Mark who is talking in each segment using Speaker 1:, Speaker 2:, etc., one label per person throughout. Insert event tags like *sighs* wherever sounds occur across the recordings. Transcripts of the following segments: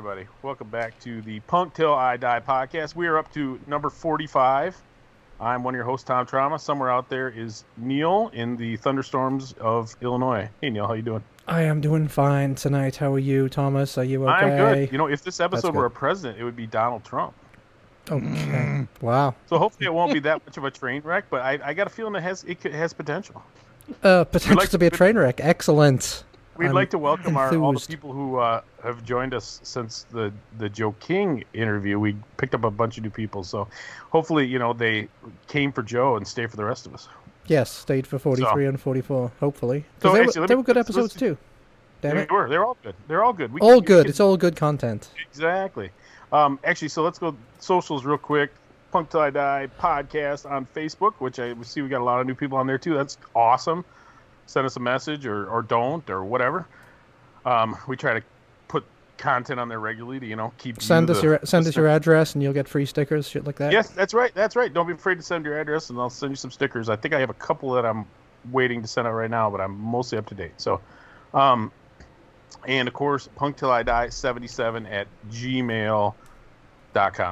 Speaker 1: Hey, everybody. Welcome back to the Punk Till I Die podcast. We are up to number 45. I'm one of your hosts, Tom Trauma. Somewhere out there is Neil in the thunderstorms of Illinois. Hey, Neil, how you doing?
Speaker 2: I am doing fine tonight. How are you, Thomas? Are you okay?
Speaker 1: I'm good. You know, if this episode were a president, it would be Donald Trump.
Speaker 2: Okay. Wow.
Speaker 1: So hopefully it won't be that much of a train wreck, but I, I got a feeling it has it has potential.
Speaker 2: Uh, potential
Speaker 1: like
Speaker 2: to be a train wreck. Excellent.
Speaker 1: We'd like to welcome our, all the people who uh, have joined us since the, the Joe King interview. We picked up a bunch of new people, so hopefully, you know, they came for Joe and stay for the rest of us.
Speaker 2: Yes, stayed for 43 and 44, hopefully.
Speaker 1: So,
Speaker 2: they,
Speaker 1: actually,
Speaker 2: were, they
Speaker 1: me-
Speaker 2: were good episodes too. Damn
Speaker 1: they
Speaker 2: it.
Speaker 1: were. They're all good. They're all good. We
Speaker 2: All
Speaker 1: we
Speaker 2: good.
Speaker 1: can-
Speaker 2: It's all good content.
Speaker 1: Exactly. Um, actually, so let's go socials real quick. Punk Till I Die podcast on Facebook, which I see we got a lot of new people on there too. That's awesome. Send us a message or, or don't or whatever. Um, we try to put content on there regularly to you know keep you,
Speaker 2: Send us
Speaker 1: the
Speaker 2: your send us your address and you'll get free stickers, shit like that.
Speaker 1: Yes, that's right. That's right. Don't be afraid to send your address, and I'll send you some stickers. I think I have a couple that I'm waiting to send out right now, but I'm mostly up to date. So, um, and of course, punk till I die 77 at gmail.com.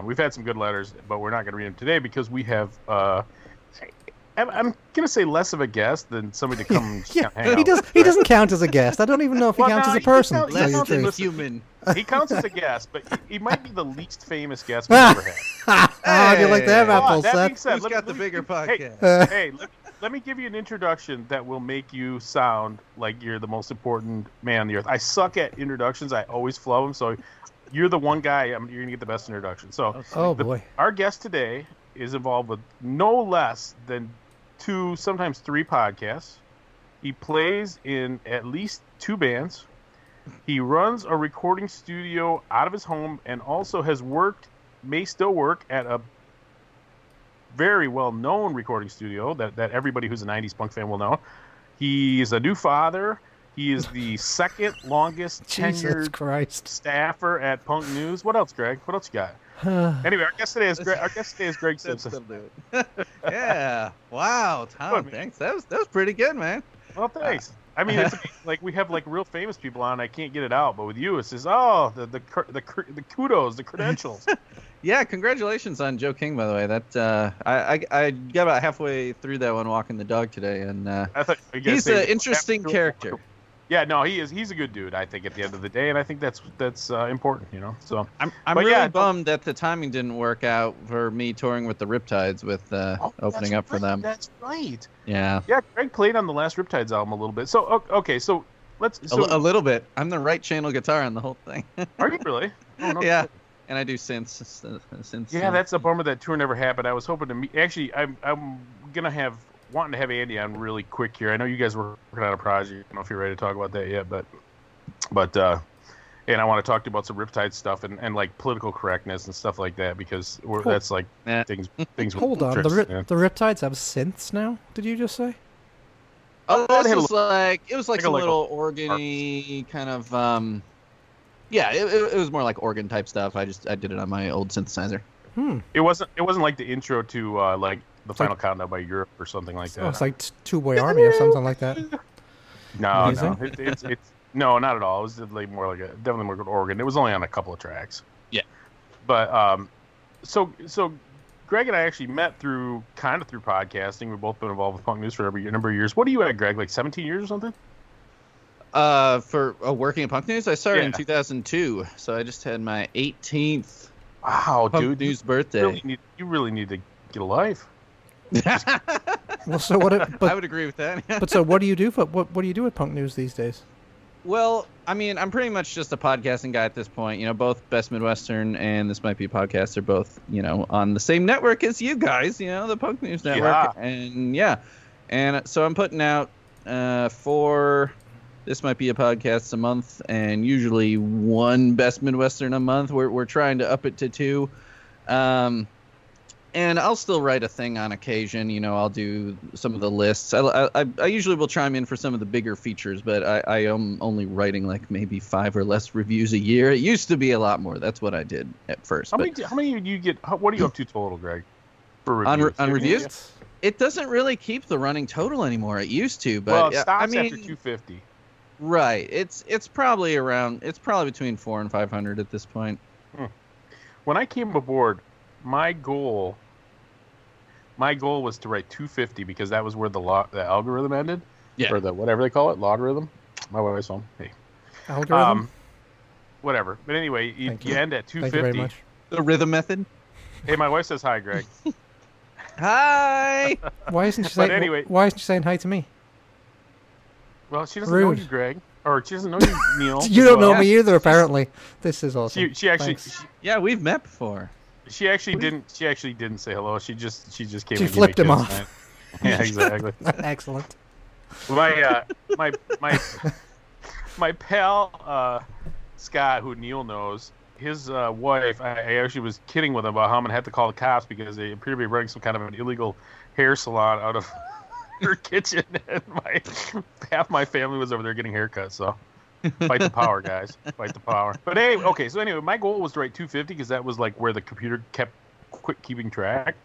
Speaker 1: We've had some good letters, but we're not going to read them today because we have. Uh, I'm, I'm going to say less of a guest than somebody to come *laughs* and
Speaker 2: Yeah,
Speaker 1: hang
Speaker 2: he
Speaker 1: out
Speaker 2: does.
Speaker 1: with,
Speaker 2: He
Speaker 1: right?
Speaker 2: doesn't count as a guest. I don't even know if he
Speaker 1: Well,
Speaker 2: counts
Speaker 1: no,
Speaker 2: as a person.
Speaker 1: counts-
Speaker 2: to
Speaker 1: he
Speaker 2: tell you
Speaker 1: counts as
Speaker 2: truth.
Speaker 1: a
Speaker 3: human. *laughs*
Speaker 1: He counts as a guest, but he, he might be the least famous guest we've ever had. *laughs*
Speaker 2: Ah, do you like them
Speaker 3: Hey.
Speaker 1: Hold on,
Speaker 2: apples,
Speaker 1: that being
Speaker 2: Seth?
Speaker 1: said,
Speaker 3: Who's
Speaker 1: let me-
Speaker 3: got the
Speaker 1: let me-
Speaker 3: bigger
Speaker 1: hey,
Speaker 3: podcast?
Speaker 2: Uh,
Speaker 1: hey, let, let me give you an introduction that will make you sound like you're the most important man on the earth. I suck at introductions. I always flub them. So you're the one guy. I'm, you're gonna get the best introduction. So
Speaker 2: oh
Speaker 1: the-
Speaker 2: boy.
Speaker 1: our guest today is involved with no less than two, sometimes three podcasts. He plays in at least two bands. He runs a recording studio out of his home and also has worked, may still work at a very well known recording studio that, that everybody who's a 90s punk fan will know. He's a new father. He is the *laughs* second longest tenured
Speaker 2: Christ.
Speaker 1: staffer at Punk News. What else, Greg? What else you got? *sighs* Anyway, our guest today is Greg. Our guest today is Greg Simpson.
Speaker 3: still do it. yeah. Wow, Tom.
Speaker 1: Good.
Speaker 3: Thanks. That was that was pretty good, man.
Speaker 1: Well, thanks. I mean, it's *laughs* like we have like real famous people on. I can't get it out, but with you, it's just oh the the the, the kudos, the credentials. *laughs*
Speaker 3: Yeah, congratulations on Joe King, by the way. That uh, I, I I got about halfway through that one walking the dog today, and uh,
Speaker 1: I thought you
Speaker 3: he's an interesting character.
Speaker 1: Yeah, no, he is. He's a good dude. I think at the end of the day, and I think that's that's uh, important. You know, so
Speaker 3: I'm I'm
Speaker 1: But
Speaker 3: really
Speaker 1: yeah,
Speaker 3: bummed that the timing didn't work out for me touring with the Riptides with uh,
Speaker 1: Oh,
Speaker 3: opening up for them.
Speaker 1: That's right.
Speaker 3: Yeah,
Speaker 1: Yeah, Greg played on the last Riptides album a little bit. So okay, so let's.
Speaker 3: a,
Speaker 1: So,
Speaker 3: a little bit. I'm the right channel guitar on the whole thing.
Speaker 1: are you really? *laughs* Oh, no
Speaker 3: yeah,
Speaker 1: kidding.
Speaker 3: and I do synths. uh, synths
Speaker 1: Yeah,
Speaker 3: uh,
Speaker 1: that's a bummer that tour never happened. I was hoping to meet. Actually, I'm I'm gonna have wanting to have Andy on really quick here. I know you guys were working on a project. I don't know if you're ready to talk about that yet, but but uh, and I want to talk to you about some Riptide stuff and, and like political correctness and stuff like that because we're,
Speaker 2: Cool.
Speaker 1: that's like
Speaker 3: Yeah.
Speaker 1: things *laughs* things.
Speaker 2: Hold on. The,
Speaker 1: interests,
Speaker 2: ri-
Speaker 1: yeah.
Speaker 2: the Riptides have synths now? Did you just say?
Speaker 3: Oh,
Speaker 1: Oh,
Speaker 3: this
Speaker 1: they had
Speaker 3: was like it was like
Speaker 1: like a-
Speaker 3: some
Speaker 1: like
Speaker 3: little organy kind of um, yeah, it, it, it was more like organ type stuff. I just I did it on my old synthesizer.
Speaker 2: Hmm.
Speaker 1: It wasn't it wasn't like the intro to uh, like the
Speaker 2: like-
Speaker 1: Final Countdown by Europe or something like that.
Speaker 2: Oh, it's like Two Boy Army or something like that. *laughs*
Speaker 1: No,
Speaker 2: Amazing.
Speaker 1: no, it, it's it's no, not at all. It was definitely more like a definitely more good organ. It was only on a couple of tracks.
Speaker 3: Yeah.
Speaker 1: but um, so so Greg and I actually met through kind of through podcasting. We've both been involved with Punk News for every number of years. What are you at, Greg? Like seventeen years or something?
Speaker 3: Uh, for uh, working at Punk News, I started in 2002, so I just had my 18th
Speaker 1: Wow,
Speaker 3: Punk
Speaker 1: dude, you
Speaker 3: News birthday.
Speaker 1: really need you really need to get a life. *laughs*
Speaker 2: Well, so what? It, *laughs*
Speaker 3: I would agree with that. *laughs*
Speaker 2: but so what do you do for what? What do you do at Punk News these days?
Speaker 3: Well, I mean, I'm pretty much just a podcasting guy at this point. You know, both Best Midwestern and This Might Be a Podcast are both, you know, on the same network as you guys, you know, the Punk News Network.
Speaker 1: Yeah.
Speaker 3: And yeah. And so I'm putting out uh, four This Might Be a Podcast a month and usually one Best Midwestern a month. We're, we're trying to up it to two. Um, and I'll still write a thing on occasion. You know, I'll do some of the lists. I, I, I usually will chime in for some of the bigger features, but I, I am only writing like maybe five or less reviews a year. It used to be a lot more. That's what I did at first.
Speaker 1: How
Speaker 3: but
Speaker 1: many how many do you get? How, what are you up to total, Greg? For
Speaker 3: On
Speaker 1: reviews?
Speaker 3: on
Speaker 1: Yeah,
Speaker 3: reviews?
Speaker 1: yeah.
Speaker 3: it doesn't really keep the running total anymore. It used to, but
Speaker 1: well, it stops
Speaker 3: I mean,
Speaker 1: after two fifty.
Speaker 3: Right. It's it's probably around. It's probably between four and five hundred at this point. Hmm.
Speaker 1: When I came aboard, my goal, my goal was to write 250 because that was where the log, the algorithm ended,
Speaker 3: Yeah.
Speaker 1: or the whatever they call it, logarithm. My wife's home. Hey,
Speaker 2: Algorithm.
Speaker 1: um, whatever. But anyway, you, you
Speaker 2: you.
Speaker 1: end at
Speaker 2: Thank you very
Speaker 1: 250.
Speaker 2: much.
Speaker 3: The rhythm method.
Speaker 1: Hey, my wife says hi, Greg. *laughs* *laughs*
Speaker 3: Hi.
Speaker 2: Why isn't she
Speaker 1: But
Speaker 2: saying?
Speaker 1: anyway-
Speaker 2: why isn't she saying hi to me?
Speaker 1: Well, she doesn't know you, Greg, or she doesn't know you, *laughs* Neil.
Speaker 2: you don't know
Speaker 1: well.
Speaker 2: me either, apparently. This is awesome.
Speaker 1: She, she actually, she,
Speaker 3: yeah, we've met before.
Speaker 1: She actually didn't. She actually didn't say hello. She just, she just came.
Speaker 2: She
Speaker 1: and
Speaker 2: flipped him off.
Speaker 1: tonight. *laughs* Yeah, exactly. *laughs*
Speaker 2: Excellent.
Speaker 1: my uh, my my my pal uh, Scott, who Neil knows, his uh, wife. I, I actually was kidding with him about how I'm gonna have to call the cops because they appear to be running some kind of an illegal hair salon out of *laughs* her kitchen, and my half my family was over there getting haircuts. So. Fight the power, guys. Fight the power. But anyway, okay. So anyway, my goal was to write 250 because that was like where the computer kept quick keeping track.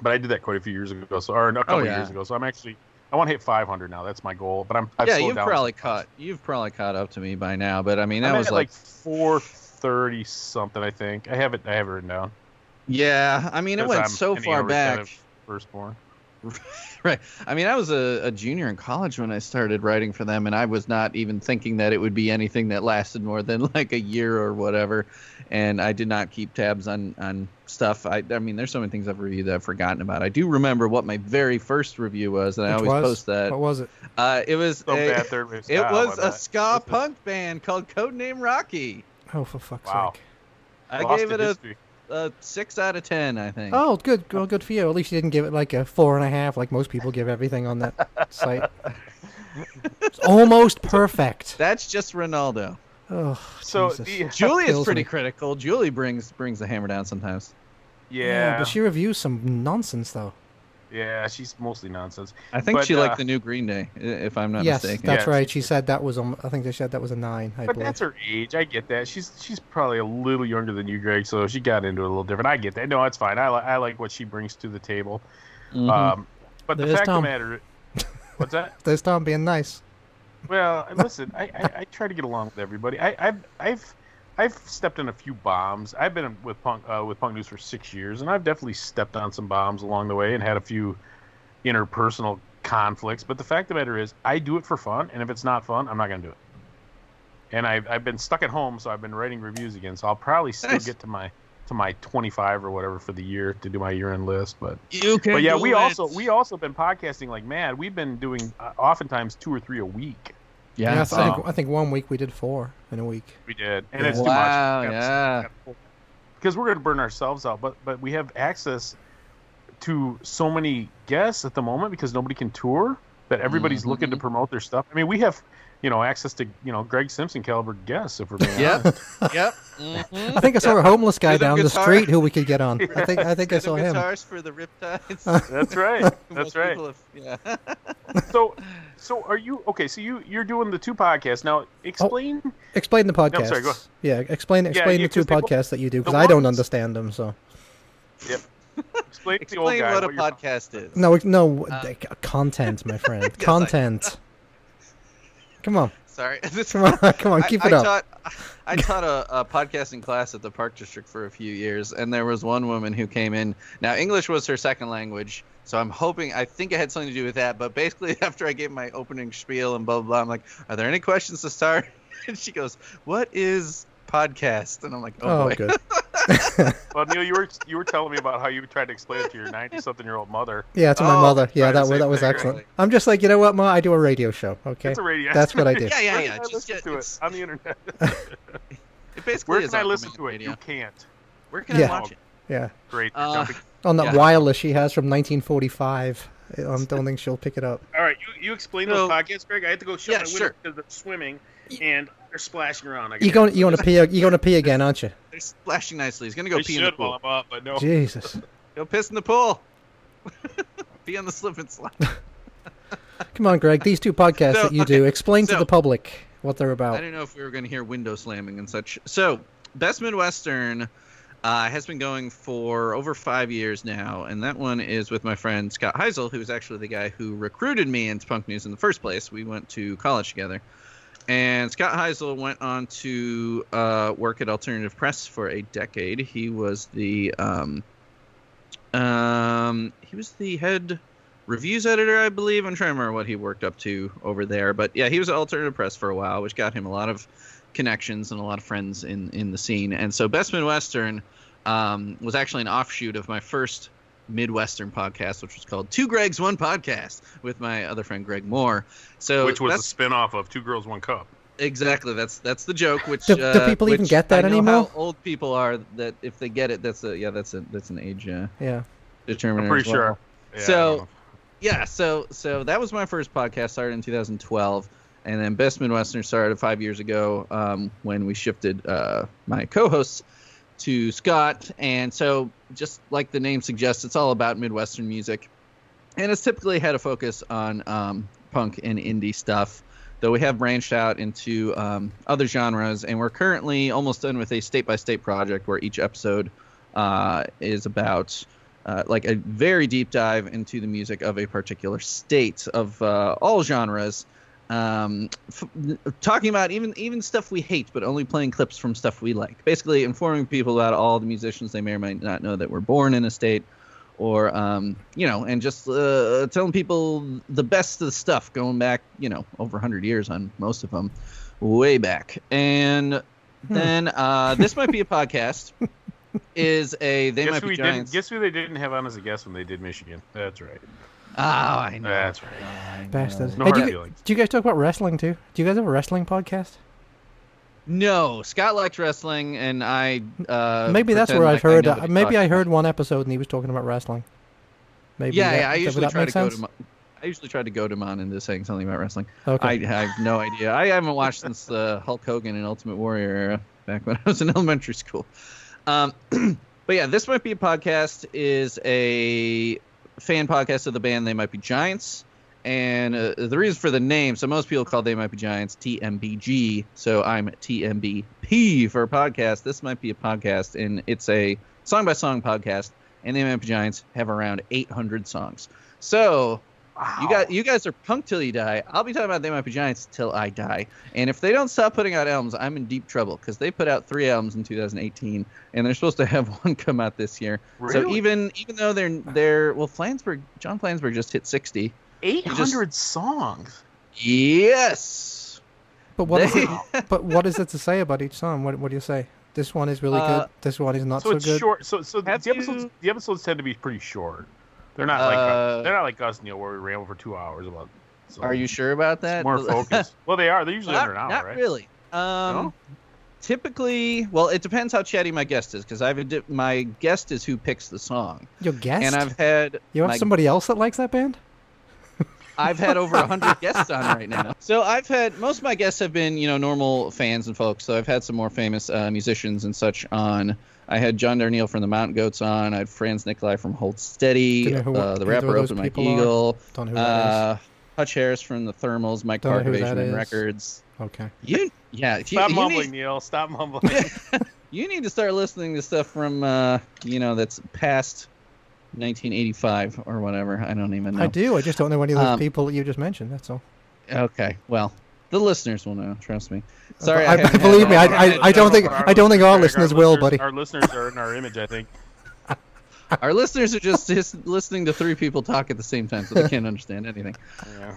Speaker 1: But I did that quite a few years ago, so or a oh, couple of
Speaker 3: yeah.
Speaker 1: years ago. So I'm actually I want to hit 500 now. That's my goal. But I'm I've
Speaker 3: yeah, you've probably caught. You've probably caught up to me by now. But I mean, that
Speaker 1: I'm
Speaker 3: was like,
Speaker 1: like 430 something. I think I have it. I have it written down.
Speaker 3: yeah. I mean, it went
Speaker 1: I'm
Speaker 3: so far
Speaker 1: other kind
Speaker 3: back.
Speaker 1: of Firstborn. *laughs*
Speaker 3: right. I mean, I was a, a junior in college when I started writing for them, and I was not even thinking that it would be anything that lasted more than *laughs* like a year or whatever. And I did not keep tabs on on stuff. I, I mean, there's so many things I've reviewed that I've forgotten about. I do remember what my very first review was, and I always
Speaker 2: was?
Speaker 3: post that.
Speaker 2: What was it?
Speaker 3: Uh, it was
Speaker 1: So
Speaker 3: a,
Speaker 1: third *laughs*
Speaker 3: it
Speaker 1: ska,
Speaker 3: was
Speaker 1: but,
Speaker 3: a ska
Speaker 1: listen,
Speaker 3: punk band called Codename Rocky.
Speaker 2: Oh, for fuck's
Speaker 1: Wow.
Speaker 2: sake.
Speaker 3: I
Speaker 1: lost
Speaker 3: gave
Speaker 1: to
Speaker 3: it a,
Speaker 1: history.
Speaker 3: A six out of ten. I think.
Speaker 2: Oh, good. Well, good for you. At least you didn't give it like a four and a half, like most people give everything on that site. It's *laughs* almost perfect.
Speaker 3: That's just Ronaldo.
Speaker 2: Oh,
Speaker 1: So the,
Speaker 3: Julie is pretty
Speaker 2: me.
Speaker 3: critical. Julie brings brings the hammer down sometimes.
Speaker 1: yeah,
Speaker 2: but she reviews some nonsense though.
Speaker 1: Yeah, she's mostly nonsense.
Speaker 3: I think
Speaker 1: But,
Speaker 3: she
Speaker 1: uh,
Speaker 3: liked the new Green Day, if I'm not
Speaker 2: yes,
Speaker 3: mistaken.
Speaker 2: that's
Speaker 1: Yeah,
Speaker 2: right.
Speaker 1: she
Speaker 2: She said that was. Um, I think they said that was a nine. I
Speaker 1: But
Speaker 2: believe.
Speaker 1: that's her age. I get that. She's she's probably a little younger than you, Greg. So she got into it a little different. I get that. No, it's fine. I li- I like what she brings to the table.
Speaker 3: Mhm.
Speaker 1: Um, but the fact
Speaker 2: Tom.
Speaker 1: of the matter, *laughs* what's that?
Speaker 2: There's Tom being nice.
Speaker 1: Well, listen, I, I, I try to get along with everybody. I, I've I've I've stepped in a few bombs. I've been with punk uh, with punk news for six years, and I've definitely stepped on some bombs along the way and had a few interpersonal conflicts. But the fact of the matter is, I do it for fun, and if it's not fun, I'm not going to do it. And I've I've been stuck at home, so I've been writing reviews again. So I'll probably still
Speaker 3: Nice.
Speaker 1: get to my to my 25 or whatever for the year to do my year-end list, but.
Speaker 3: you can
Speaker 1: But yeah, we
Speaker 3: it.
Speaker 1: also we also been podcasting like mad. We've been doing uh, oftentimes two or three a week.
Speaker 3: Yeah.
Speaker 2: I,
Speaker 1: so-
Speaker 2: think, I think one week we did four in a week.
Speaker 1: We did, and
Speaker 2: Yeah.
Speaker 1: it's too much.
Speaker 3: yeah.
Speaker 1: Because we're going to burn ourselves out, but but we have access to so many guests at the moment because nobody can tour that everybody's looking to
Speaker 3: Mhm.
Speaker 1: promote their stuff. I mean, we have you know access to you know Greg Simpson caliber guests if we're being
Speaker 3: Yep.
Speaker 1: honest. *laughs*
Speaker 3: yep. *laughs* Mhm.
Speaker 2: I think I saw a homeless guy
Speaker 3: Rhythm
Speaker 2: down the street who we could get on. I think I think I saw him.
Speaker 3: guitars for the Riptides.
Speaker 1: That's right. *laughs* That's right.
Speaker 3: have- yeah.
Speaker 1: So so are you okay? So you you're doing the two podcasts now. Explain.
Speaker 2: Explain the podcasts.
Speaker 1: sorry, go-
Speaker 2: Yeah, explain explain
Speaker 1: yeah,
Speaker 2: the two
Speaker 1: they-
Speaker 2: podcasts that you do because I don't understand them. So
Speaker 1: Explain, to the old
Speaker 3: Explain
Speaker 1: guy
Speaker 3: what a
Speaker 1: you're-
Speaker 3: podcast is.
Speaker 2: no, no
Speaker 3: Uh,
Speaker 2: content, my friend. *laughs* Content. Come on,
Speaker 3: Sorry. *laughs*
Speaker 2: Come on, *laughs* come on, keep
Speaker 3: I,
Speaker 2: it up.
Speaker 3: Taught, *laughs* I taught a, a podcasting class at the Park District for a few years, and there was one woman who came in. Now, English was her second language, so I'm hoping, I think it had something to do with that. But basically, after I gave my opening spiel and blah, blah, blah, I'm like, are there any questions to start? And she goes, what is podcast? And I'm like, oh,
Speaker 2: Oh,
Speaker 3: boy.
Speaker 2: good. *laughs*
Speaker 1: Well, Neil, you were you were telling me about how you tried to explain it to your ninety-something-year-old mother.
Speaker 2: Yeah, to my
Speaker 3: Oh,
Speaker 2: mother. Yeah, that was that was
Speaker 1: thing,
Speaker 2: excellent.
Speaker 3: right.
Speaker 2: I'm just like, you know what, Ma? I do a radio show. Okay,
Speaker 1: It's a radio.
Speaker 2: That's what I do. *laughs*
Speaker 3: Yeah, yeah,
Speaker 1: Where
Speaker 3: yeah.
Speaker 1: can I
Speaker 3: Just
Speaker 1: listen
Speaker 3: get,
Speaker 1: to it on the internet? *laughs*
Speaker 3: it basically
Speaker 1: Where
Speaker 3: is
Speaker 1: can I listen to it?
Speaker 3: radio.
Speaker 1: You can't.
Speaker 3: Where can
Speaker 2: Yeah.
Speaker 3: I watch it?
Speaker 2: yeah.
Speaker 1: Great.
Speaker 3: Uh.
Speaker 2: On that
Speaker 3: Yeah.
Speaker 2: wireless she has from 1945. I don't think she'll pick it up.
Speaker 1: All right, you, you explain
Speaker 3: So-
Speaker 1: those podcasts, Greg. I had to go shut
Speaker 3: Yeah,
Speaker 1: my window
Speaker 3: sure.
Speaker 1: because they're swimming and they're splashing around. I
Speaker 2: You going you going to pee? You going to pee again, aren't you?
Speaker 3: They're splashing nicely. He's going to go
Speaker 1: I
Speaker 3: pee in the
Speaker 1: should while
Speaker 3: pool.
Speaker 1: I'm up, but no.
Speaker 2: Jesus. *laughs*
Speaker 3: Go piss in the pool. *laughs* pee on the slip and slide. *laughs*
Speaker 2: Come on, Greg. These two podcasts
Speaker 3: So,
Speaker 2: that you do,
Speaker 3: okay,
Speaker 2: explain to the public what they're about.
Speaker 3: I
Speaker 2: about.
Speaker 3: didn't know if we were going to hear window slamming and such. So, Best Midwestern uh, has been going for over five years now, and that one is with my friend Scott Heisel, who is actually the guy who recruited me into punk news in the first place. We went to college together. And Scott Heisel went on to uh, work at Alternative Press for a decade. He was the um, um, he was the head reviews editor, I believe. I'm trying to remember what he worked up to over there, but yeah, he was at Alternative Press for a while, which got him a lot of connections and a lot of friends in in the scene. And so Best Midwestern um, was actually an offshoot of my first Midwestern podcast, which was called Two Gregs One Podcast with my other friend Greg Moore. So
Speaker 1: Which was a
Speaker 3: that's
Speaker 1: spin-off of Two Girls One Cup.
Speaker 3: exactly that's that's the joke. Which
Speaker 2: Do- do
Speaker 3: uh,
Speaker 2: people even get that
Speaker 3: I know
Speaker 2: anymore?
Speaker 3: How old people are that if they get it, that's a yeah, that's a that's an age uh,
Speaker 2: Yeah.
Speaker 3: determiner.
Speaker 1: I'm pretty
Speaker 3: well.
Speaker 1: sure. Yeah,
Speaker 3: So- Yeah, so so that was my first podcast. Started in 2012, and then Best Midwestern started five years ago um, when we shifted uh, my co-hosts to Scott. And so, just like the name suggests, it's all about Midwestern music, and it's typically had a focus on um, punk and indie stuff. Though we have branched out into um, other genres, and we're currently almost done with a state-by-state project where each episode uh, is about uh, like a very deep dive into the music of a particular state of uh, all genres. Um, f- talking about even even stuff we hate, but only playing clips from stuff we like. Basically, informing people about all the musicians they may or may not know that were born in a state, or um, you know, and just uh, telling people the best of the stuff going back, you know, over 100 years on most of them, way back. And then uh, this might be a podcast. *laughs* Is a they
Speaker 1: guess
Speaker 3: might be
Speaker 1: we didn't,
Speaker 3: giants.
Speaker 1: guess who they didn't have on as a guest when they did Michigan. That's right.
Speaker 3: Oh, I know.
Speaker 1: That's right.
Speaker 3: I know.
Speaker 2: Bastards.
Speaker 1: No
Speaker 2: Hey,
Speaker 1: hard
Speaker 2: do, you,
Speaker 1: feelings.
Speaker 2: do you guys talk about wrestling too? Do you guys have a wrestling podcast?
Speaker 3: No, Scott likes wrestling, and I. Uh,
Speaker 2: maybe that's
Speaker 3: pretend
Speaker 2: where I've heard.
Speaker 3: know
Speaker 2: uh,
Speaker 3: what
Speaker 2: maybe
Speaker 3: talks
Speaker 2: I heard
Speaker 3: about.
Speaker 2: one episode and he was talking about wrestling. Maybe.
Speaker 3: Yeah,
Speaker 2: that,
Speaker 3: yeah. I
Speaker 2: would
Speaker 3: usually
Speaker 2: that
Speaker 3: try
Speaker 2: make
Speaker 3: to go
Speaker 2: sense?
Speaker 3: to. My, I usually try to go to Mon into saying something about wrestling.
Speaker 2: Okay.
Speaker 3: I, I have no idea. I haven't watched since the *laughs* Hulk Hogan and Ultimate Warrior era, back when I was in elementary school. Um, *clears throat* but yeah, this might be a podcast. Is a fan podcast of the band They Might Be Giants. And uh, the reason for the name, so most people call They Might Be Giants TMBG. So I'm TMBP for a podcast. This might be a podcast, and it's a song by song podcast. And They Might Be Giants have around 800 songs. So you got you guys are punk till you die. I'll be talking about They Might Be Giants till I die. And if they don't stop putting out albums, I'm in deep trouble because they put out three albums in 2018, and they're supposed to have *laughs* one come out this year.
Speaker 1: Really?
Speaker 3: So even even though they're they're well, Flansburgh John Flansburgh just hit 60.
Speaker 1: 800 songs.
Speaker 3: Yes.
Speaker 2: but what is
Speaker 3: They-
Speaker 2: it? *laughs* But what is it to say about each song? What What do you say? This one is really
Speaker 3: Uh,
Speaker 2: good. This one is not
Speaker 1: so
Speaker 2: so,
Speaker 1: it's
Speaker 2: good.
Speaker 1: short. So so the
Speaker 3: Have
Speaker 1: episodes
Speaker 3: you-
Speaker 1: the episodes tend to be pretty short. They're not like
Speaker 3: Uh,
Speaker 1: us, they're not like us, Neil, where we ramble for two hours about. something.
Speaker 3: Are you sure about
Speaker 1: It's
Speaker 3: that?
Speaker 1: more *laughs* focused. well, they are. They're usually
Speaker 3: not
Speaker 1: under an hour,
Speaker 3: not
Speaker 1: right?
Speaker 3: really. Um,
Speaker 1: No?
Speaker 3: Typically, well, it depends how chatty my guest is because I've a di- my guest is who picks the song,
Speaker 2: Your guest.
Speaker 3: and I've had
Speaker 2: you have
Speaker 3: my
Speaker 2: somebody else that likes that band. *laughs*
Speaker 3: I've had over 100 *laughs* guests on right now. So I've had most of my guests have been, you know, normal fans and folks. So I've had some more famous uh, musicians and such on. I had John Darnielle from the Mountain Goats on. I had Franz Nicolay from Hold Steady,
Speaker 2: Do you know who-
Speaker 3: uh, the
Speaker 2: either
Speaker 3: rapper
Speaker 2: of those
Speaker 3: Open Mike
Speaker 2: people are?
Speaker 3: Eagle,
Speaker 2: Don't know who that
Speaker 3: uh, Hutch Harris from the Thermals, Mike
Speaker 2: Don't know
Speaker 3: Park
Speaker 2: who
Speaker 3: of
Speaker 2: that
Speaker 3: Asian
Speaker 2: is.
Speaker 3: Records.
Speaker 2: is. Okay.
Speaker 3: You, yeah, you,
Speaker 1: Stop
Speaker 3: you
Speaker 1: mumbling,
Speaker 3: need,
Speaker 1: Neil. Stop mumbling. *laughs*
Speaker 3: you need to start listening to stuff from, uh, you know, that's past 1985 or whatever. I don't even know.
Speaker 2: I do. I just don't know any of those
Speaker 3: Um,
Speaker 2: people that you just mentioned. That's all.
Speaker 3: Okay, well, the listeners will know. Trust me. Sorry,
Speaker 2: I,
Speaker 3: I haven't
Speaker 2: believe me. I. I, I don't think
Speaker 1: Our
Speaker 2: I don't think our
Speaker 1: listeners-
Speaker 2: listeners will, buddy.
Speaker 1: Our listeners are in our image, I think. *laughs*
Speaker 3: Our listeners are just, just listening to three people talk at the same time, so they can't understand anything.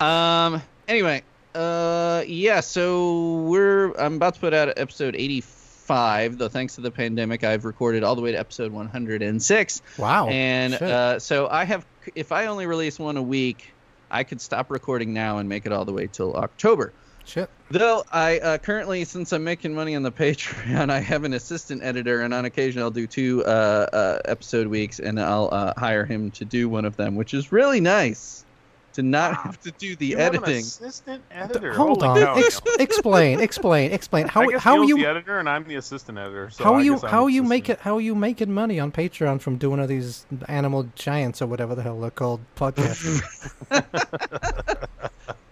Speaker 1: Yeah.
Speaker 3: Um. Anyway, uh, yeah. So we're I'm about to put out episode 85. Though thanks to the pandemic, I've recorded all the way to episode 106.
Speaker 2: Wow.
Speaker 3: and
Speaker 2: shit.
Speaker 3: uh, so I have. If I only release one a week, I could stop recording now and make it all the way till October.
Speaker 2: Shit.
Speaker 3: Though I uh, currently, since I'm making money on the Patreon, *laughs* I have an assistant editor, and on occasion I'll do two uh, uh, episode weeks, and I'll uh, hire him to do one of them, which is really nice to not
Speaker 1: Wow.
Speaker 3: have to do the
Speaker 1: You have an
Speaker 3: editing.
Speaker 1: assistant editor.
Speaker 2: Hold
Speaker 1: Holy
Speaker 2: on. Ex-
Speaker 1: Neil.
Speaker 2: explain. Explain. Explain.
Speaker 1: I
Speaker 2: How
Speaker 1: guess
Speaker 2: how
Speaker 1: Neil's
Speaker 2: you
Speaker 1: the editor and I'm the assistant editor. So
Speaker 2: how
Speaker 1: I
Speaker 2: are you how are you
Speaker 1: assistant.
Speaker 2: make it how are you making money on Patreon from doing all these animal giants or whatever the hell they're called podcasts? *laughs* *laughs*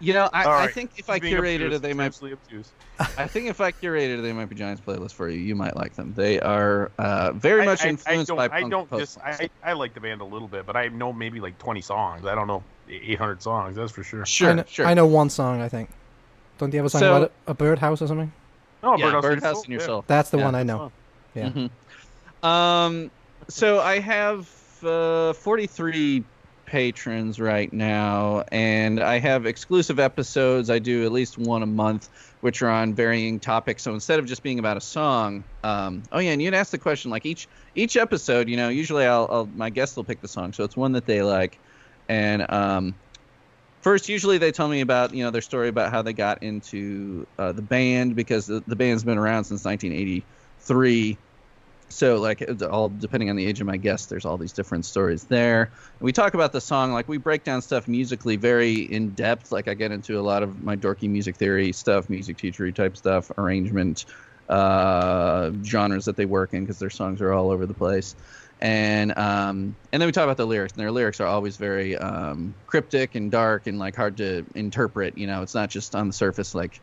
Speaker 3: You know, I,
Speaker 1: All
Speaker 3: I think if I curated it, they might.
Speaker 1: absolutely obtuse.
Speaker 3: I think if I curated, they might be Giants playlist for you. You might like them. They are uh, very much
Speaker 1: I, I, I
Speaker 3: influenced
Speaker 1: don't,
Speaker 3: by
Speaker 1: I don't
Speaker 3: post
Speaker 1: dis- I, I like the band a little bit, but I know maybe like 20 songs. I don't know 800 songs. That's for sure.
Speaker 3: Sure,
Speaker 2: I know,
Speaker 3: sure.
Speaker 2: I know one song. I think. Don't you have a song
Speaker 3: So-
Speaker 2: about a, a birdhouse or something?
Speaker 4: Oh,
Speaker 3: yeah,
Speaker 4: Birdhouse,
Speaker 3: Birdhouse
Speaker 4: in
Speaker 3: in Your
Speaker 4: yeah.
Speaker 2: That's the
Speaker 3: Yeah,
Speaker 2: one I know.
Speaker 4: fun.
Speaker 2: Yeah.
Speaker 3: Mhm. Um, so I have uh, 43 patrons right now, and I have exclusive episodes. I do at least one a month, which are on varying topics. So instead of just being about a song, um, oh yeah, and you'd ask the question like each each episode. You know, usually I'll, I'll my guests will pick the song, so it's one that they like, and um, first usually they tell me about you know their story about how they got into uh, the band because the, the band's been around since 1983 so like all depending on the age of my guest there's all these different stories there. And we talk about the song like we break down stuff musically very in depth. Like i get into a lot of my dorky music theory stuff music teachery type stuff arrangement uh, genres that they work in because their songs are all over the place. And um, and then we talk about the lyrics and their lyrics are always very um, cryptic and dark and like hard to interpret you know? It's not just on the surface like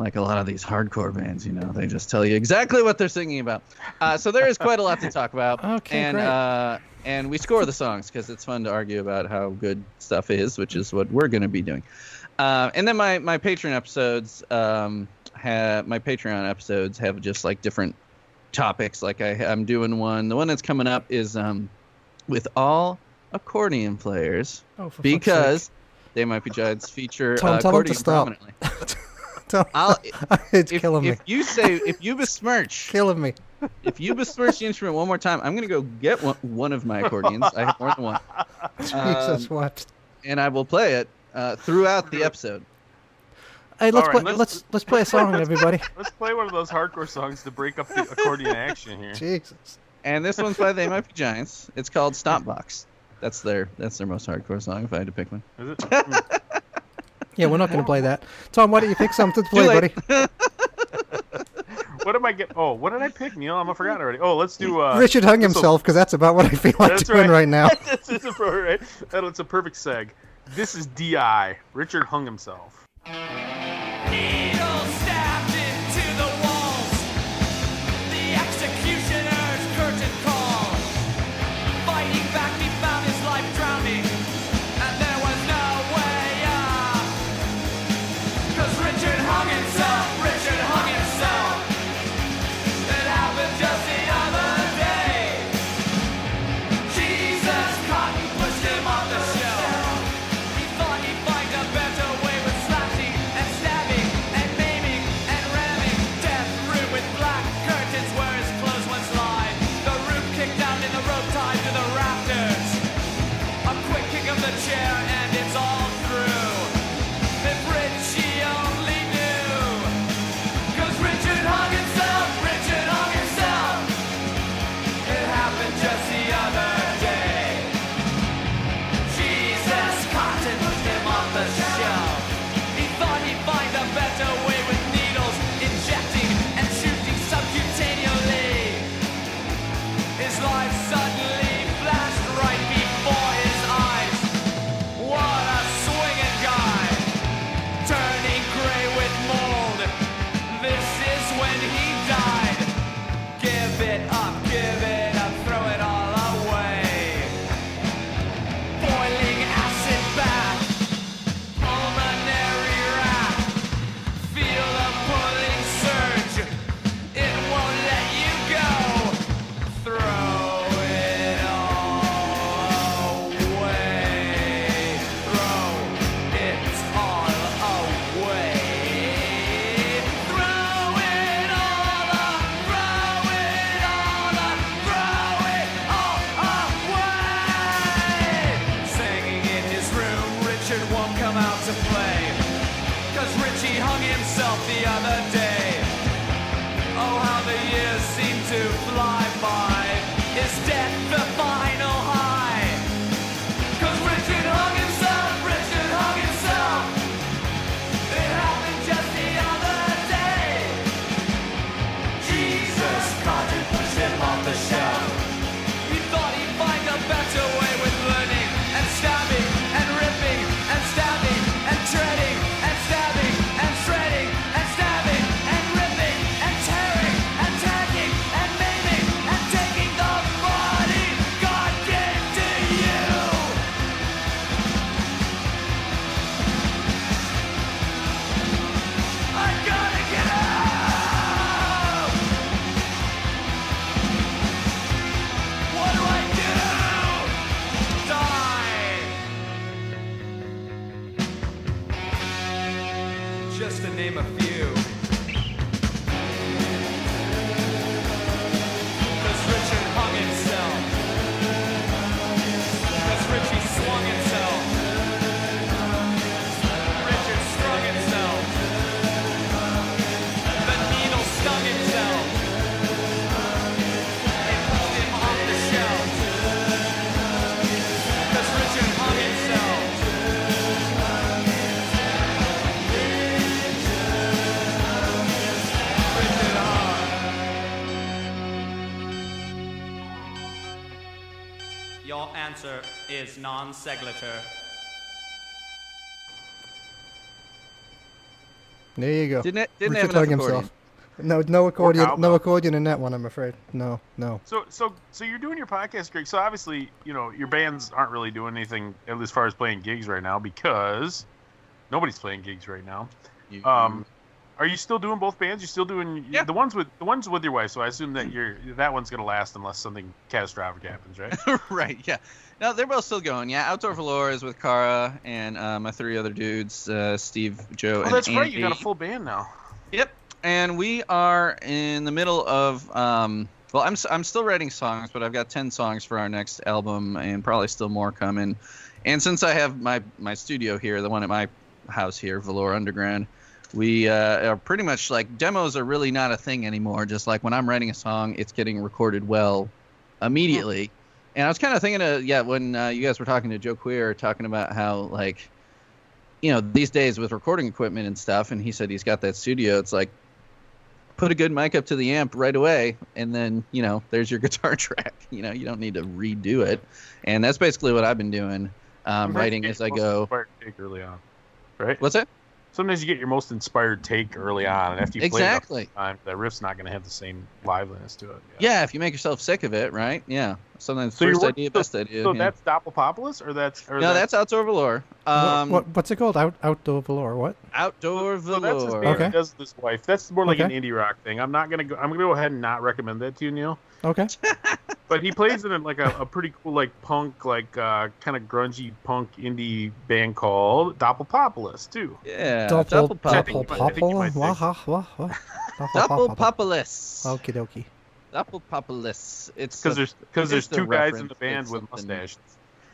Speaker 3: like a lot of these hardcore bands you know they just tell you exactly what they're singing about. Uh, so there is quite a lot to talk about. *laughs*
Speaker 2: Okay,
Speaker 3: and
Speaker 2: great.
Speaker 3: uh, and we score the songs because it's fun to argue about how good stuff is which is what we're going to be doing. Uh, and then my my patreon episodes um, have my patreon episodes have just like different topics. Like I, i'm doing one. The one that's coming up is um, with all accordion players
Speaker 2: Oh, for
Speaker 3: because they might be giants feature
Speaker 2: Tom,
Speaker 3: uh,
Speaker 2: tell them to
Speaker 3: accordion prominently.
Speaker 2: Tell- *laughs*
Speaker 3: I'll, *laughs*
Speaker 2: it's
Speaker 3: if,
Speaker 2: killing me.
Speaker 3: if you say if you besmirch *laughs*
Speaker 2: Killing me.
Speaker 3: if you besmirch the instrument one more time, I'm gonna go get one, one of my accordions. I have more than one, *laughs*
Speaker 2: Jesus,
Speaker 3: Um,
Speaker 2: what?
Speaker 3: and I will play it uh, throughout the episode.
Speaker 2: Hey, let's
Speaker 4: All
Speaker 2: play. let's,
Speaker 4: let's-
Speaker 2: let's play a song, everybody.
Speaker 4: Let's play one of those hardcore songs to break up the accordion action here.
Speaker 2: Jesus.
Speaker 3: And this one's by They Might Be Giants. It's called Stomp Box. That's their that's their most hardcore song. If I had to pick one,
Speaker 4: Is it?
Speaker 2: Yeah, we're not going to play that. Tom, why don't you pick something to *laughs* play, buddy? *laughs*
Speaker 4: what am I get? Oh, what did I pick, Neil? I'm a forgotten already. Oh, let's do. Uh,
Speaker 2: Richard hung himself because that's about what I feel like doing
Speaker 4: right.
Speaker 2: right, now. *laughs*
Speaker 4: this is a right? That- It's a perfect seg. This is Di. Richard hung himself.
Speaker 5: Is
Speaker 4: non sequitur.
Speaker 2: There you go.
Speaker 3: Didn't it? Didn't
Speaker 2: Richard
Speaker 3: have enough
Speaker 2: Hung
Speaker 3: accordion.
Speaker 2: No, no accordion. No accordion in that one. I'm afraid. No, no.
Speaker 1: So so so you're doing your podcast, Greg. So obviously, you know, your bands aren't really doing anything at least as far as playing gigs right now because nobody's playing gigs right now.
Speaker 3: You-
Speaker 1: Um, are you still doing both bands? You're still doing
Speaker 3: Yeah.
Speaker 1: the ones with the ones with your wife? So I assume that you're that one's gonna last unless something catastrophic happens, right? *laughs*
Speaker 3: right, yeah. No, they're both still going. Yeah, Outdoor Valor is with Kara and uh, my three other dudes, uh, Steve, Joe,
Speaker 1: oh,
Speaker 3: and
Speaker 1: that's right. You got a full band now.
Speaker 3: Yep. And we are in the middle of um well I'm I'm still writing songs, but I've got 10 songs for our next album and probably still more coming. And since I have my my studio here, the one at my house here, Valor Underground, we uh, are pretty much like demos are really not a thing anymore. Just like when I'm writing a song, it's getting recorded well immediately. And I was kind of thinking of yeah when uh, you guys were talking to Joe Queer talking about how like you know these days with recording equipment and stuff, and he said he's got that studio. It's like put a good mic up to the amp right away, and then you know there's your *laughs* guitar track. You know you don't need to redo it, and that's basically what I've been doing, um, writing as I go.
Speaker 1: early on, right?
Speaker 3: What's that?
Speaker 1: Sometimes you get your most inspired take early on, and after you play it time, the riff's not going to have the same liveliness to it.
Speaker 3: Yeah, if you make yourself sick of it, right? Yeah. Sometimes
Speaker 1: So
Speaker 3: first idea,
Speaker 1: so-
Speaker 3: best idea.
Speaker 1: So
Speaker 3: yeah.
Speaker 1: that's Doppelpopulis, or that's or
Speaker 3: no, that's Outdoor Valor. Um,
Speaker 2: what, what's it called? Out, outdoor velour. What?
Speaker 3: Outdoor
Speaker 1: So that's his
Speaker 3: Valor.
Speaker 1: band
Speaker 2: Okay.
Speaker 1: does this wife. That's more like an indie rock thing. I'm not gonna go. I'm gonna go ahead and not recommend that to you, Neil.
Speaker 2: Okay. *laughs*
Speaker 1: But he plays in a, like a, a pretty cool like punk, like uh, kind of grungy punk indie band called Doppelpopulis too.
Speaker 3: Yeah.
Speaker 2: Double,
Speaker 3: Doppelpop-
Speaker 1: I think you
Speaker 2: double,
Speaker 1: might- I think you
Speaker 2: popple.
Speaker 1: might
Speaker 2: Wah,
Speaker 1: think-
Speaker 2: ha, wah, wah. Double,
Speaker 3: Doppelpopulis.
Speaker 2: Okie dokie.
Speaker 3: Doppelpopulis. It's
Speaker 1: Because there's because
Speaker 3: it's
Speaker 1: there's
Speaker 3: the
Speaker 1: two guys in the band with mustaches.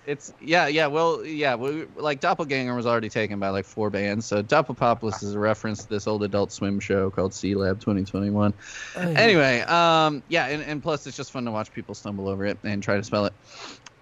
Speaker 3: It's yeah, yeah. Well, yeah. We, like Doppelganger was already taken by like four bands, so Doppelpopulis is a reference to this old Adult Swim show called Sealab 2021. Anyway, um, yeah, and, and plus it's just fun to watch people stumble over it and try to spell it.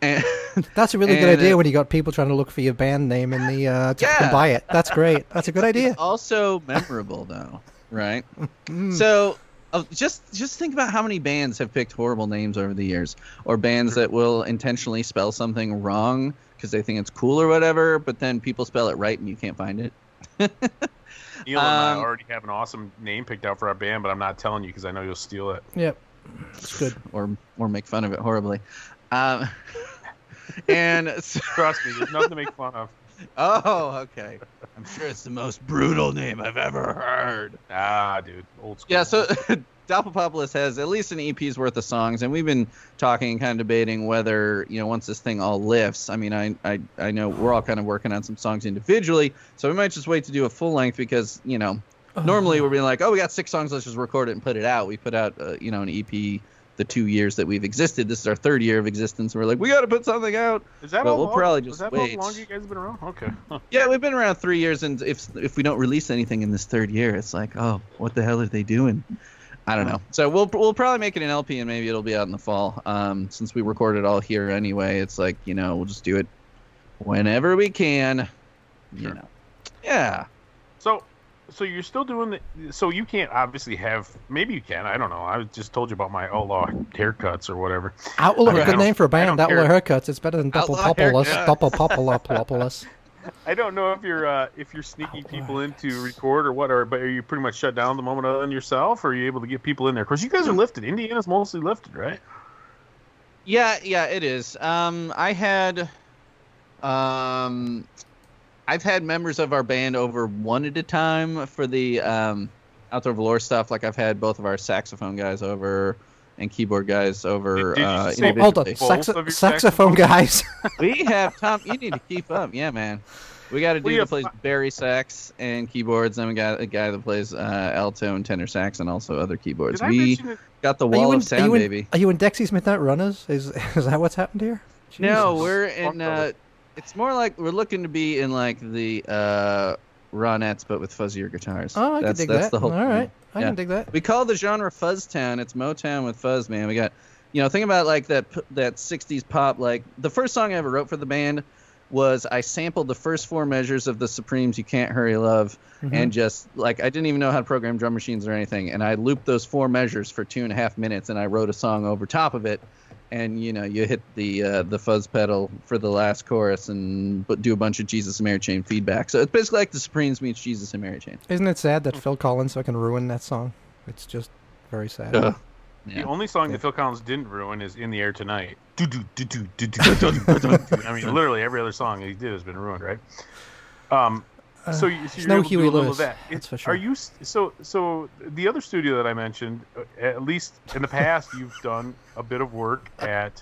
Speaker 3: And *laughs*
Speaker 2: That's a really good idea
Speaker 3: uh,
Speaker 2: when you got people trying to look for your band name in the uh, to
Speaker 3: Yeah.
Speaker 2: buy it. That's great. That's a good idea.
Speaker 3: It's also memorable though, right? *laughs*
Speaker 2: Mm.
Speaker 3: So uh, just just think about how many bands have picked horrible names over the years, or bands that will intentionally spell something wrong because they think it's cool or whatever, but then people spell it right and you can't find it. *laughs*
Speaker 1: Neil and I
Speaker 3: Um,
Speaker 1: already have an awesome name picked out for our band, but I'm not telling you because I know you'll steal it.
Speaker 2: Yep. It's good. *laughs*
Speaker 3: or or make fun of it horribly. Um, *laughs* and so,
Speaker 1: Trust me, there's nothing to make fun of.
Speaker 3: Oh, okay. I'm sure it's the most brutal name I've ever heard.
Speaker 1: Ah, dude, old school.
Speaker 3: Yeah, so *laughs* Doppelpopulis has at least an EP's worth of songs, and we've been talking and kind of debating whether, you know, once this thing all lifts, I mean, I, I, I know we're all kind of working on some songs individually, so we might just wait to do a full length because, you know, normally we're being like, oh, we got six songs, let's just record it and put it out. We put out, uh, you know, an EP the two years that we've existed. This is our third year of existence. And we're like, we got to put something out.
Speaker 1: is that
Speaker 3: but we'll
Speaker 1: long,
Speaker 3: probably
Speaker 1: is
Speaker 3: just
Speaker 1: that
Speaker 3: wait.
Speaker 1: how long you guys have been around? Okay. Huh. *laughs*
Speaker 3: Yeah, we've been around three years, and if if we don't release anything in this third year, it's like, oh, what the hell are they doing? I don't know. So we'll we'll probably make it an LP, and maybe it'll be out in the fall. Um, since we record it all here anyway, it's like you know we'll just do it whenever we can. You
Speaker 1: Sure.
Speaker 3: know. Yeah.
Speaker 1: So, so you're still doing the. So you can't obviously have. Maybe you can. I don't know. I just told you about my outlaw haircuts or whatever.
Speaker 2: Outlaw,
Speaker 1: I
Speaker 2: good
Speaker 1: don't-
Speaker 2: name for a
Speaker 1: I
Speaker 2: band. Outlaw
Speaker 1: care.
Speaker 2: haircuts. It's better than double
Speaker 3: Outlaw
Speaker 2: populous.
Speaker 3: haircuts.
Speaker 2: Double populous. *laughs*
Speaker 1: I don't know if you're uh, if you're sneaking people in to record or what, or but are you pretty much shut down the moment other than yourself, or are you able to get people in there? Because you guys are lifted. Indiana's mostly lifted, right?
Speaker 3: Yeah, yeah, it is. Um, I had, um, I've had members of our band over one at a time for the um, outdoor velour stuff. Like I've had both of our saxophone guys over and keyboard guys over
Speaker 1: Did- did you
Speaker 3: uh,
Speaker 1: say-
Speaker 2: hold on. Saxo-
Speaker 1: of
Speaker 2: saxophone guys. *laughs*
Speaker 3: we have Tom. You need to keep up, yeah, man. We got a dude
Speaker 1: We
Speaker 3: that plays bari sax and keyboards, and we got a guy that plays uh, alto and tenor sax, and also other keyboards.
Speaker 1: Did
Speaker 3: We got the wall
Speaker 2: in-
Speaker 3: of sound,
Speaker 2: you in-
Speaker 3: baby.
Speaker 2: Are you in Dexys Midnight Runners? Is *laughs* is that what's happened here?
Speaker 3: No, we're in. Uh, it's more like we're looking to be in like the uh, Ronettes, but with fuzzier guitars.
Speaker 2: Oh, I
Speaker 3: that's,
Speaker 2: can dig
Speaker 3: that's
Speaker 2: that.
Speaker 3: the whole.
Speaker 2: All
Speaker 3: thing.
Speaker 2: right, I
Speaker 3: Yeah.
Speaker 2: can dig that.
Speaker 3: We call the genre Fuzz Town. It's Motown with fuzz, man. We got, you know, think about like that that '60s pop. Like the first song I ever wrote for the band was I sampled the first four measures of the Supremes "You Can't Hurry Love"
Speaker 2: Mm-hmm.
Speaker 3: and just like I didn't even know how to program drum machines or anything, and I looped those four measures for two and a half minutes, and I wrote a song over top of it and you know you hit the uh, the fuzz pedal for the last chorus and but do a bunch of Jesus and Mary Chain feedback. So it's basically like the Supremes meets Jesus and Mary Chain.
Speaker 2: Isn't it sad that Phil Collins fucking ruined that song? It's just very sad.
Speaker 1: Uh,
Speaker 3: yeah.
Speaker 1: The only song yeah. that Phil Collins didn't ruin is "In the Air Tonight." I mean, literally every other song he did has been ruined, right? Um, so, you, so
Speaker 2: it's
Speaker 1: you're
Speaker 2: no
Speaker 1: able to do
Speaker 2: Huey
Speaker 1: a little
Speaker 2: Lewis,
Speaker 1: of that.
Speaker 2: that's for sure.
Speaker 1: Are you so so? The other studio that I mentioned, uh, at least in the past, *laughs* you've done a bit of work at.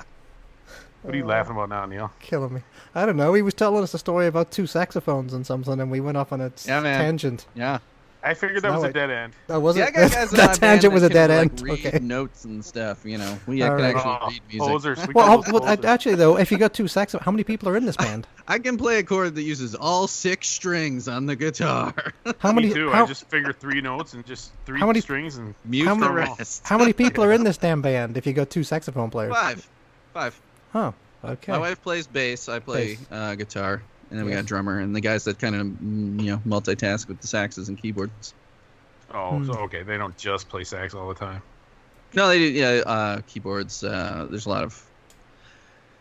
Speaker 1: What are you laughing about now, Neil?
Speaker 2: Killing me. I don't know. He was telling us a story about two saxophones and something, and we went off on a
Speaker 3: Yeah, man.
Speaker 2: tangent.
Speaker 3: Yeah.
Speaker 1: I figured *laughs* that was a dead end.
Speaker 2: That was
Speaker 3: yeah, I
Speaker 2: it?
Speaker 3: got
Speaker 2: that tangent was a dead end.
Speaker 3: Like, read
Speaker 2: okay.
Speaker 3: notes and stuff. You know, we I
Speaker 2: All
Speaker 3: can
Speaker 2: right.
Speaker 3: actually
Speaker 1: Oh,
Speaker 3: read music.
Speaker 1: posers. We
Speaker 2: Well,
Speaker 1: call
Speaker 2: how,
Speaker 1: those
Speaker 2: well,
Speaker 1: posers.
Speaker 2: actually, though, if you got two saxophones, how many people are in this band?
Speaker 3: I can play a chord that uses all six strings on the guitar. *laughs*
Speaker 2: How many?
Speaker 1: Me too.
Speaker 2: How,
Speaker 1: I just figure three notes and just three
Speaker 2: How many-
Speaker 1: strings and
Speaker 3: Mute
Speaker 2: How
Speaker 3: the
Speaker 2: many-
Speaker 3: rest.
Speaker 2: how many people are in *laughs* this damn band? If you got two saxophone players,
Speaker 3: Five. Five.
Speaker 2: huh? Okay.
Speaker 3: My wife plays bass. I play
Speaker 2: Bass.
Speaker 3: uh, guitar, and then we got drummer and the guys that kind of you know multitask with the saxes and keyboards.
Speaker 1: oh,
Speaker 2: Hmm.
Speaker 1: so okay, they don't just play sax all the time.
Speaker 3: No, they do. Yeah, uh, keyboards. Uh, there's a lot of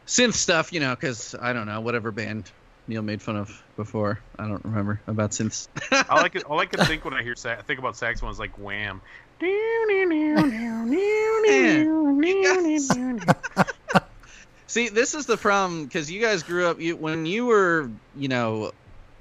Speaker 3: synth stuff, you know, because I don't know whatever band Neil made fun of before. I don't remember about synths.
Speaker 1: all I can *laughs* all I can think when I hear sa- think about saxophone is like Wham. *laughs* *laughs*
Speaker 3: See, this is the problem because you guys grew up. You when you were, you know,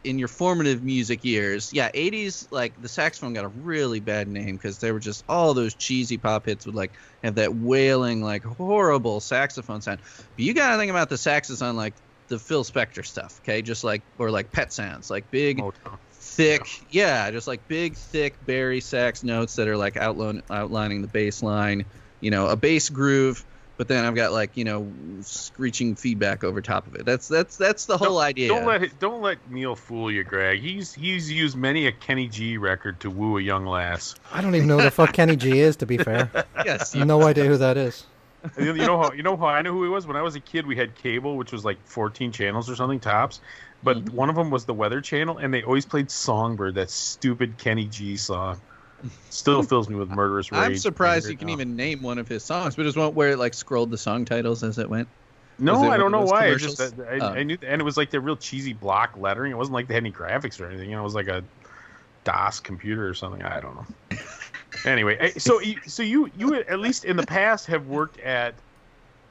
Speaker 3: in your formative music years. Yeah, '80s. Like the saxophone got a really bad name because there were just all those cheesy pop hits would like have that wailing, like horrible saxophone sound. But you gotta think about the saxes on like the Phil Spector stuff. Okay, just like or like Pet sounds, like big oh,
Speaker 1: Motown.
Speaker 3: thick yeah just like big thick bari sax notes that are like outline, outlining the bass line you know a bass groove but then i've got like you know screeching feedback over top of it that's that's that's the whole
Speaker 1: Don't-
Speaker 3: idea
Speaker 1: Don't let it, don't let Neil fool you, Greg. He's he's used many a Kenny G record to woo a young lass.
Speaker 2: I don't even know who the fuck Kenny G is. To be fair, *laughs*
Speaker 3: yes
Speaker 2: no idea who that is.
Speaker 1: You you know how you know how I knew who he was when I was a kid. We had cable, which was like 14 channels or something tops, but
Speaker 3: Mm-hmm.
Speaker 1: one of them was the Weather Channel, and they always played Songbird, that stupid Kenny G song. Still fills me with murderous rage.
Speaker 3: i'm surprised you can
Speaker 1: now.
Speaker 3: even name one of his songs but one where it like scrolled the song titles as it went
Speaker 1: No,
Speaker 3: it
Speaker 1: I don't know why. I just? I,
Speaker 3: Oh.
Speaker 1: I knew, and it was like the real cheesy block lettering. It wasn't like they had any graphics or anything. You know, it was like a DOS computer or something. I don't know. *laughs* anyway, eh, so so you you at least in the past have worked at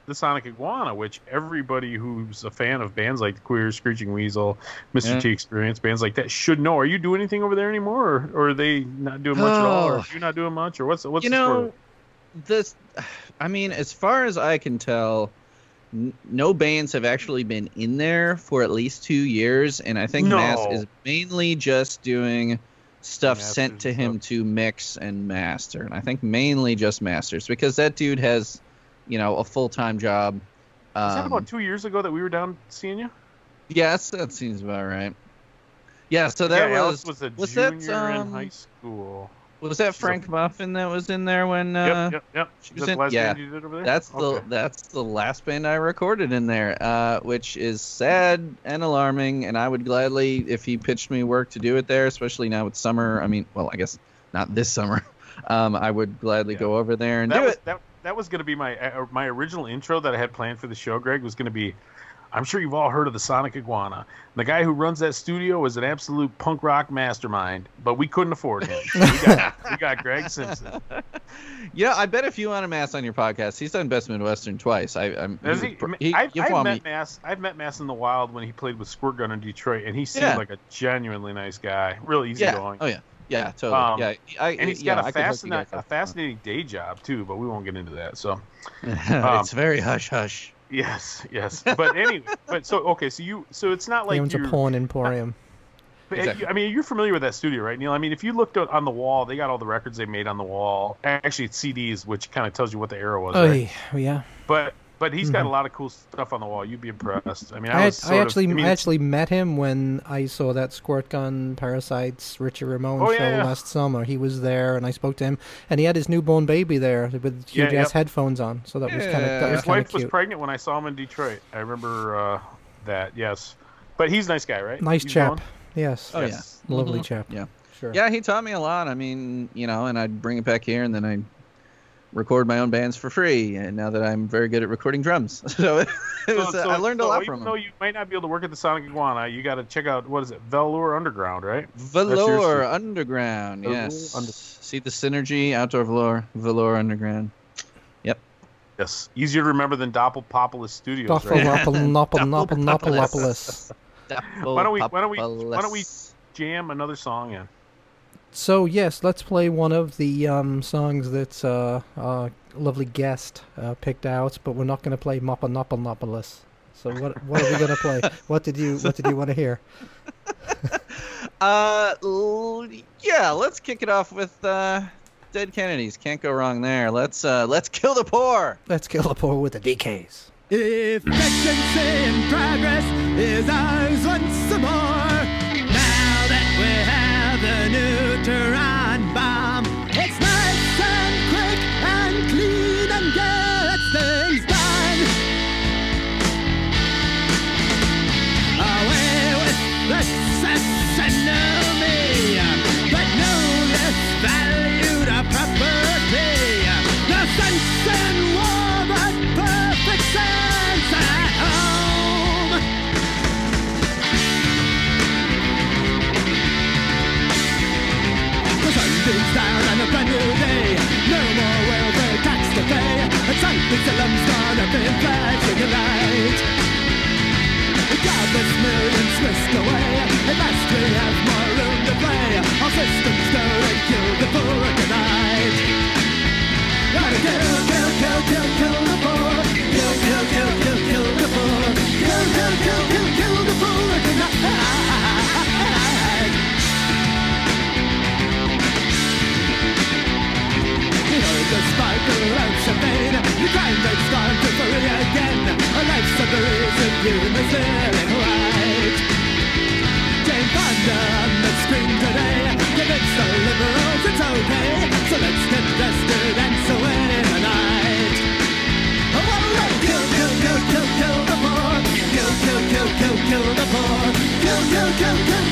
Speaker 1: the Sonic Iguana, which everybody who's a fan of bands like Queer, Screeching Weasel, Mr.
Speaker 3: Yeah.
Speaker 1: T Experience, bands like that should know. Are you doing anything over there anymore, or, or are they not doing much at all, or
Speaker 3: Oh.
Speaker 1: are you not doing much, or what's what's
Speaker 3: you
Speaker 1: the
Speaker 3: know this i mean as far as i can tell n- no bands have actually been in there for at least two years and i think
Speaker 1: No.
Speaker 3: mass is mainly just doing stuff
Speaker 1: Masters
Speaker 3: sent to him
Speaker 1: stuff.
Speaker 3: to mix and master and i think mainly just masters because that dude has you know a full-time job
Speaker 1: Was that
Speaker 3: um,
Speaker 1: about two years ago that we were down seeing you?
Speaker 3: yes that seems about right yeah so that
Speaker 1: yeah,
Speaker 3: was
Speaker 1: was a
Speaker 3: was that,
Speaker 1: junior in
Speaker 3: um,
Speaker 1: high school.
Speaker 3: was that frank muffin that was in there when uh
Speaker 1: yep, yep, yep.
Speaker 3: she was
Speaker 1: that
Speaker 3: in-
Speaker 1: the last
Speaker 3: yeah,
Speaker 1: band you did over there?
Speaker 3: That's the that's the last band I recorded in there, uh, which is sad and alarming. And I would gladly, if he pitched me work to do it there, especially now it's summer. I mean, well, I guess not this summer. *laughs* Um, I would gladly
Speaker 1: Yeah.
Speaker 3: go over there and
Speaker 1: that
Speaker 3: do
Speaker 1: was,
Speaker 3: it.
Speaker 1: That, that was going to be my uh, my original intro that I had planned for the show. Greg was going to be. I'm sure you've all heard of the Sonic Iguana. The guy who runs that studio is an absolute punk rock mastermind, but we couldn't afford him. We, got, we got Greg Simpson. *laughs*
Speaker 3: Yeah, I bet if you want a mass on your podcast, he's done Best Midwestern twice. I, I'm,
Speaker 1: he's,
Speaker 3: he,
Speaker 1: he, I've, I've met
Speaker 3: me-
Speaker 1: Mass. I've met Mass in the wild when he played with Squirt Gun in Detroit, and he seemed
Speaker 3: Yeah.
Speaker 1: like a genuinely nice guy, real
Speaker 3: Yeah.
Speaker 1: easygoing.
Speaker 3: Oh yeah. Yeah. Totally.
Speaker 1: Um,
Speaker 3: yeah. I,
Speaker 1: and he's
Speaker 3: yeah,
Speaker 1: got
Speaker 3: I
Speaker 1: a,
Speaker 3: could
Speaker 1: fascinating, a fascinating day job too, but we won't get into that. So *laughs*
Speaker 3: it's very hush hush.
Speaker 1: yes, yes. But anyway, but so okay, so you, so it's not
Speaker 2: he
Speaker 1: like
Speaker 2: owns a
Speaker 1: you're.
Speaker 2: porn emporium.
Speaker 1: But,
Speaker 3: Exactly.
Speaker 1: I mean, you're familiar with that studio, right, Neil? I mean, if you looked on the wall, they got all the records they made on the wall. Actually, it's CDs, which kind of tells you what the era was.
Speaker 2: Oh
Speaker 1: right?
Speaker 2: yeah.
Speaker 1: But but he's
Speaker 3: Mm-hmm.
Speaker 1: got a lot of cool stuff on the wall. You'd be impressed. I mean, I,
Speaker 2: I,
Speaker 1: was
Speaker 2: I
Speaker 1: sort of-
Speaker 2: actually
Speaker 1: I mean,
Speaker 2: I actually met him when I saw that Squirt Gun Parasites Richie Ramone
Speaker 1: Oh,
Speaker 2: show
Speaker 1: yeah, yeah.
Speaker 2: last summer. He was there, and I spoke to him, and he had his newborn baby there with
Speaker 1: Yeah,
Speaker 2: huge ass
Speaker 1: yep.
Speaker 2: headphones on. So that was kind of that was
Speaker 1: his
Speaker 2: kind of
Speaker 1: wife was pregnant when I saw him in Detroit. I remember uh, that. Yes, but he's a nice guy, right?
Speaker 2: Nice
Speaker 1: He's
Speaker 2: chap.
Speaker 1: going?
Speaker 2: Yes,
Speaker 3: Oh
Speaker 1: Yes.
Speaker 3: yeah.
Speaker 2: lovely
Speaker 3: Mhm.
Speaker 2: chap.
Speaker 3: Yeah.
Speaker 2: Sure.
Speaker 3: Yeah, he taught me a lot. I mean, you know, and I'd bring it back here, and then I'd record my own bands for free, and now that I'm very good at recording drums, *laughs* so, was,
Speaker 1: so
Speaker 3: I learned
Speaker 1: so
Speaker 3: a
Speaker 1: lot
Speaker 3: from
Speaker 1: them.
Speaker 3: Though
Speaker 1: you might not be able to work at the Sonic Iguana, you got to check out what is it, Velour Underground, right?
Speaker 3: Velour Underground,
Speaker 1: Velour
Speaker 3: yes.
Speaker 1: Under-
Speaker 3: See the synergy, outdoor velour, velour underground. Yep.
Speaker 1: Yes, easier to remember than Doppelpopolis Studios. Doppelpopolis. Right?
Speaker 2: Why
Speaker 3: don't we? Why don't we? Why don't we
Speaker 1: jam another song in?
Speaker 2: So yes, let's play one of the um, songs that uh, our lovely guest uh, picked out, but we're not going to play Mopanopanopolis. So what what are we going to play? *laughs* What did you what did you want to hear? *laughs*
Speaker 3: uh, l- yeah, let's kick it off with uh, Dead Kennedys. Can't go wrong there. Let's uh, let's kill the poor.
Speaker 2: Let's kill the poor with the DKs.
Speaker 4: If Texan progress is ours once more. The neutron to pay. A trumpet alarm's gonna be flashing light. Countless millions whisked away. At we have more room to play. Our systems go and kill the poor tonight. Gotta kill, kill, kill, kill. Kill, the sparkle of champagne The crime that's gone to free again A life's of the reason you in right Jane Fonda on the screen today Convince the liberals it's okay So let's get dusted and so away tonight Oh, oh, oh, kill, kill, kill, kill, kill the poor Kill, kill, kill, kill, kill the poor Kill, kill, kill, kill,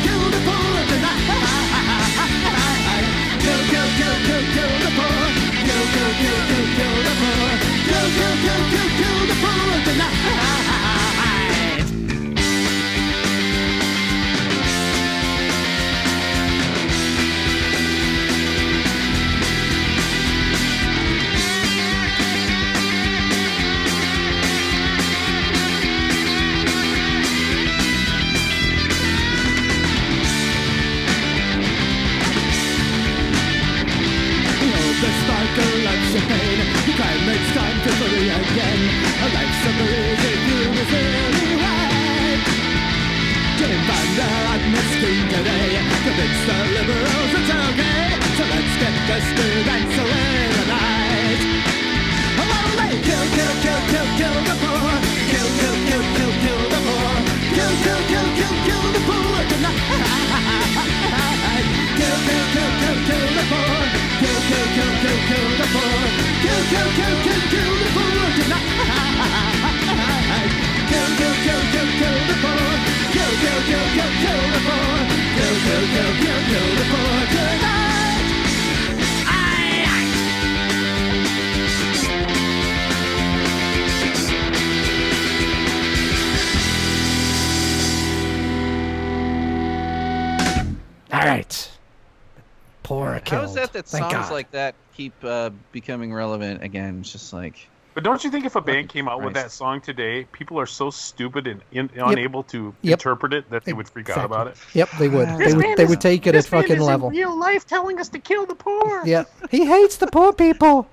Speaker 3: keep uh, becoming relevant again? It's just like
Speaker 1: But don't you think if a band came out with that song today, people are so stupid and in, unable to
Speaker 2: Yep.
Speaker 1: interpret it that they would freak out about it?
Speaker 2: Yep, they would. They would.
Speaker 1: man
Speaker 2: They
Speaker 1: is-
Speaker 2: would take it at fucking level.
Speaker 1: real life telling us to kill the poor.
Speaker 2: Yeah, he hates the poor people.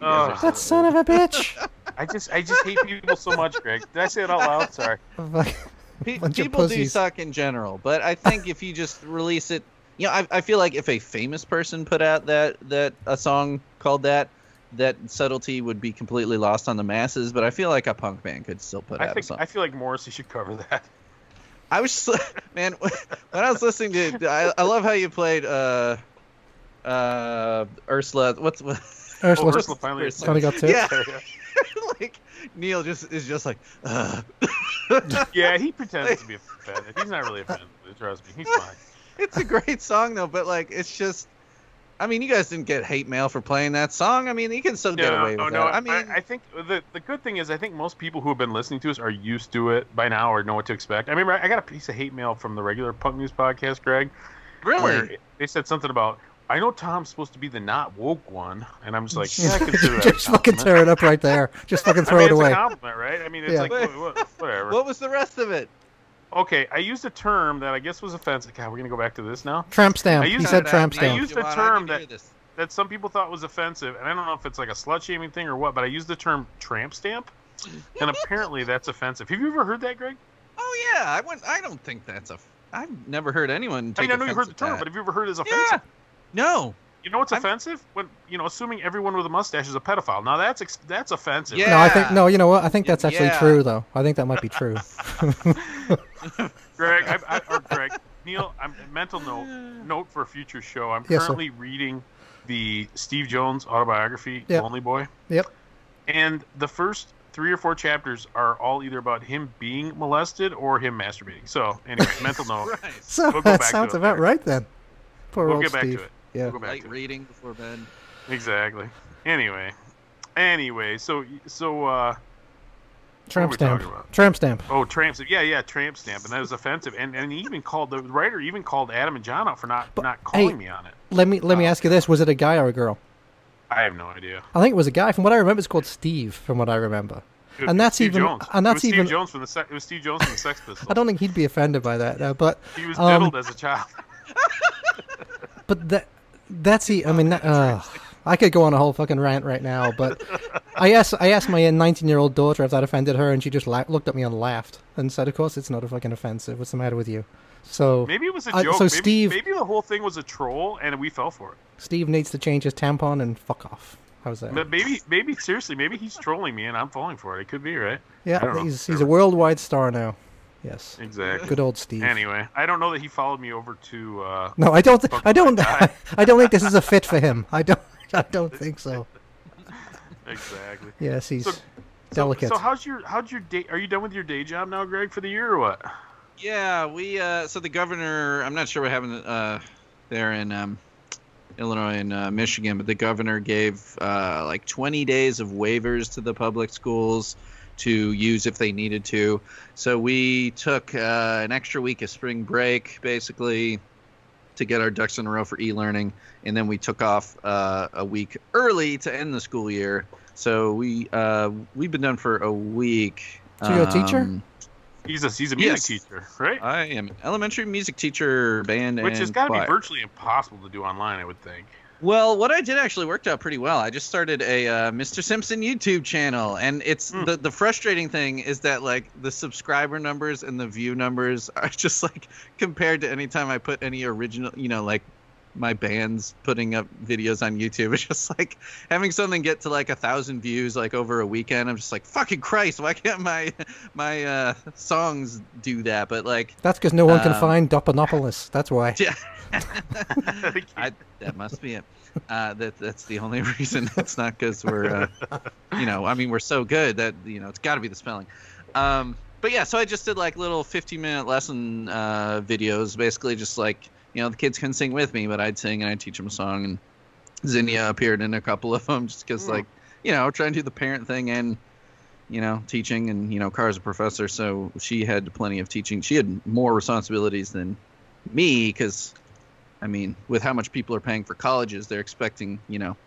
Speaker 1: Oh,
Speaker 2: That son of a bitch.
Speaker 1: I just I just hate people so much, Greg. Did I say it out loud? Sorry. *laughs*
Speaker 3: Pe-
Speaker 2: Bunch of
Speaker 3: people do suck in general, but I think if you just release it, you know, I, I feel like if a famous person put out that that a song called that, that subtlety would be completely lost on the masses. But I feel like a punk band could still put
Speaker 1: I
Speaker 3: out a song.
Speaker 1: I feel like Morrissey should cover that.
Speaker 3: I was just- *laughs* man *laughs* when I was listening to I, I love how you played uh uh Ursula what's what
Speaker 1: Oh,
Speaker 2: Ursula
Speaker 1: Ursula finally.
Speaker 2: finally got tits.
Speaker 3: yeah *laughs* like Neil just is just like uh.
Speaker 1: Yeah, he pretends to be offended. He's not really offended. Trust me, he's fine.
Speaker 3: It's a great song though but like it's just I mean, you guys didn't get hate mail for playing that song. I mean, you can still get away with
Speaker 1: no,
Speaker 3: that.
Speaker 1: no.
Speaker 3: I mean,
Speaker 1: I, think the the good thing is I think most people who have been listening to us are used to it by now or know what to expect. I remember I got a piece of hate mail from the regular Punk News podcast, Greg,
Speaker 3: really,
Speaker 1: where they said something about I know Tom's supposed to be the not woke one, and I'm just like, yeah, I consider *laughs* that.
Speaker 2: Just fucking tear it up right there. Just fucking *laughs*
Speaker 1: I
Speaker 2: throw
Speaker 1: mean,
Speaker 2: it
Speaker 1: it's
Speaker 2: away.
Speaker 1: a compliment, right? I mean, it's
Speaker 2: Yeah.
Speaker 1: like wha- wha- whatever.
Speaker 3: what was the rest of it?
Speaker 1: Okay, I used a term that I guess was offensive. God, we're gonna go back to this now.
Speaker 2: Tramp stamp.
Speaker 1: I
Speaker 2: He said
Speaker 1: that-
Speaker 2: tramp
Speaker 1: I
Speaker 2: stamp.
Speaker 3: I
Speaker 1: used
Speaker 3: a term
Speaker 1: that-
Speaker 3: this.
Speaker 1: That some people thought was offensive, and I don't know if it's like a slut shaming thing or what, but I used the term tramp stamp, and apparently that's offensive. Have you ever heard that, Greg?
Speaker 3: Oh yeah, I went. I don't think that's a. I've never heard anyone
Speaker 1: I
Speaker 3: take
Speaker 1: mean, I know you heard the term,
Speaker 3: at
Speaker 1: but have you ever heard it as offensive?
Speaker 3: yeah, no,
Speaker 1: You know what's
Speaker 3: I'm-
Speaker 1: offensive? When you know, assuming everyone with a mustache is a pedophile. Now that's ex- that's offensive.
Speaker 3: Yeah.
Speaker 2: No, I think no. You know what? I think that's actually
Speaker 3: Yeah.
Speaker 2: true, though. I think that might be true. *laughs*
Speaker 1: Greg, I, I, or Greg, *laughs* Neil, I'm mental note note for a future show. I'm
Speaker 2: Yes, sir.
Speaker 1: currently reading the Steve Jones autobiography,
Speaker 2: Yep.
Speaker 1: Lonely Boy.
Speaker 2: Yep.
Speaker 1: And the first three or four chapters are all either about him being molested or him masturbating. So, anyway, mental *laughs* note.
Speaker 3: right.
Speaker 2: So
Speaker 1: We'll go
Speaker 2: that
Speaker 1: back
Speaker 2: sounds
Speaker 1: it
Speaker 2: about
Speaker 1: later.
Speaker 2: right then. Poor
Speaker 1: We'll
Speaker 2: old
Speaker 1: get back
Speaker 2: Steve.
Speaker 1: To it.
Speaker 2: Yeah.
Speaker 1: We'll go
Speaker 3: Light reading before bed.
Speaker 1: Exactly. Anyway. Anyway, so so uh
Speaker 2: Tramp stamp. Tramp stamp.
Speaker 1: oh tramp stamp. Yeah, yeah, tramp stamp, and that was offensive. And and he even called the writer even called Adam and John out for not
Speaker 2: But,
Speaker 1: not calling
Speaker 2: hey,
Speaker 1: me on it.
Speaker 2: Let me let me
Speaker 1: Oh,
Speaker 2: ask you this: Was it a guy or a girl?
Speaker 1: I have no idea.
Speaker 2: I think it was a guy. From what I remember, it's called Steve. From what I remember,
Speaker 1: It
Speaker 2: And that's
Speaker 1: Steve
Speaker 2: even-
Speaker 1: Jones.
Speaker 2: and
Speaker 1: It
Speaker 2: that's
Speaker 1: was Steve
Speaker 2: even-
Speaker 1: Jones from the Se- it was Steve Jones from the Sex *laughs* Pistols.
Speaker 2: I don't think he'd be offended by that. Uh, but
Speaker 1: He was
Speaker 2: um,
Speaker 1: diddled as a child. *laughs*
Speaker 2: but that that's the. I mean, uh, I could go on a whole fucking rant right now. But *laughs* I asked I asked my 19 year old daughter if that offended her, and she just la- looked at me and laughed and said, "Of course, it's not a fucking offensive. What's the matter with you?" So
Speaker 1: Maybe it was a
Speaker 2: Uh,
Speaker 1: joke.
Speaker 2: so
Speaker 1: maybe,
Speaker 2: Steve-
Speaker 1: maybe the whole thing was a troll, and we fell for it.
Speaker 2: Steve needs to change his tampon and fuck off. How's that?
Speaker 1: But maybe, maybe seriously, maybe he's trolling me, and I'm falling for it. It could be right.
Speaker 2: Yeah, he's he's a worldwide star now. Yes,
Speaker 1: Exactly.
Speaker 2: good old Steve.
Speaker 1: Anyway, I don't know that he followed me over to. Uh,
Speaker 2: No, I don't.
Speaker 1: Fuck
Speaker 2: I don't.
Speaker 1: my. *laughs*
Speaker 2: I don't think this is a fit for him. I don't. I don't think so. *laughs*
Speaker 1: exactly.
Speaker 2: Yes, he's
Speaker 1: So- So,
Speaker 2: delicate.
Speaker 1: so how's your how's your day? Are you done with your day job now, Greg, for the year or what?
Speaker 3: Yeah, we. Uh, so the governor. I'm not sure what happened uh, there in um, Illinois and uh, Michigan, but the governor gave uh, like 20 days of waivers to the public schools to use if they needed to. So we took uh, an extra week of spring break, basically, to get our ducks in a row for e-learning, and then we took off uh, a week early to end the school year. So we uh, we've been done for a week.
Speaker 2: So you're a teacher?
Speaker 3: Um,
Speaker 1: He's a he's a music
Speaker 3: Yes.
Speaker 1: teacher, right?
Speaker 3: I am an elementary music teacher, band,
Speaker 1: Which
Speaker 3: and
Speaker 1: has got to be virtually impossible to do online, I would think.
Speaker 3: Well, what I did actually worked out pretty well. I just started a uh, Mr. Simpson YouTube channel, and it's
Speaker 1: Hmm.
Speaker 3: the the frustrating thing is that like the subscriber numbers and the view numbers *laughs* are just like compared to any time I put any original, you know, like my band's putting up videos on YouTube. *laughs* It's just like having something get to like a thousand views like over a weekend. I'm just like fucking Christ, why can't my my uh, songs do that? But like
Speaker 2: That's because no one can
Speaker 3: Um,
Speaker 2: find Doponopolis. That's why. *laughs*
Speaker 3: yeah. *laughs* I, that must be it. Uh, that that's the only reason. It's not because we're, uh, you know, I mean, we're so good that you know it's got to be the spelling. Um, but yeah, so I just did like little 15 minute lesson uh, videos, basically just like you know the kids can sing with me, but I'd sing and I'd teach them a song, and Zinnia appeared in a couple of them just because
Speaker 1: Hmm.
Speaker 3: like you know trying to do the parent thing and you know teaching and you know Cara's a professor, so she had plenty of teaching. She had more responsibilities than me because I mean, with how much people are paying for colleges, they're expecting, you know.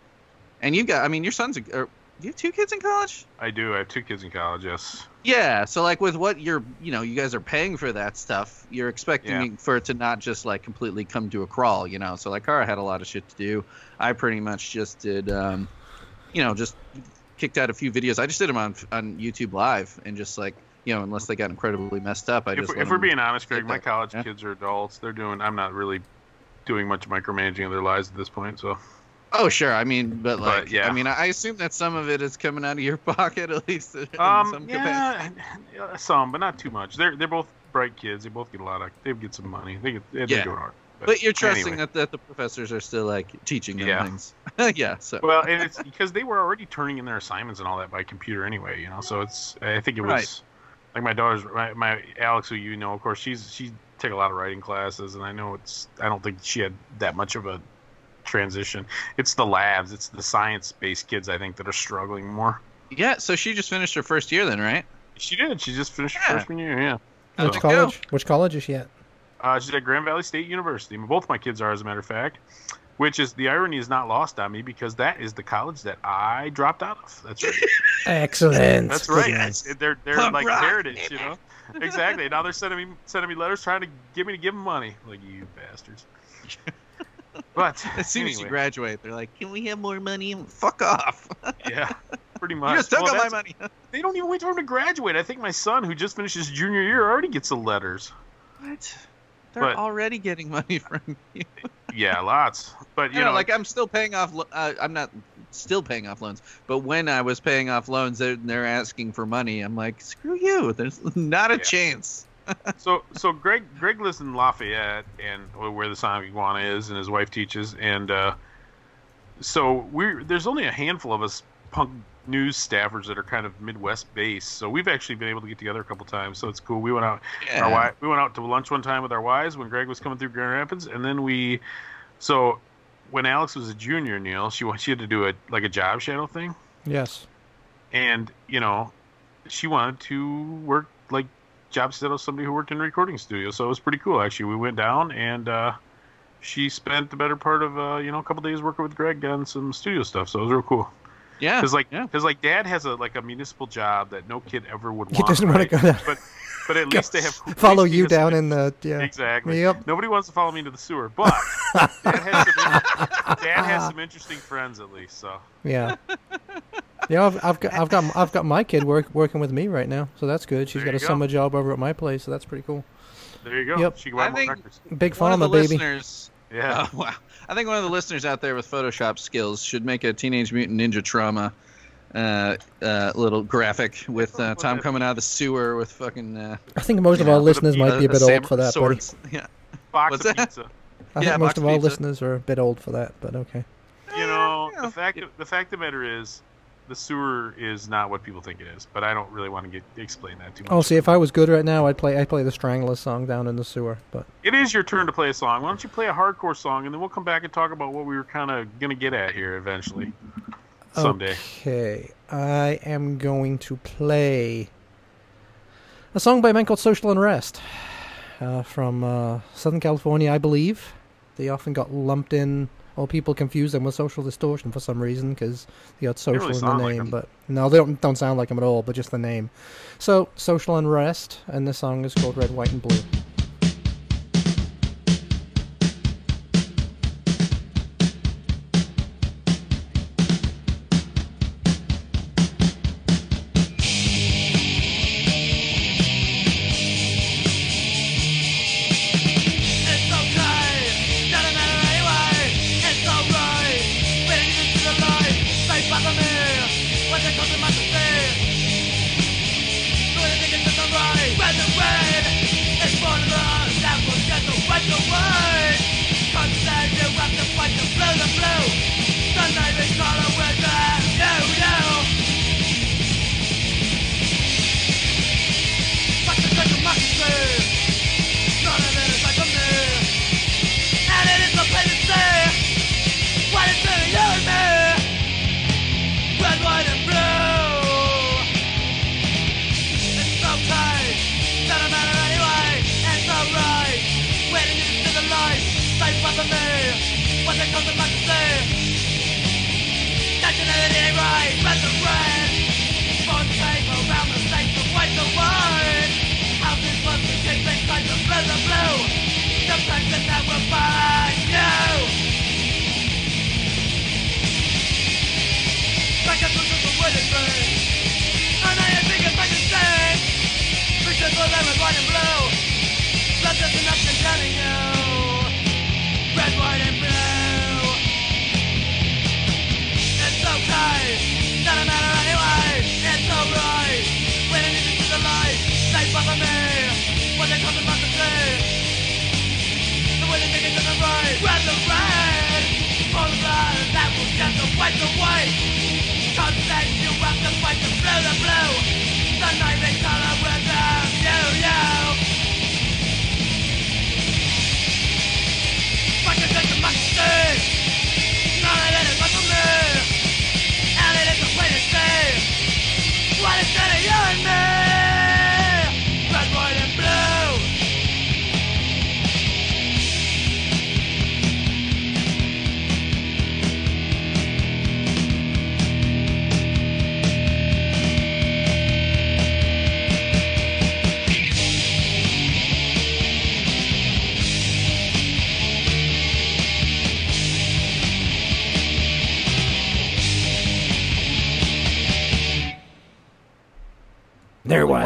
Speaker 3: And you've got, I mean, your son's, a, are, you have two kids in college?
Speaker 1: I do. I have two kids in college. Yes.
Speaker 3: Yeah. So, like, with what you're, you know, you guys are paying for that stuff, you're expecting
Speaker 1: Yeah.
Speaker 3: for it to not just, like, completely come to a crawl, you know. So, like, Cara had a lot of shit to do. I pretty much just did, um, you know, just kicked out a few videos. I just did them on, on YouTube Live and just, like, you know, unless they got incredibly messed up, I
Speaker 1: If,
Speaker 3: just.
Speaker 1: we're- if we're being honest, Greg, my
Speaker 3: that.
Speaker 1: college
Speaker 3: Yeah.
Speaker 1: kids are adults. They're doing. I'm not really doing much micromanaging of their lives at this point. So
Speaker 3: Oh sure, I mean, but
Speaker 1: But,
Speaker 3: like,
Speaker 1: yeah.
Speaker 3: I mean, I assume that some of it is coming out of your *laughs* pocket at least. In
Speaker 1: Um,
Speaker 3: some capacity.
Speaker 1: yeah, yeah, some, but not too much. They're they're both bright kids. They both get a lot of. They get some money. They get. They're
Speaker 3: Yeah.
Speaker 1: doing hard.
Speaker 3: But you're trusting
Speaker 1: anyway.
Speaker 3: that, that the professors are still like teaching them
Speaker 1: Yeah.
Speaker 3: things. *laughs* yeah. So.
Speaker 1: Well, and it's because they were already turning in their assignments and all that by computer anyway. You know, so it's. I think it was
Speaker 3: Right.
Speaker 1: like my daughter's my, my Alex, who you know, of course, she's she take a lot of writing classes, and I know it's. I don't think she had that much of a transition. It's the labs, it's the science-based kids I think that are struggling more.
Speaker 3: Yeah, so she just finished her first year then, right?
Speaker 1: She did. She just finished her
Speaker 3: Yeah.
Speaker 1: freshman year. Yeah.
Speaker 3: How'd
Speaker 6: Which
Speaker 3: it
Speaker 6: college? Which college is she at?
Speaker 1: Uh, she's at Grand Valley State University. Both my kids are, as a matter of fact. Which is the irony is not lost on me because that is the college that I dropped out of. That's right. *laughs*
Speaker 6: Excellent.
Speaker 1: That's right.
Speaker 6: Goodness.
Speaker 1: They're they're
Speaker 3: Punk
Speaker 1: like
Speaker 3: rock,
Speaker 1: heritage, you know. *laughs* exactly. Now they're sending me sending me letters trying to get me to give them money. Like you bastards. *laughs* But *laughs*
Speaker 3: As soon as you graduate, they're like, "Can we have more money?" Fuck off! *laughs*
Speaker 1: yeah, pretty much.
Speaker 3: you just took
Speaker 1: Well,
Speaker 3: all my money. *laughs*
Speaker 1: They don't even wait for him to graduate. I think my son, who just finished his junior year, already gets the letters.
Speaker 3: what? They're
Speaker 1: But-
Speaker 3: already getting money from you.
Speaker 1: Yeah, lots. But you
Speaker 3: You know,
Speaker 1: know,
Speaker 3: like I'm still paying off. Uh, I'm not still paying off loans, but when I was paying off loans, they're, they're asking for money. I'm like, screw you. There's not a
Speaker 1: Yeah.
Speaker 3: chance.
Speaker 1: So so Greg Greg lives in Lafayette and where the Sonic Iguana is, and his wife teaches, and uh, so we there's only a handful of us punk news staffers that are kind of Midwest based. So we've actually been able to get together a couple times. So it's cool. We went out our
Speaker 3: Yeah.
Speaker 1: wi- we went out to lunch one time with our wives when Greg was coming through Grand Rapids, and then we so when Alex was a junior, Neil, she wa- she had to do a like a job shadow thing,
Speaker 6: Yes.
Speaker 1: and you know she wanted to work like job shadow somebody who worked in a recording studio. So it was pretty cool actually. We went down and. uh she spent the better part of uh, you know a couple days working with Greg on some studio stuff, so it was real cool.
Speaker 3: Yeah.
Speaker 1: Because like,
Speaker 3: yeah.
Speaker 1: because like, Dad has a like a municipal job that no kid ever would want.
Speaker 6: He
Speaker 1: want.
Speaker 6: doesn't wanna
Speaker 1: right?
Speaker 6: go down.
Speaker 1: But but at *laughs* least they have
Speaker 6: Follow
Speaker 1: at least he
Speaker 6: you down in the yeah.
Speaker 1: Exactly.
Speaker 6: Yep.
Speaker 1: Nobody wants to follow me into the sewer, but Dad has some, *laughs* Dad has some interesting friends at least. So
Speaker 6: Yeah. *laughs* Yeah, I've, I've got I've got I've got my kid work working with me right now, so that's good. She's
Speaker 1: There
Speaker 6: got a
Speaker 1: go.
Speaker 6: summer job over at my place, so that's pretty cool.
Speaker 1: there you go.
Speaker 6: Yep.
Speaker 1: She can buy
Speaker 3: I
Speaker 1: more
Speaker 3: think-
Speaker 1: records.
Speaker 6: Big
Speaker 3: One of the
Speaker 6: baby.
Speaker 3: listeners.
Speaker 1: Yeah. *laughs*
Speaker 3: Oh, wow. I think one of the listeners out there with Photoshop skills should make a Teenage Mutant Ninja Trauma uh, uh, little graphic with uh, Tom coming out of the sewer with fucking uh,
Speaker 6: I think most of
Speaker 1: Yeah,
Speaker 6: our listeners might be a
Speaker 3: uh,
Speaker 6: bit old for that, buddy. *laughs*
Speaker 3: Yeah.
Speaker 1: Box
Speaker 3: What's
Speaker 1: of
Speaker 3: that?
Speaker 1: pizza.
Speaker 6: I
Speaker 3: Yeah,
Speaker 6: think most of our
Speaker 3: pizza.
Speaker 6: listeners are a bit old for that, but okay.
Speaker 1: You know,
Speaker 3: Yeah.
Speaker 1: the fact the fact of the matter is, the sewer is not what people think it is. But I don't really want to get explain that too much.
Speaker 6: Oh, see, if I was good right now, I'd play I'd play the Stranglers song down in the sewer, but
Speaker 1: It is your turn to play a song. Why don't you play a hardcore song, and then we'll come back and talk about what we were kind of gonna get at here eventually, someday.
Speaker 6: Okay, I am going to play a song by a man called Social Unrest uh, from uh, Southern California, I believe. They often got lumped in, or people confuse them with Social Distortion for some reason because they got social
Speaker 1: really
Speaker 6: in the name.
Speaker 1: like
Speaker 6: but no, they don't don't sound like them at all, but just the name. So Social Unrest, and the song is called Red, White, and Blue.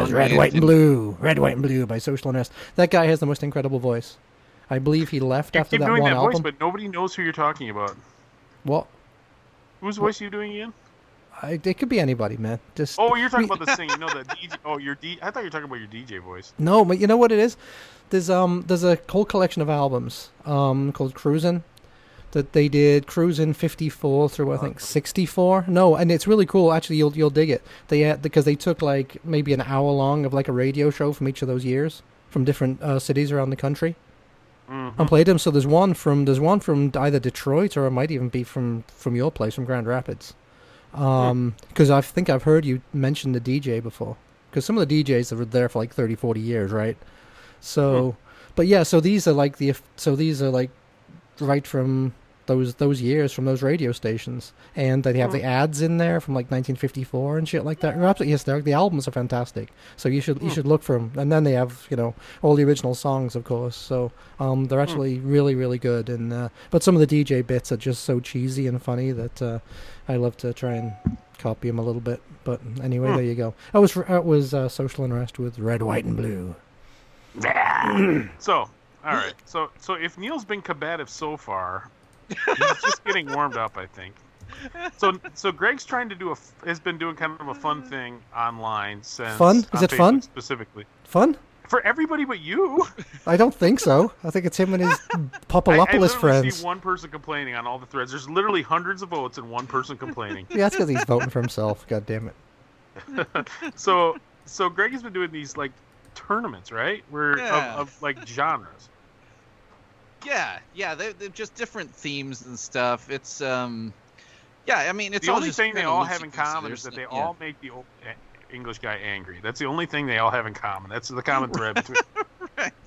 Speaker 2: Was Red, White, and Blue. Red, White, and Blue by Social Unrest. That guy has the most incredible voice. I believe he left
Speaker 1: You
Speaker 2: after
Speaker 1: keep
Speaker 2: that
Speaker 1: doing
Speaker 2: one
Speaker 1: that
Speaker 2: album.
Speaker 1: voice, but nobody knows who you're talking about.
Speaker 2: Well,
Speaker 1: Whose voice are you doing again?
Speaker 2: I, it could be anybody, man. Just
Speaker 1: Oh, you're talking
Speaker 2: we-
Speaker 1: about the singing. No, the *laughs* DJ. Oh, your D. I thought you were talking about your DJ voice.
Speaker 2: No, but you know what it is? There's um there's a whole collection of albums um called Cruisin' that they did Cruisin' 54 through I think 64. No, and it's really cool. Actually, you'll you'll dig it. They had, because they took like maybe an hour long of like a radio show from each of those years from different uh, cities around the country
Speaker 1: Mhm.
Speaker 2: and played them. So there's one from there's one from either Detroit or it might even be from from your place from Grand Rapids. Um, because I think I've heard you mention the DJ before. Because some of the DJs that were there for like 30, 40 years, right? So, but yeah, so these are like the so these are like right from those those years from those radio stations, and they have the ads in there from like 1954 and shit like that. You're absolutely hysterical. The albums are fantastic, so you should you should look for them. And then they have you know all the original songs, of course. So um, they're actually really really good. And uh, but some of the DJ bits are just so cheesy and funny that uh, I love to try and copy them a little bit. But anyway, there you go. That was that was uh, Social Unrest with Red, White, and Blue. *clears throat*
Speaker 1: So, all right. So, so if Neil's been combative so far, he's just getting warmed up, I think. So, so Greg's trying to do a f- has been doing kind of a fun mm. thing online since
Speaker 2: Fun? Is
Speaker 1: on
Speaker 2: it fun?
Speaker 1: Specifically
Speaker 2: Fun?
Speaker 1: for everybody but you.
Speaker 2: I don't think so. I think it's him and his *laughs*
Speaker 1: I, I
Speaker 2: Popolopoulos
Speaker 1: literally
Speaker 2: friends.
Speaker 1: see one person complaining on all the threads. There's literally hundreds of votes and one person complaining. *laughs*
Speaker 2: Yeah, that's because he's voting for himself. God damn it. *laughs*
Speaker 1: so, so Greg has been doing these like tournaments, right? Where
Speaker 3: Yeah.
Speaker 1: of, of like genres.
Speaker 3: Yeah, yeah, they're, they're just different themes and stuff. It's um, yeah, I mean, it's
Speaker 1: the only thing they all have in common is that they
Speaker 3: yeah.
Speaker 1: all make the old eh, English guy angry. That's the only thing they all have in common. That's the common *laughs* thread between.
Speaker 3: Right. *laughs*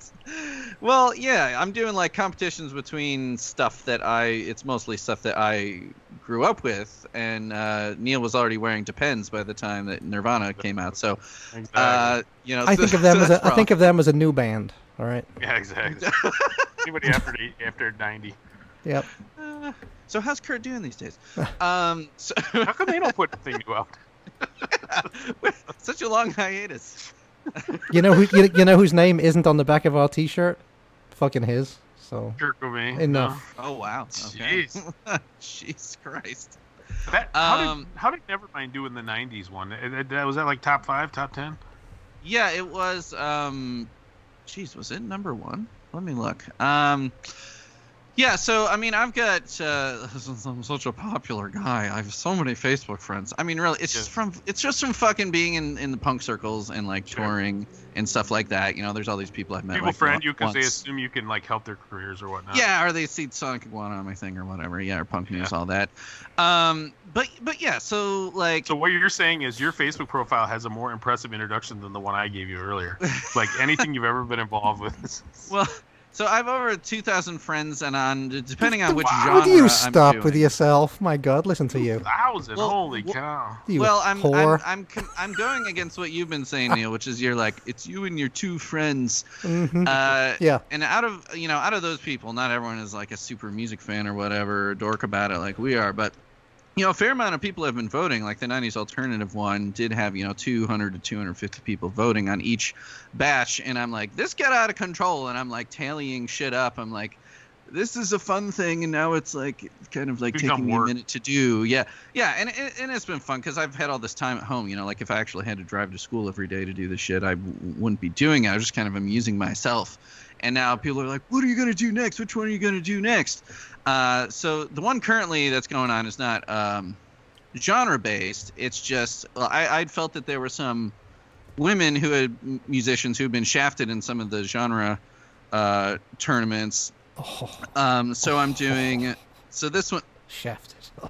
Speaker 3: Well, yeah, I'm doing like competitions between stuff that I. It's mostly stuff that I grew up with, and uh, Neil was already wearing Depends by the time that Nirvana came out. So,
Speaker 1: Exactly.
Speaker 3: uh, you know,
Speaker 2: I
Speaker 3: so-
Speaker 2: think of *laughs* them
Speaker 3: so
Speaker 2: as
Speaker 3: that's
Speaker 2: a, I think of them as a new band. All right. *laughs*
Speaker 1: yeah, exactly. Anybody after after ninety?
Speaker 2: Yep.
Speaker 3: Uh, so how's Kurt doing these days? um, so,
Speaker 1: How come they don't put the thing out?
Speaker 3: such a long hiatus.
Speaker 2: You know who you, you know whose name isn't on the back of our T-shirt? Fucking his. So
Speaker 1: Kurt Cobain.
Speaker 2: enough.
Speaker 3: Oh wow. Okay.
Speaker 1: Jeez. *laughs*
Speaker 3: Jesus Christ.
Speaker 1: No. That, how
Speaker 3: Um,
Speaker 1: did how did Nevermind do in the '90s one? It- it- was that like top five, top ten?
Speaker 3: Yeah, it was. Um, jeez, was it number one? Let me look. Um, yeah, so I mean, I've got. Uh, *laughs* I'm such a popular guy. I have so many Facebook friends. I mean, really, it's just from it's just from fucking being in, in the punk circles and like
Speaker 1: Sure.
Speaker 3: touring and stuff like that. You know, there's all these people I've met.
Speaker 1: People
Speaker 3: like,
Speaker 1: friend you because they assume you can like help their careers or whatnot.
Speaker 3: Yeah, or they see Sonic Iguana on my thing or whatever. Yeah, or punk news,
Speaker 1: Yeah.
Speaker 3: all that. Um, but but yeah, so like.
Speaker 1: So what you're saying is your Facebook profile has a more impressive introduction than the one I gave you earlier. like anything you've ever been involved with. *laughs*
Speaker 3: well, so I've over 2,000 friends, and on depending on which
Speaker 1: Wow.
Speaker 3: genre
Speaker 2: Would you
Speaker 3: I'm
Speaker 2: stop
Speaker 3: doing.
Speaker 2: with yourself? My God, listen to you.
Speaker 1: Thousand,
Speaker 3: Well,
Speaker 1: holy cow!
Speaker 2: You
Speaker 3: well, I'm, I'm
Speaker 2: whore.
Speaker 3: I'm I'm going against what you've been saying, Neil, which is you're like it's you and your two friends.
Speaker 2: Mhm.
Speaker 3: Uh,
Speaker 2: yeah.
Speaker 3: and out of you know out of those people, not everyone is like a super music fan or whatever, or dork about it like we are, but you know, a fair amount of people have been voting. Like the '90s alternative one did have you know 200 to 250 people voting on each batch, and I'm like, this got out of control, and I'm like tallying shit up. I'm like. This is a fun thing, and now it's like kind of like
Speaker 1: Become
Speaker 3: taking me a minute to do. Yeah, yeah, and it, and it's been fun because I've had all this time at home. You know, like if I actually had to drive to school every day to do this shit, I w- wouldn't be doing it. I was just kind of amusing myself. And now people are like, "What are you gonna do next? Which one are you gonna do next?" Uh, so the one currently that's going on is not um, genre based. It's just I I'd felt that there were some women who had musicians who had been shafted in some of the genre uh, tournaments.
Speaker 2: Oh,
Speaker 3: Um, so I'm doing. So this one
Speaker 2: shafted. Oh.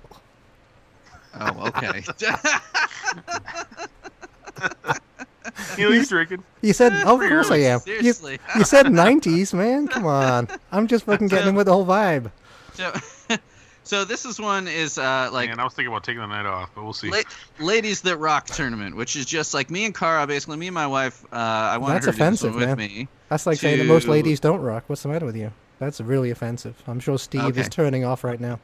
Speaker 2: *laughs*
Speaker 3: oh okay. *laughs*
Speaker 1: Neil, you drinking?
Speaker 2: You said, oh, of course I am. You,
Speaker 3: Seriously.
Speaker 2: you said *laughs* 90s, man. Come on. I'm just fucking getting in with the whole vibe.
Speaker 3: So, *laughs* so this is one is uh, like
Speaker 1: Man, I was thinking about taking the night off, but we'll see.
Speaker 3: La- Ladies That Rock tournament, which is just like me and Cara, basically me and my wife. Uh, I wanted
Speaker 2: That's
Speaker 3: her to do
Speaker 2: offensive,
Speaker 3: one with
Speaker 2: man.
Speaker 3: me.
Speaker 2: That's like saying that most ladies don't rock. What's the matter with you? That's really offensive. I'm sure Steve is turning off right now.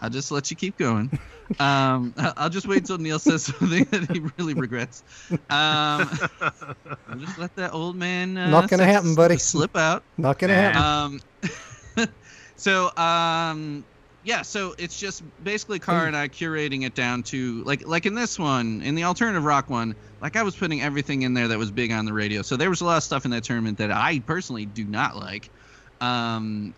Speaker 3: I'll just let you keep going. *laughs* Um, I- I'll just wait until Neil says *laughs* something that he really regrets. Um, I'll just let that old man. Uh,
Speaker 2: Not gonna happen, buddy.
Speaker 3: Slip out.
Speaker 2: Not gonna happen.
Speaker 3: Um, so um, yeah, so it's just basically Car and I curating it down to like like in this one, in the alternative rock one, like I was putting everything in there that was big on the radio. So there was a lot of stuff in that tournament that I personally do not like. Um,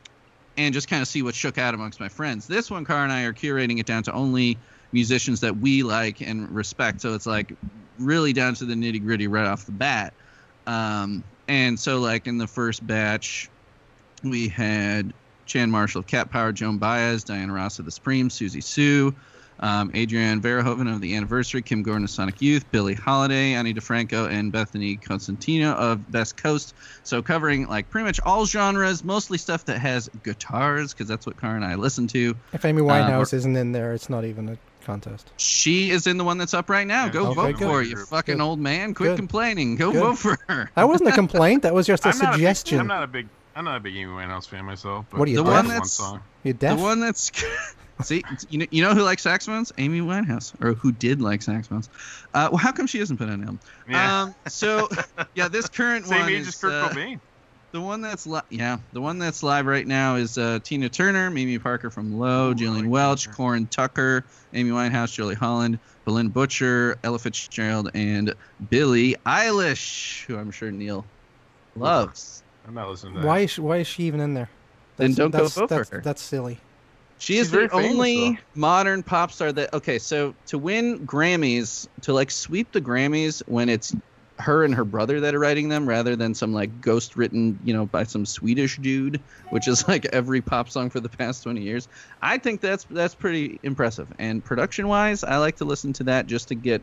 Speaker 3: and just kind of see what shook out amongst my friends. This one, Car and I are curating it down to only musicians that we like and respect. So it's like really down to the nitty gritty right off the bat. Um, and so, like in the first batch, we had Chan Marshall of Cat Power, Joan Baez, Diana Ross of the Supreme, Siouxsie Sioux, um, Adrianne Verhoeven of the Anniversary, Kim Gordon of Sonic Youth, Billie Holiday, Ani DiFranco, and Bethany Cosentino of Best Coast. So covering like pretty much all genres, mostly stuff that has guitars, because that's what Car and I listen to.
Speaker 2: if Amy
Speaker 3: uh,
Speaker 2: Winehouse isn't in there, it's not even a contest.
Speaker 3: She is in the one that's up right now.
Speaker 1: Yeah,
Speaker 3: Go
Speaker 2: okay,
Speaker 3: vote
Speaker 2: good.
Speaker 3: for her, you fucking
Speaker 2: Good.
Speaker 3: old man. Quit
Speaker 2: Good.
Speaker 3: complaining. Go
Speaker 2: Good.
Speaker 3: vote for her.
Speaker 2: That wasn't a complaint. That was just a
Speaker 1: I'm not a big-
Speaker 2: suggestion.
Speaker 1: I'm not a big. I'm not a big Amy Winehouse fan myself. But
Speaker 2: What are you,
Speaker 3: The
Speaker 1: I
Speaker 3: one
Speaker 1: like
Speaker 3: that's-
Speaker 1: song.
Speaker 2: You're
Speaker 3: The one that's *laughs* see, you know, you know who likes saxophones? Amy Winehouse, or who did like saxophones? Uh, well, how come she hasn't put on him?
Speaker 1: Yeah.
Speaker 3: Um, so *laughs* yeah, this current
Speaker 1: Same
Speaker 3: one
Speaker 1: age
Speaker 3: is
Speaker 1: as Kurt
Speaker 3: uh,
Speaker 1: Cobain.
Speaker 3: the one that's li- yeah, the one that's live right now is uh, Tina Turner, Mimi Parker from Low,
Speaker 1: Ooh,
Speaker 3: Gillian
Speaker 1: like
Speaker 3: Welch,
Speaker 1: Tina Turner.
Speaker 3: Corin Tucker, Amy Winehouse, Julie Holland, Bilinda Butcher, Ella Fitzgerald, and Billie Eilish, who I'm sure Neil loves.
Speaker 1: I'm not listening to that.
Speaker 2: Why is she, why is she even in there?
Speaker 3: Then
Speaker 2: That's-
Speaker 3: don't go
Speaker 2: that's,
Speaker 3: vote for her.
Speaker 2: That's silly.
Speaker 3: She is
Speaker 1: very
Speaker 3: the only
Speaker 1: though.
Speaker 3: modern pop star that okay, so to win Grammys, to like sweep the Grammys when it's her and her brother that are writing them rather than some like ghost written, you know, by some Swedish dude, which is *laughs* like every pop song for the past 20 years. I think that's that's pretty impressive. And production wise, I like to listen to that just to get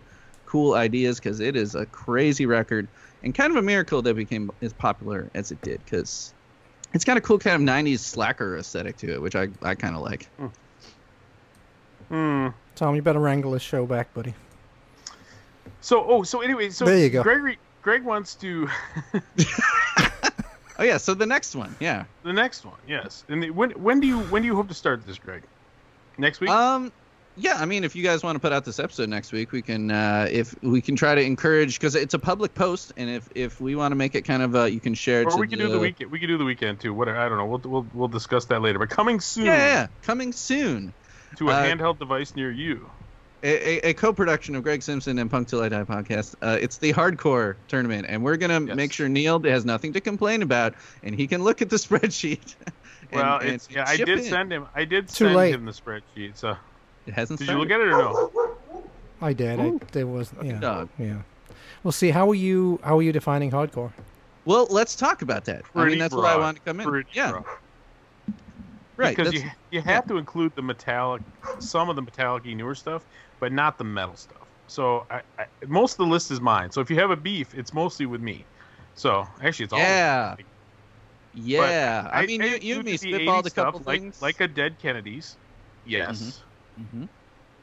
Speaker 3: cool ideas cuz it is a crazy record and kind of a miracle that it became as popular as it did cuz it's got a cool kind of 90s slacker aesthetic to it, which I, I kind of like.
Speaker 1: Hmm.
Speaker 2: Tom, you better wrangle this show back, buddy.
Speaker 1: So oh so anyway so
Speaker 2: There you go.
Speaker 1: Gregory Greg wants to *laughs*
Speaker 3: Oh yeah, so the next one, yeah.
Speaker 1: the next one yes and the, when when do you when do you hope to start this Greg next week
Speaker 3: Um, yeah. I mean, if you guys want to put out this episode next week, we can. Uh, if we can try to encourage, because it's a public post, and if if we want to make it kind of, uh, you can share it.
Speaker 1: or
Speaker 3: to
Speaker 1: we can do the weekend we can do the weekend too whatever I don't know we'll we'll, we'll discuss that later but coming soon
Speaker 3: Yeah, yeah, yeah. coming soon.
Speaker 1: to a
Speaker 3: Uh,
Speaker 1: handheld device near you
Speaker 3: A, a, a co-production of Greg Simpson and Punk Till I Die podcast. Uh, it's the hardcore tournament, and we're gonna
Speaker 1: Yes.
Speaker 3: make sure Neil has nothing to complain about, and he can look at the *laughs* spreadsheet. and-
Speaker 1: well
Speaker 3: and
Speaker 1: it's yeah I did
Speaker 3: in.
Speaker 1: send him I did
Speaker 2: Too
Speaker 1: send
Speaker 2: late.
Speaker 1: him the spreadsheet so
Speaker 3: It hasn't.
Speaker 1: did you look at it or no
Speaker 2: I did. I, there was yeah,
Speaker 3: dog.
Speaker 2: yeah. Well, see, how are you? How are you defining hardcore?
Speaker 3: Well, let's talk about that. I
Speaker 1: Pretty
Speaker 3: mean, that's what I
Speaker 1: broad.
Speaker 3: wanted to come in.
Speaker 1: Pretty
Speaker 3: yeah,
Speaker 1: broad.
Speaker 3: right.
Speaker 1: because you you have to include the metallic, some of the metallic newer stuff, but not the metal stuff. So I, I, most of the list is mine. So if you have a beef, it's mostly with me. So actually, it's all.
Speaker 3: Yeah. Yeah, I, mean, you, you and me
Speaker 1: included the
Speaker 3: spitballed a couple
Speaker 1: stuff,
Speaker 3: things.
Speaker 1: like a dead Kennedys. Mm-hmm. Yes.
Speaker 3: Mhm.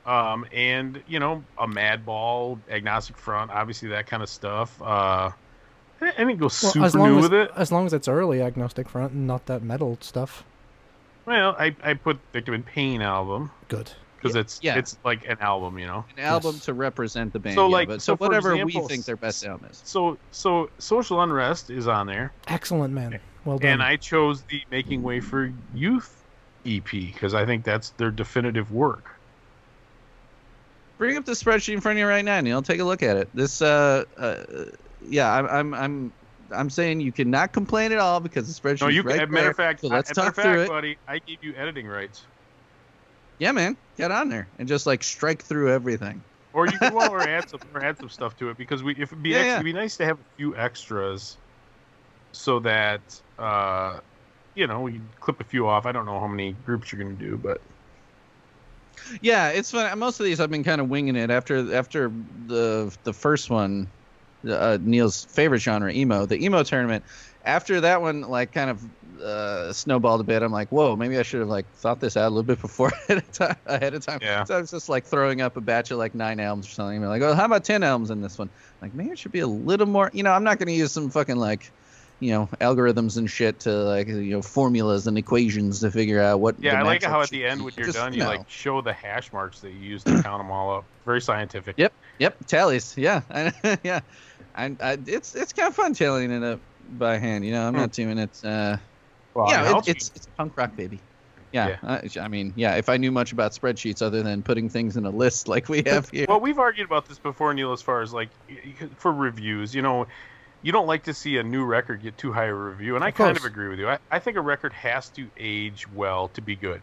Speaker 1: Um, and you know, a Madball, Agnostic Front, obviously that kind of stuff. Uh, I I didn't go
Speaker 2: Well,
Speaker 1: super
Speaker 2: as long
Speaker 1: new
Speaker 2: as
Speaker 1: with it.
Speaker 2: as long as it's early agnostic front and not that metal stuff.
Speaker 1: Well, I, I put Victim in Pain album
Speaker 2: Good.
Speaker 1: because
Speaker 3: Yeah,
Speaker 1: it's
Speaker 3: yeah.
Speaker 1: it's like an album, you know.
Speaker 3: An album
Speaker 2: Yes.
Speaker 3: to represent the band.
Speaker 1: So,
Speaker 3: yeah,
Speaker 1: like-
Speaker 3: but,
Speaker 1: so
Speaker 3: so, whatever
Speaker 1: example,
Speaker 3: we think their best album is.
Speaker 1: So so Social Unrest is on there,
Speaker 2: Excellent, man. Well done.
Speaker 1: and I chose the Making Way for Youth EP because I think that's their definitive work.
Speaker 3: Bring up the spreadsheet in front of you right now, Neil. Take a look at it. This, uh, uh yeah, I'm, I'm, I'm, I'm saying you cannot complain at all because the spreadsheet.
Speaker 1: No, you
Speaker 3: right
Speaker 1: can. Matter of fact,
Speaker 3: So let's talk through
Speaker 1: fact,
Speaker 3: it.
Speaker 1: buddy, I give you editing rights,
Speaker 3: Yeah, man, get on there and just like strike through everything.
Speaker 1: or you can well, or add *laughs* some or add some stuff to it because we if it'd be
Speaker 3: Yeah,
Speaker 1: ex-
Speaker 3: yeah.
Speaker 1: it'd be nice to have a few extras, so that uh, you know we clip a few off. I don't know how many groups you're gonna do, but
Speaker 3: Yeah, it's fun. Most of these I've been kind of winging it after after the the first one, uh, Neil's favorite genre, emo, the emo tournament. After that one, like kind of uh, snowballed a bit. I'm like, whoa, maybe I should have like thought this out a little bit before *laughs* ahead of time. Ahead of time.
Speaker 1: Yeah.
Speaker 3: So I was just like throwing up a batch of like nine albums or something. And like, oh, how about ten albums in this one? Like, maybe it should be a little more. You know, I'm not going to use some fucking like you know algorithms and shit to like you know formulas and equations to figure out what.
Speaker 1: Yeah,
Speaker 3: the
Speaker 1: I like how at the end when you're
Speaker 3: Just,
Speaker 1: done, you like show the hash marks that you use to count them all up. Very scientific.
Speaker 3: Yep, yep, tallies. Yeah, *laughs* yeah. I, I, it's it's kind of fun tallying it up by hand. You know, I'm
Speaker 1: Hmm.
Speaker 3: not doing it. Uh,
Speaker 1: Well,
Speaker 3: yeah,
Speaker 1: it
Speaker 3: it, it's it's punk rock, baby. Yeah, I, I mean, yeah. If I knew much about spreadsheets other than putting things in a list like we have here,
Speaker 1: Well, we've argued about this before, Neil, as far as like for reviews. You know, you don't like to see a new record get too high a review, and I
Speaker 2: Of
Speaker 1: kind of agree with you. I, I think a record has to age well to be good.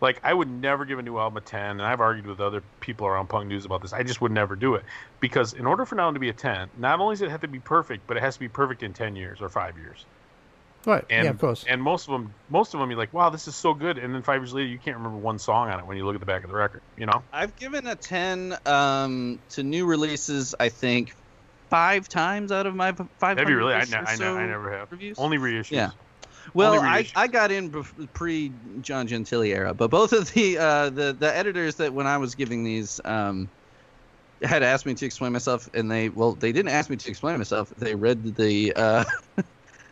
Speaker 1: Like, I would never give a new album a 10, and I've argued with other people around Punk News about this. I just would never do it. Because in order for an album to be a 10, not only does it have to be perfect, but it has to be perfect in 10 years or 5 years.
Speaker 2: Right.
Speaker 1: And,
Speaker 2: yeah, of course.
Speaker 1: And most of them, most of them, you're like, wow, this is so good. And then five years later, you can't remember one song on it when you look at the back of the record, you know?
Speaker 3: I've given a ten um, to new releases. I think five times out of my five.
Speaker 1: Have you really? I, ne- I, ne-
Speaker 3: so
Speaker 1: I never have.
Speaker 3: reviews.
Speaker 1: Only reissues.
Speaker 3: Yeah. Well, I. I got in pre John Gentile era, but both of the uh, the the editors that when I was giving these um, had asked me to explain myself, and they well they didn't ask me to explain myself. They read the uh, *laughs*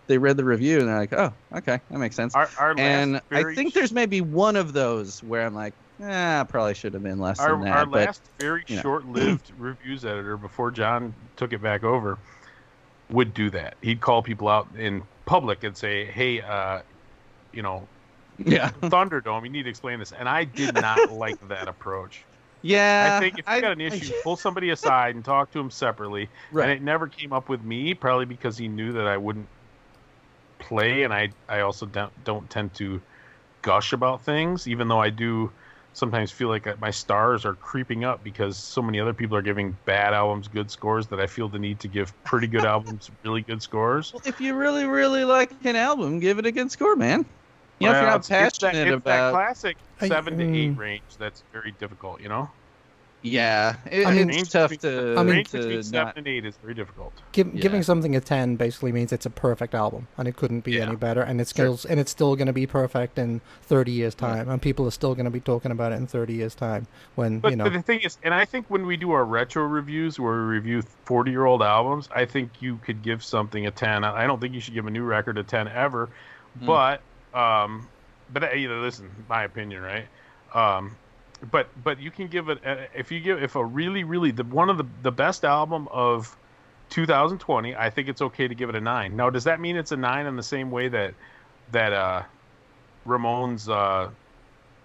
Speaker 3: they read the review, and they're like, oh, okay, that makes sense.
Speaker 1: Our, our
Speaker 3: and I think there's maybe one of those where I'm like, eh, probably should have been less
Speaker 1: our,
Speaker 3: than that.
Speaker 1: our
Speaker 3: but
Speaker 1: last very
Speaker 3: you know.
Speaker 1: short-lived *clears throat* reviews editor before John took it back over would do that. He'd call people out in public and say, "Hey, uh, you know,
Speaker 3: yeah,
Speaker 1: Thunderdome, you need to explain this." And I did not *laughs* like that approach.
Speaker 3: yeah.
Speaker 1: I think if you got an issue, *laughs* pull somebody aside and talk to him separately.
Speaker 3: Right.
Speaker 1: And it never came up with me, probably because he knew that I wouldn't play, and I I also don't, don't tend to gush about things, even though I do sometimes feel like my stars are creeping up because so many other people are giving bad albums good scores that I feel the need to give pretty good *laughs* albums really good scores.
Speaker 3: Well, if you really, really like an album, give it a good score, man. You know, if you're not
Speaker 1: it's- it's that-
Speaker 3: passionate
Speaker 1: it's that
Speaker 3: about,
Speaker 1: classic
Speaker 2: I-
Speaker 1: seven to eight
Speaker 2: mm.
Speaker 1: range that's very difficult, you know.
Speaker 3: Yeah, it,
Speaker 2: I mean-
Speaker 3: it's tough
Speaker 1: between-
Speaker 3: to,
Speaker 2: I mean-
Speaker 1: range
Speaker 3: to
Speaker 1: between seven
Speaker 3: not.
Speaker 1: and eight is very difficult.
Speaker 2: Give,
Speaker 3: Yeah.
Speaker 2: Giving something a ten basically means it's a perfect album, and it couldn't be
Speaker 1: Yeah.
Speaker 2: any better. And it's
Speaker 1: Sure.
Speaker 2: still and it's still going to be perfect in thirty years' time, and people are still going to be talking about it in thirty years' time. When
Speaker 1: But,
Speaker 2: you know,
Speaker 1: but the thing is, and I think when we do our retro reviews where we review 40 year old albums, I think you could give something a 10. I don't think you should give a new record a 10 ever.
Speaker 3: Hmm.
Speaker 1: But, um, but uh, you know, listen, my opinion, right? Um, but but you can give it uh, if you give if a really really the one of the the best album of 2020, I think it's okay to give it a nine. Now, does that mean it's a nine in the same way that that uh, Ramones, uh,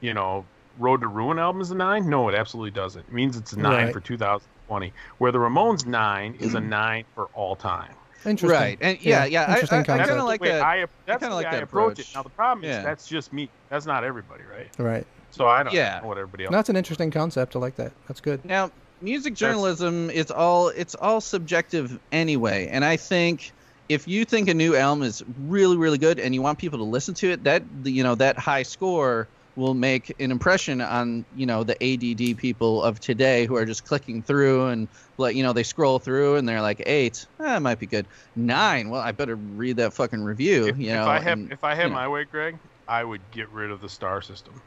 Speaker 1: you know, Road to Ruin album is a nine? No, it absolutely doesn't. It means it's a nine
Speaker 2: Right.
Speaker 1: for 2020, where the Ramones nine is a nine for all time.
Speaker 2: interesting.
Speaker 3: Right, and yeah, yeah, I,
Speaker 2: interesting
Speaker 3: I, I
Speaker 2: concept.
Speaker 3: kind of like
Speaker 1: the
Speaker 3: that.
Speaker 1: I, that's
Speaker 3: kinda
Speaker 1: the
Speaker 3: like
Speaker 1: way I
Speaker 3: that
Speaker 1: approach it. Now the problem
Speaker 3: Yeah.
Speaker 1: is that's just me. That's not everybody, right?
Speaker 2: Right.
Speaker 1: So I don't
Speaker 3: Yeah.
Speaker 1: know what everybody else.
Speaker 2: That's an interesting concept. I like that. That's good.
Speaker 3: Now, music journalism is all it's all subjective anyway, and I think if you think a new album is really really good and you want people to listen to it, that you know that high score will make an impression on you know the ADD people of today who are just clicking through and like you know they scroll through and they're like eight, eh, might be good. Nine, well I better read that fucking review.
Speaker 1: if,
Speaker 3: you
Speaker 1: if
Speaker 3: know,
Speaker 1: I have
Speaker 3: and-
Speaker 1: if I had
Speaker 3: you know.
Speaker 1: my way, Greg, I would get rid of the star system.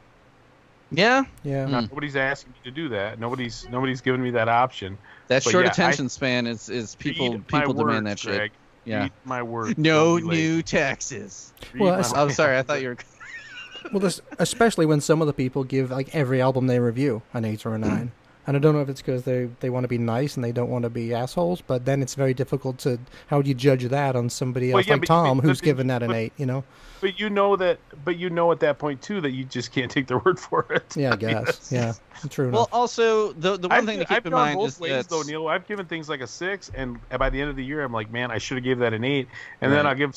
Speaker 3: Yeah,
Speaker 2: Yeah.
Speaker 3: Mm.
Speaker 1: Nobody's asking me to do that. Nobody's nobody's giving me that option.
Speaker 3: that
Speaker 1: But
Speaker 3: short
Speaker 1: yeah, I-
Speaker 3: attention span is is people
Speaker 1: Read my
Speaker 3: people demand
Speaker 1: words,
Speaker 3: that shit. Yeah.
Speaker 1: Read my word. *laughs*
Speaker 3: No
Speaker 1: Don't
Speaker 3: new taxes.
Speaker 1: Read
Speaker 2: Well,
Speaker 3: I'm
Speaker 1: words.
Speaker 3: sorry, I thought you were.
Speaker 2: Well, especially when some of the people give like every album they review an eight or a nine. And I don't know if it's because they, they want to be nice and they don't want to be assholes, but then it's very difficult to how do you judge that on somebody
Speaker 1: Well,
Speaker 2: else
Speaker 1: yeah,
Speaker 2: like Tom
Speaker 1: but-
Speaker 2: who's
Speaker 1: but-
Speaker 2: given that an
Speaker 1: but-
Speaker 2: eight, you know?
Speaker 1: But you know that. But you know at that point too that you just can't take their *laughs* word for it.
Speaker 2: Yeah, I
Speaker 1: mean,
Speaker 2: guess.
Speaker 1: that's- *laughs*
Speaker 2: yeah, true
Speaker 3: Well,
Speaker 2: enough.
Speaker 3: also the the one
Speaker 1: I've,
Speaker 3: thing to
Speaker 1: I've
Speaker 3: keep in
Speaker 1: gone
Speaker 3: mind
Speaker 1: both
Speaker 3: is
Speaker 1: ways
Speaker 3: that
Speaker 1: though, Neil. I've given things like a six, and by the end of the year, I'm like, man, I should have gave that an eight, and then I'll give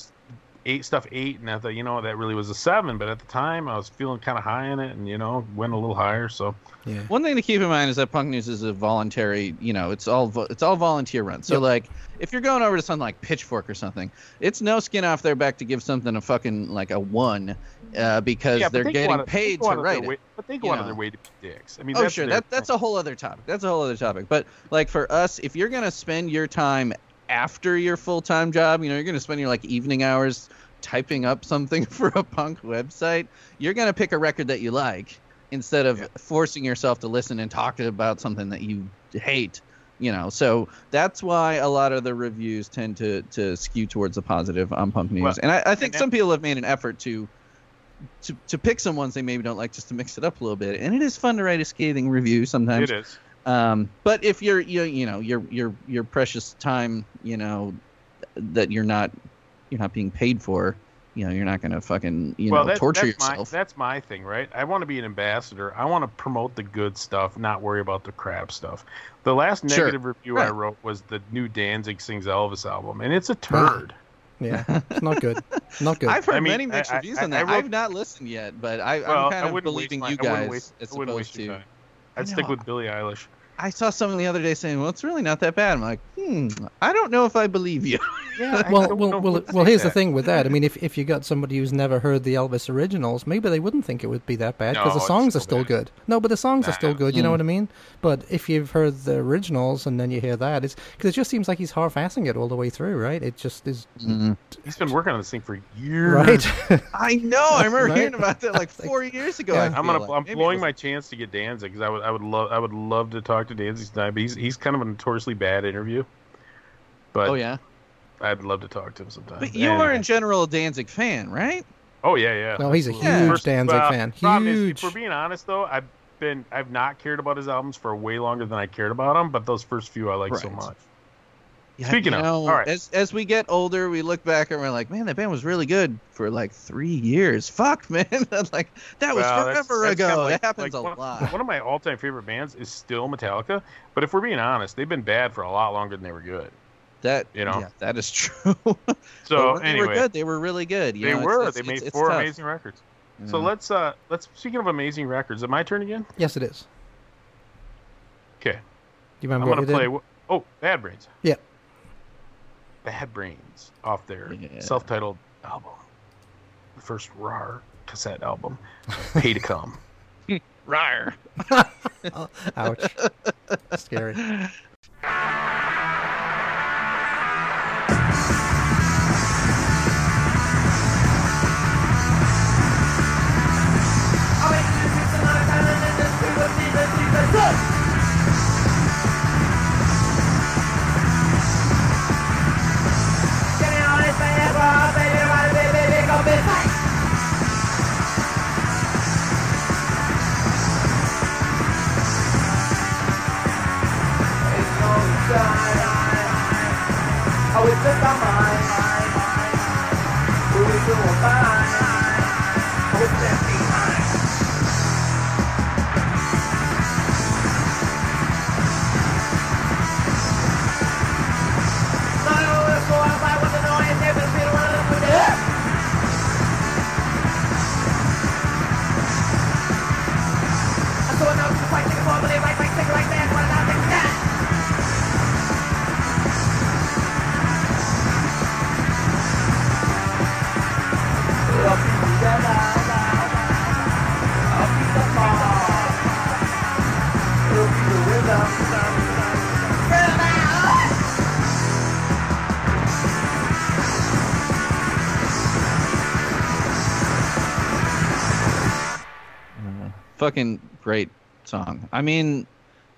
Speaker 1: eight stuff eight, and I thought, you know, that really was a seven. But at the time, I was feeling kind of high in it, and you know, went a little higher. So
Speaker 2: Yeah.
Speaker 3: one thing to keep in mind is that Punk News is a voluntary. You know, it's all vo- it's all volunteer run. So
Speaker 2: Yep.
Speaker 3: like, if you're going over to something like Pitchfork or something, it's no skin off their back to give something a fucking like a one, uh, because
Speaker 1: yeah,
Speaker 3: they're
Speaker 1: they
Speaker 3: getting
Speaker 1: out of-
Speaker 3: paid
Speaker 1: go
Speaker 3: to
Speaker 1: out of
Speaker 3: write
Speaker 1: way,
Speaker 3: it.
Speaker 1: But they go
Speaker 3: you
Speaker 1: out of their way to be dicks. I mean,
Speaker 3: Oh
Speaker 1: that's
Speaker 3: sure,
Speaker 1: their
Speaker 3: that that's a whole other topic. That's a whole other topic. But like for us, if you're gonna spend your time after your full time job, you know, you're gonna spend your like evening hours typing up something *laughs* for a punk website, you're gonna pick a record that you like instead of
Speaker 1: Yeah.
Speaker 3: forcing yourself to listen and talk about something that you hate. You know, so that's why a lot of the reviews tend to to skew towards the positive on Punk News,
Speaker 1: Well,
Speaker 3: and I, I think
Speaker 1: and
Speaker 3: some people have made an effort to. To, to pick some ones they maybe don't like just to mix it up a little bit and it is fun to write a scathing review sometimes
Speaker 1: It is.
Speaker 3: um, but if you're you, you know your your your precious time you know that you're not you're not being paid for you know you're not gonna fucking you
Speaker 1: well,
Speaker 3: know
Speaker 1: that's,
Speaker 3: torture
Speaker 1: that's
Speaker 3: yourself
Speaker 1: My, that's my thing, right? I want to be an ambassador. I want to promote the good stuff, not worry about the crap stuff. The last
Speaker 3: Sure.
Speaker 1: negative review I wrote was the new Danzig sings Elvis album, and it's a turd. *laughs*
Speaker 2: Yeah, it's not good. Not good.
Speaker 3: I've heard
Speaker 1: I mean,
Speaker 3: many mixed
Speaker 1: I- I-
Speaker 3: reviews
Speaker 1: I-
Speaker 3: on that.
Speaker 1: wrote-
Speaker 3: I've not listened yet, but I,
Speaker 1: well,
Speaker 3: I'm kind of
Speaker 1: wouldn't
Speaker 3: believing
Speaker 1: waste
Speaker 3: you
Speaker 1: my, I wouldn't
Speaker 3: guys
Speaker 1: waste,
Speaker 3: as
Speaker 1: I wouldn't
Speaker 3: opposed
Speaker 1: waste your
Speaker 3: to.
Speaker 1: time. I'd stick with Billie Eilish.
Speaker 3: I saw someone the other day saying, "Well, it's really not that bad." I'm like, hmm, I don't know if I believe you.
Speaker 1: Yeah, *laughs*
Speaker 2: well, well, well, well.
Speaker 1: say
Speaker 2: Here's the thing with that. I *laughs* mean, if if you got somebody who's never heard the Elvis originals, maybe they wouldn't think it would be that bad because
Speaker 1: No,
Speaker 2: the
Speaker 1: it's
Speaker 2: songs are
Speaker 1: still
Speaker 2: still
Speaker 1: bad.
Speaker 2: good. No, but the songs are still good. You know
Speaker 3: Mm.
Speaker 2: what I mean? But if you've heard the originals and then you hear that, it's because it just seems like he's half-assing it all the way through, right? It just is
Speaker 3: Mm.
Speaker 1: He's been working on this thing for years.
Speaker 2: right. *laughs*
Speaker 3: I know. I remember
Speaker 2: Right.
Speaker 3: hearing about that like four years ago.
Speaker 2: Yeah.
Speaker 3: I
Speaker 1: I'm gonna.
Speaker 3: like.
Speaker 1: I'm
Speaker 3: Maybe
Speaker 1: blowing
Speaker 3: was-
Speaker 1: my chance to get Danzig because I would. I would love. I would love to talk to Danzig tonight. But he's he's kind of a notoriously bad interview. But
Speaker 3: Oh yeah,
Speaker 1: I'd love to talk to him sometime.
Speaker 3: but you
Speaker 1: And-
Speaker 3: are in general a Danzig fan, right?
Speaker 1: Oh yeah, yeah.
Speaker 2: No, he's a
Speaker 3: huge
Speaker 1: First-
Speaker 2: Danzig
Speaker 1: well,
Speaker 2: fan.
Speaker 1: problem is,
Speaker 2: Huge.
Speaker 1: if we're being honest though, I've been I've not cared about his albums for way longer than I cared about them. But those first few I like so much.
Speaker 3: Yeah,
Speaker 1: Speaking
Speaker 3: you
Speaker 1: of,
Speaker 3: know,
Speaker 1: all right.
Speaker 3: as as we get older, we look back and we're like, man, that band was really good for like three years. Fuck, *laughs* man, like that was
Speaker 1: Well,
Speaker 3: forever
Speaker 1: that's
Speaker 3: ago.
Speaker 1: kinda like-
Speaker 3: that happens
Speaker 1: like
Speaker 3: a
Speaker 1: one,
Speaker 3: lot.
Speaker 1: One of my all-time favorite bands is still Metallica. But if we're being honest, they've been bad for a lot longer than they were good.
Speaker 3: That
Speaker 1: you know.
Speaker 3: yeah, that is *laughs* true.
Speaker 1: So anyway,
Speaker 3: they were good. They were really good. you
Speaker 1: they
Speaker 3: know,
Speaker 1: were.
Speaker 3: it's-
Speaker 1: they made
Speaker 3: it's- it's
Speaker 1: four
Speaker 3: tough.
Speaker 1: amazing records. So let's uh let's speaking of amazing records. Is it my turn again?
Speaker 2: yes, it is.
Speaker 1: Okay.
Speaker 2: Do you remember
Speaker 1: I'm
Speaker 2: what
Speaker 1: gonna
Speaker 2: you
Speaker 1: play.
Speaker 2: did?
Speaker 1: Oh, Bad Brains.
Speaker 2: Yeah.
Speaker 1: Bad Brains off their
Speaker 3: Yeah.
Speaker 1: self-titled album, the first ROIR cassette album, Pay to Come. *laughs*
Speaker 3: Rawr. *laughs*
Speaker 2: Ouch. Scary. *laughs*
Speaker 4: Oh, it's just
Speaker 3: fucking great song. I mean,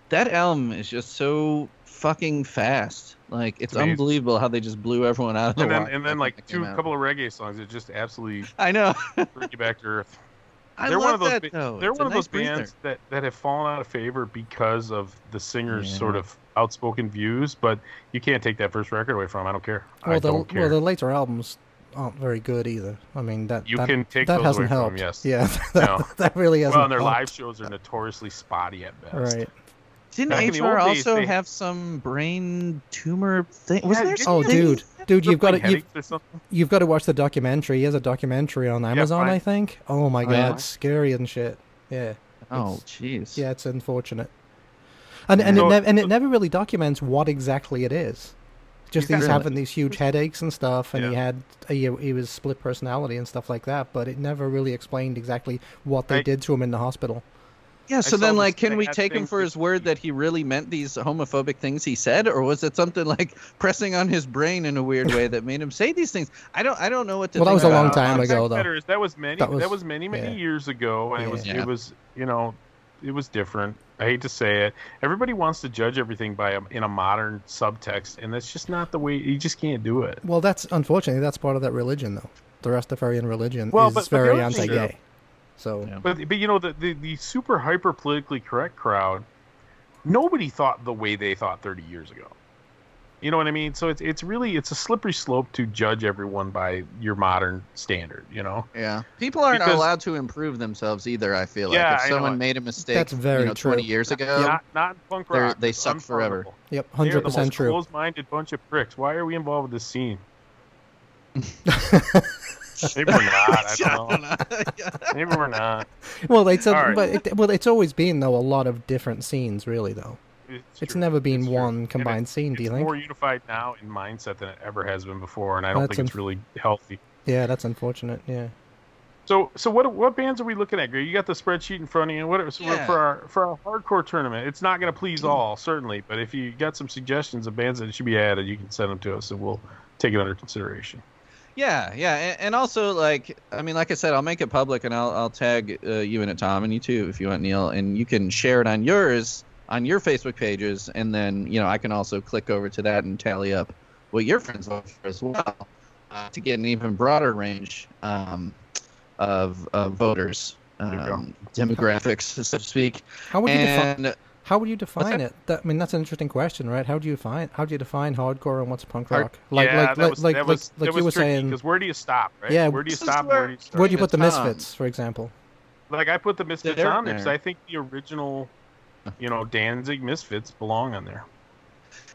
Speaker 3: that album is just so fucking fast. Like it's
Speaker 1: amazing.
Speaker 3: unbelievable how they just blew everyone out of the
Speaker 1: And then
Speaker 3: water
Speaker 1: and then like two
Speaker 3: came
Speaker 1: couple of reggae songs that just absolutely
Speaker 3: I know.
Speaker 1: bring you back to earth. *laughs*
Speaker 3: I
Speaker 1: they're
Speaker 3: love
Speaker 1: one of those
Speaker 3: that though.
Speaker 1: they're
Speaker 3: It's
Speaker 1: one
Speaker 3: a
Speaker 1: of those
Speaker 3: nice breather.
Speaker 1: bands that, that have fallen out of favor because of the singer's
Speaker 3: Yeah.
Speaker 1: sort of outspoken views, but you can't take that first record away from 'em. I don't care. I
Speaker 2: the
Speaker 1: don't care.
Speaker 2: well the later albums aren't very good either. I mean that
Speaker 1: You
Speaker 2: that,
Speaker 1: can take
Speaker 2: that
Speaker 1: those
Speaker 2: hasn't
Speaker 1: away from 'em,
Speaker 2: helped.
Speaker 1: yes.
Speaker 2: Yeah, *laughs* that,
Speaker 1: No.
Speaker 2: that really hasn't.
Speaker 1: well, and their
Speaker 2: helped.
Speaker 1: live shows are notoriously spotty at best.
Speaker 2: Right.
Speaker 3: Didn't
Speaker 1: Back in the
Speaker 3: HR
Speaker 1: old days,
Speaker 3: also
Speaker 1: they-
Speaker 3: have some brain tumor thing? Was
Speaker 1: Yeah,
Speaker 3: there
Speaker 2: Oh,
Speaker 3: something?
Speaker 2: dude, dude, you've got to you've, you've got to watch the documentary. He has a documentary on Amazon,
Speaker 1: fine.
Speaker 2: I think. Oh my
Speaker 3: Oh,
Speaker 2: god,
Speaker 3: yeah?
Speaker 2: it's scary and shit. Yeah,
Speaker 3: Oh, jeez.
Speaker 2: yeah, it's unfortunate. And and
Speaker 1: So-
Speaker 2: it nev- and it never really documents what exactly it is. Just
Speaker 1: He's
Speaker 2: he's having these huge headaches and stuff, and he
Speaker 1: Yeah.
Speaker 2: had he, he was split personality and stuff like that. But it never really explained exactly what they
Speaker 1: I-
Speaker 2: did to him in the hospital.
Speaker 3: Yeah, so
Speaker 1: saw
Speaker 3: then, like, can we take him for his word that he really meant these homophobic things he said, or was it something like pressing on his brain in a weird way that made him say these things? I don't, I don't know what to.
Speaker 2: Well, that
Speaker 3: think
Speaker 2: was a long time
Speaker 1: Uh,
Speaker 2: ago, though.
Speaker 1: that was many
Speaker 2: That
Speaker 1: that
Speaker 2: was-
Speaker 1: was, many many
Speaker 2: yeah.
Speaker 1: years ago and it was
Speaker 3: Yeah.
Speaker 1: it was you know it was different. I hate to say it. Everybody wants to judge everything by a, in a modern subtext, and that's just not the way. You just can't do it.
Speaker 2: Well, that's unfortunately that's part of that religion, though. The Rastafarian religion
Speaker 1: Well,
Speaker 2: is
Speaker 1: but- but
Speaker 2: very
Speaker 1: other thing-
Speaker 2: anti-gay. So
Speaker 3: Yeah.
Speaker 1: But but you know the, the the super hyper politically correct crowd, nobody thought the way they thought 30 years ago. You know what I mean? So it's it's really it's a slippery slope to judge everyone by your modern standard. You know?
Speaker 3: Yeah, people aren't
Speaker 1: Because-
Speaker 3: allowed to improve themselves either. I feel
Speaker 1: Yeah,
Speaker 3: like if
Speaker 1: I
Speaker 3: someone made a mistake,
Speaker 2: That's very
Speaker 3: you know,
Speaker 2: true.
Speaker 3: twenty years ago,
Speaker 1: Not not punk
Speaker 3: They're-
Speaker 1: rock.
Speaker 3: they
Speaker 1: It's
Speaker 3: suck forever.
Speaker 2: yep, hundred percent true.
Speaker 1: closed-minded bunch of pricks. Why are we involved with this scene? *laughs* Maybe we're not. I don't know. *laughs* *laughs* Maybe we're not.
Speaker 2: Well, it's a,
Speaker 1: All right.
Speaker 2: but it, well, it's always been though a lot of different scenes, really. Though it's
Speaker 1: true.
Speaker 2: never been
Speaker 1: It's
Speaker 2: one
Speaker 1: And
Speaker 2: combined
Speaker 1: it-
Speaker 2: scene. Do you think?
Speaker 1: more unified now in mindset than it ever has been before, and I don't
Speaker 2: That's
Speaker 1: think it's really healthy.
Speaker 2: Yeah, that's unfortunate. Yeah.
Speaker 1: So, so what what bands are we looking at, Greg? You got the spreadsheet in front of you. What so
Speaker 3: Yeah.
Speaker 1: for our for our hardcore tournament? It's not going to please all, certainly, but if you got some suggestions of bands that should be added, you can send them to us, and we'll take it under consideration.
Speaker 3: Yeah, yeah, and, and also like I mean, like I said, I'll make it public and I'll I'll tag uh, you in it, Tom, and you too if you want, Neil, and you can share it on yours on your Facebook pages, and then you know I can also click over to that and tally up what your friends vote as well uh, to get an even broader range um, of, of voters. Um, demographics, so to speak,
Speaker 2: How would you define? How would you define
Speaker 3: that?
Speaker 2: it? That, I mean, that's an interesting question, right? How do you define? How do you define hardcore and what's punk
Speaker 1: Hard-
Speaker 2: rock? Like,
Speaker 1: yeah,
Speaker 2: like,
Speaker 1: that
Speaker 2: like,
Speaker 1: was,
Speaker 2: like,
Speaker 1: that
Speaker 2: like,
Speaker 1: was,
Speaker 2: like
Speaker 1: that
Speaker 2: you
Speaker 1: was
Speaker 2: were saying.
Speaker 1: because where do you stop, right?
Speaker 2: Yeah,
Speaker 1: where do you
Speaker 3: this is
Speaker 1: stop? and
Speaker 3: where-
Speaker 1: Where do you start?
Speaker 2: Where do you put the Misfits, for example?
Speaker 1: Like I put the Misfits
Speaker 3: They're
Speaker 1: on there because
Speaker 3: there.
Speaker 1: I think the original, you know, Danzig Misfits belong on there.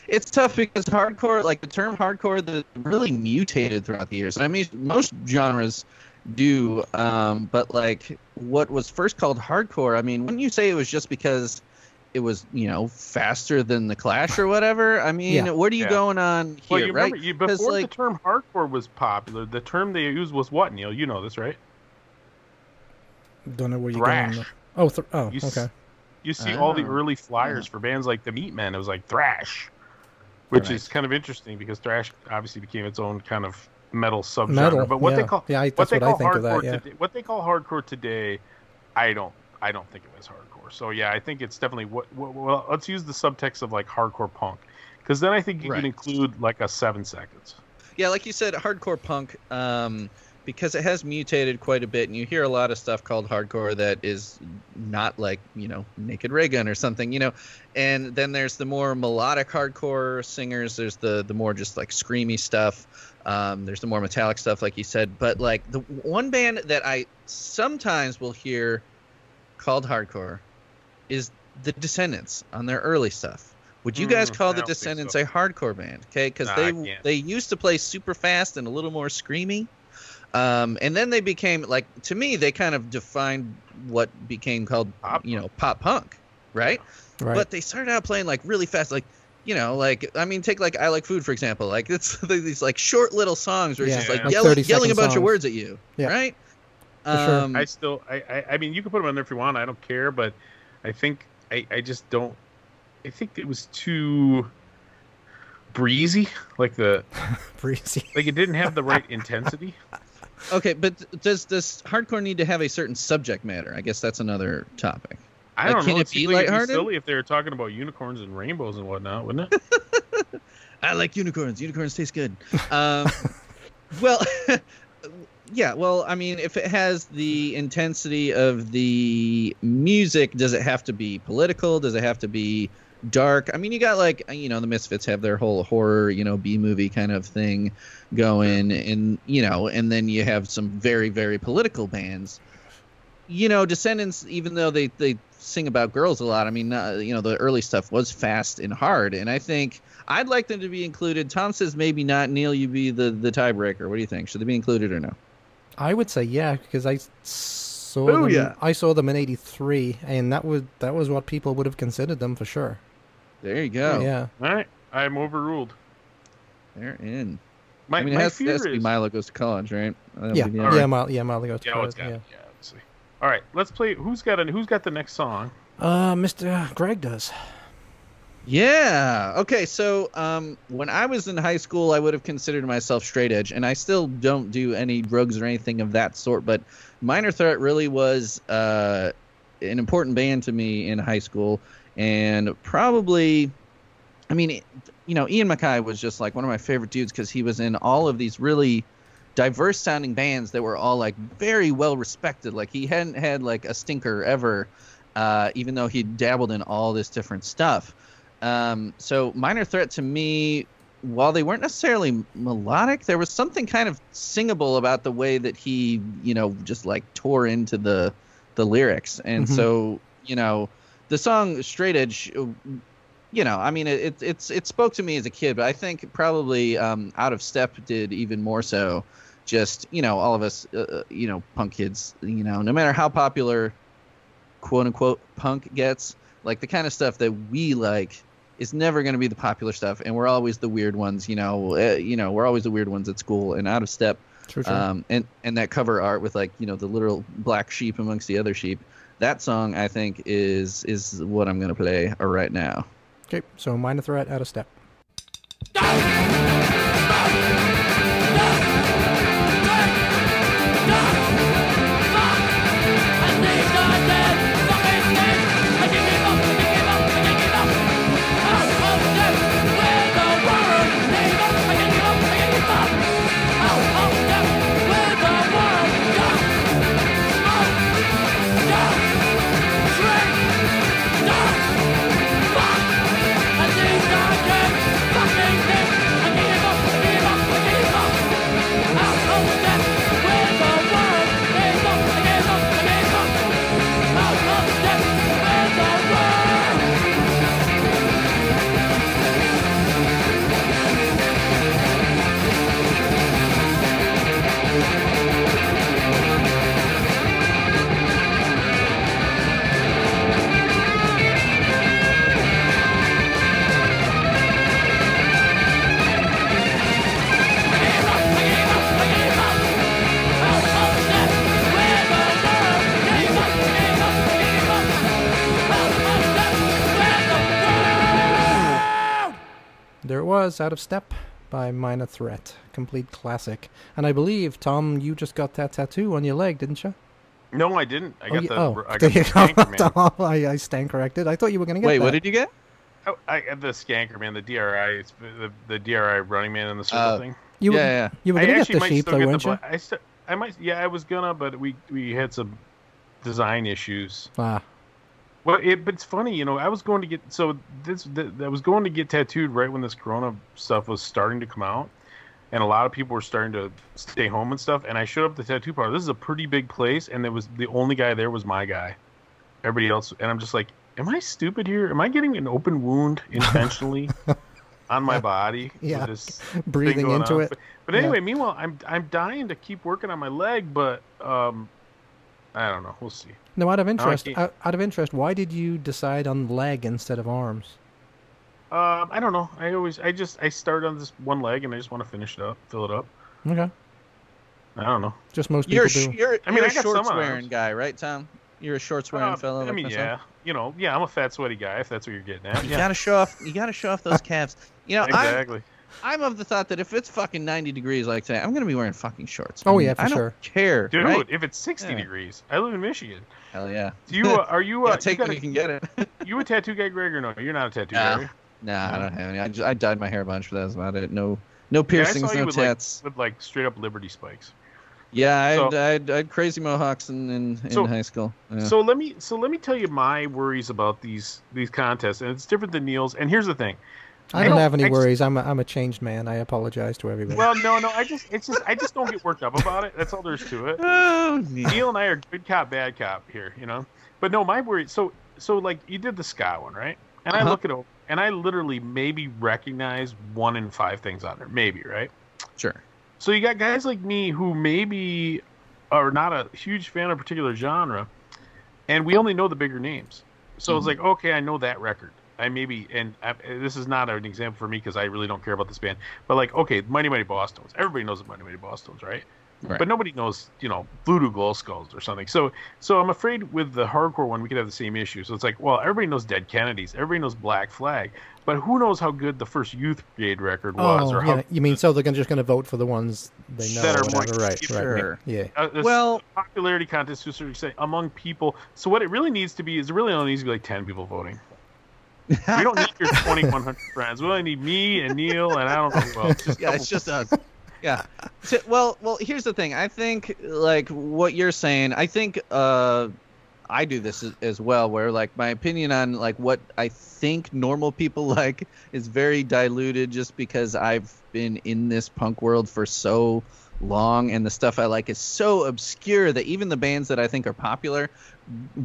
Speaker 3: it's tough because hardcore, like the term hardcore, the really mutated throughout the years. I mean, most genres do, um, but like what was first called hardcore, I mean, wouldn't you say it was just because it was, you know, faster than the Clash or whatever? I mean,
Speaker 2: Yeah.
Speaker 3: what are you
Speaker 1: Yeah.
Speaker 3: going on here?
Speaker 1: Well, you
Speaker 3: right?
Speaker 1: remember you,
Speaker 3: 'Cause,
Speaker 1: before
Speaker 3: like-
Speaker 1: the term hardcore was popular, the term they used was what, Neil? You know this, right?
Speaker 2: Don't know where you're
Speaker 1: Thrash.
Speaker 2: going. Oh, th- oh,
Speaker 1: You s-
Speaker 2: okay.
Speaker 1: You see all the
Speaker 3: Oh.
Speaker 1: early flyers for bands like the Meatmen. It was like thrash, which
Speaker 3: Right.
Speaker 1: is kind of interesting because thrash obviously became its own kind of metal subgenre.
Speaker 2: Metal.
Speaker 1: but what
Speaker 2: yeah.
Speaker 1: they call
Speaker 2: yeah, I,
Speaker 1: what they
Speaker 2: what I
Speaker 1: call
Speaker 2: think of
Speaker 1: hardcore
Speaker 2: that. Yeah.
Speaker 1: today, what they call hardcore today, I don't I don't think it was hardcore. So yeah, I think it's definitely what, what well let's use the subtext of like hardcore punk because then I think you
Speaker 3: Right.
Speaker 1: can include like a seven seconds.
Speaker 3: Yeah, like you said, hardcore punk, um, because it has mutated quite a bit, and you hear a lot of stuff called hardcore that is not like you know Naked Raygun or something, you know. And then there's the more melodic hardcore singers. There's the the more just like screamy stuff. Um, there's the more metallic stuff, like you said. But like the one band that I sometimes will hear called hardcore is the Descendents on their early stuff. Would you guys
Speaker 1: Mm,
Speaker 3: call
Speaker 1: I
Speaker 3: the Descendents
Speaker 1: so.
Speaker 3: a hardcore band? Okay, because
Speaker 1: Nah,
Speaker 3: they they used to play super fast and a little more screamy, um, and then they became like to me they kind of defined what became called
Speaker 1: Pop
Speaker 3: you know pop punk, right?
Speaker 2: Right.
Speaker 3: But they started out playing like really fast, like you know, like I mean, take like I like food for example. Like *laughs* it's these like short little songs where it's
Speaker 2: Yeah,
Speaker 3: just like,
Speaker 1: like
Speaker 3: yelling, yelling a
Speaker 2: second
Speaker 3: bunch of words at you,
Speaker 2: Yeah.
Speaker 3: right?
Speaker 2: For sure.
Speaker 3: Um,
Speaker 1: I still, I, I, I mean, you can put them on there if you want. I don't care, but I think I, I just don't. I think it was too breezy, like the *laughs*
Speaker 2: Breezy.
Speaker 1: like it didn't have the right intensity. *laughs*
Speaker 3: okay, but does does hardcore need to have a certain subject matter? I guess that's another topic.
Speaker 1: I don't
Speaker 3: can
Speaker 1: know.
Speaker 3: it be
Speaker 1: seemed like it'd
Speaker 3: lighthearted?
Speaker 1: silly if they were talking about unicorns and rainbows and whatnot, wouldn't it? *laughs*
Speaker 3: I like unicorns. Unicorns taste good. Um, *laughs* well, *laughs* yeah. Well, I mean, if it has the intensity of the music, does it have to be political? Does it have to be dark? I mean, you got like you know the Misfits have their whole horror, you know, B movie kind of thing going, and you know, and then you have some very very political bands. You know, Descendents, even though they they sing about girls a lot, I mean, uh, you know, the early stuff was fast and hard, and I think I'd like them to be included. Tom says maybe not. Neil, you be the the tiebreaker. What do you think? Should they be included or no?
Speaker 2: I would say yeah because I saw them.
Speaker 3: yeah.
Speaker 2: I saw them in '83, and that was that was what people would have considered them for sure.
Speaker 3: There you go.
Speaker 2: Yeah.
Speaker 1: All right, I'm overruled.
Speaker 3: They're in.
Speaker 1: My,
Speaker 3: I mean, it has, it has to be
Speaker 1: is,
Speaker 3: Milo goes to college, right? That'll
Speaker 2: Yeah.
Speaker 3: be the
Speaker 2: Yeah.
Speaker 3: end.
Speaker 1: right.
Speaker 2: Mile, yeah. Miley goes to
Speaker 1: yeah, oh,
Speaker 2: college,
Speaker 1: got,
Speaker 2: yeah.
Speaker 1: yeah. Let's see. All right, let's play. Who's got a, Who's got the next song?
Speaker 2: Uh, Mr. Greg does.
Speaker 3: Yeah. Okay. So, um, when I was in high school, I would have considered myself straight edge, and I still don't do any drugs or anything of that sort. But Minor Threat really was uh, an important band to me in high school, and probably, I mean, you know, Ian MacKaye was just like one of my favorite dudes because he was in all of these really diverse sounding bands that were all like very well respected. Like he hadn't had like a stinker ever, uh, even though he dabbled in all this different stuff. Um, so Minor Threat to me, while they weren't necessarily melodic, there was something kind of singable about the way that he, you know, just like tore into the the lyrics. And
Speaker 2: Mhm.
Speaker 3: so, you know, the song Straight Edge uh, you know, I mean, it, it it's it spoke to me as a kid, but I think probably um, Out of Step did even more so. Just you know, all of us, uh, uh, you know, punk kids, you know, no matter how popular, quote unquote, punk gets, like the kind of stuff that we like is never going to be the popular stuff, and we're always the weird ones. You know, uh, you know, we're always the weird ones at school. And Out of Step,
Speaker 2: True, true.
Speaker 3: um, and and that cover art with like you know the literal black sheep amongst the other sheep. That song, I think, is is what I'm going to play right now.
Speaker 2: okay, so minor threat, out of step. Was, out of step by Minor Threat, complete classic. And I believe Tom, you just got that tattoo on your leg, didn't you?
Speaker 1: No, I didn't. I got
Speaker 2: you-
Speaker 1: the.
Speaker 2: oh,
Speaker 1: I got the
Speaker 2: you
Speaker 1: man. *laughs*
Speaker 2: Tom, I, I stand corrected. I thought you were going to get
Speaker 3: Wait,
Speaker 2: that.
Speaker 3: what did you get?
Speaker 1: Oh, I got the skanker man, the DRI, the, the DRI running man in the circle
Speaker 3: Uh,
Speaker 1: thing.
Speaker 2: you were,
Speaker 3: yeah, yeah.
Speaker 2: You were going to get
Speaker 1: actually
Speaker 2: the sheep,
Speaker 1: still
Speaker 2: though,
Speaker 1: get the
Speaker 2: weren't you?
Speaker 1: I, st- I might, yeah, I was gonna, but we we had some design issues.
Speaker 2: Ah,
Speaker 1: Well, it, but it's funny, you know. I was going to get so this. th I was going to get tattooed right when this Corona stuff was starting to come out, and a lot of people were starting to stay home and stuff. And I showed up at the tattoo parlor. This is a pretty big place, and there was the only guy there was my guy. Everybody else, and I'm just like, am I stupid here? Am I getting an open wound *laughs* intentionally on my body?
Speaker 2: Yeah. breathing into
Speaker 1: on?
Speaker 2: it.
Speaker 1: But, but anyway, meanwhile, I'm I'm dying to keep working on my leg, but um, I don't know. We'll see.
Speaker 2: No, out of interest,
Speaker 1: can't-
Speaker 2: out, out of interest, why did you decide on leg instead of arms?
Speaker 1: Um, I don't know. I always, I just, I start on this one leg, and I just want to finish it up, fill it up.
Speaker 2: Okay,
Speaker 1: I don't know.
Speaker 2: just most people
Speaker 3: You're
Speaker 2: do.
Speaker 3: sh- you're,
Speaker 1: I mean,
Speaker 3: you're
Speaker 1: I got
Speaker 3: a
Speaker 1: some
Speaker 3: shorts wearing guy, right, Tom? You're a shorts wearing
Speaker 1: Uh,
Speaker 3: fellow.
Speaker 1: I mean,
Speaker 3: myself?
Speaker 1: yeah, you know, yeah, I'm a fat, sweaty guy. If that's what you're getting at,
Speaker 3: You
Speaker 1: yeah,
Speaker 3: gotta show off. You gotta show off those calves. You know,
Speaker 1: exactly.
Speaker 3: I'm of the thought that if it's fucking 90 degrees like today, I'm gonna be wearing fucking shorts.
Speaker 2: Oh,
Speaker 3: I mean,
Speaker 2: yeah, for
Speaker 3: I don't. Care,
Speaker 1: Dude,
Speaker 3: right?
Speaker 1: if it's 60
Speaker 3: Yeah.
Speaker 1: degrees, I live in Michigan.
Speaker 3: Hell yeah.
Speaker 1: Do you, uh, are you, *laughs*
Speaker 3: Yeah,
Speaker 1: uh,
Speaker 3: take
Speaker 1: you,
Speaker 3: it,
Speaker 1: got
Speaker 3: you
Speaker 1: a,
Speaker 3: can get it. *laughs*
Speaker 1: you a tattoo guy, Greg, or no? You're not a tattoo
Speaker 3: Nah.
Speaker 1: guy. are you?
Speaker 3: nah, I don't have any. I, just, I dyed my hair a bunch, but that's about it. No, no
Speaker 1: Yeah, I
Speaker 3: piercings,
Speaker 1: saw you
Speaker 3: no
Speaker 1: with
Speaker 3: tats.
Speaker 1: like, with like straight up Liberty spikes.
Speaker 3: yeah, I,
Speaker 1: So-
Speaker 3: I, I had crazy mohawks in in, in
Speaker 1: So-
Speaker 3: high school. Yeah.
Speaker 1: So let me so let me tell you my worries about these these contests, and it's different than Neil's. And here's the thing.
Speaker 2: I
Speaker 1: I
Speaker 2: don't
Speaker 1: don't-
Speaker 2: have any
Speaker 1: I just-
Speaker 2: worries. I'm a, I'm a changed man. I apologize to everybody.
Speaker 1: Well, no, no, I just it's just I just don't get worked up about it. That's all there is to it. *laughs*
Speaker 3: oh, neat.
Speaker 1: Neil and I are good cop, bad cop here, you know. But no, my worry. So so like you did the Sky one, right? And I
Speaker 3: Uh-huh.
Speaker 1: look at it, and I literally maybe recognize one in five things on there, maybe, right?
Speaker 3: sure.
Speaker 1: So you got guys like me who maybe are not a huge fan of a particular genre, and we only know the bigger names. So it's like, okay, I know that record. I maybe, and I, this is not an example for me because I really don't care about this band. But like, okay, Mighty Mighty Bosstones. Everybody knows the Mighty Mighty Bosstones, right?
Speaker 3: Right.
Speaker 1: but nobody knows, you know, Voodoo Glow Skulls or something. So, so I'm afraid with the hardcore one, we could have the same issue. So it's like, well, everybody knows Dead Kennedys, everybody knows Black Flag, but who knows how good the first Youth Brigade record was,
Speaker 2: Oh,
Speaker 1: or how.
Speaker 2: You mean so they're just going to vote for the ones they know?
Speaker 1: That are more-
Speaker 2: right,
Speaker 3: Sure.
Speaker 2: right. Yeah.
Speaker 1: uh,
Speaker 3: Well-
Speaker 1: popularity contest to a certain extent among people. So what it really needs to be is it really only needs to be like ten people voting. We don't need your *laughs* 2,100 friends. We only need me and Neil and I don't know who else. Just
Speaker 3: yeah, it's just us. Yeah. So- well, well, here's the thing. I think like what you're saying. I think uh, I do this as, as well, where like my opinion on like what I think normal people *laughs* like is very diluted, just because I've been in this punk world for so long, and the stuff I like is so obscure that even the bands that I think are popular.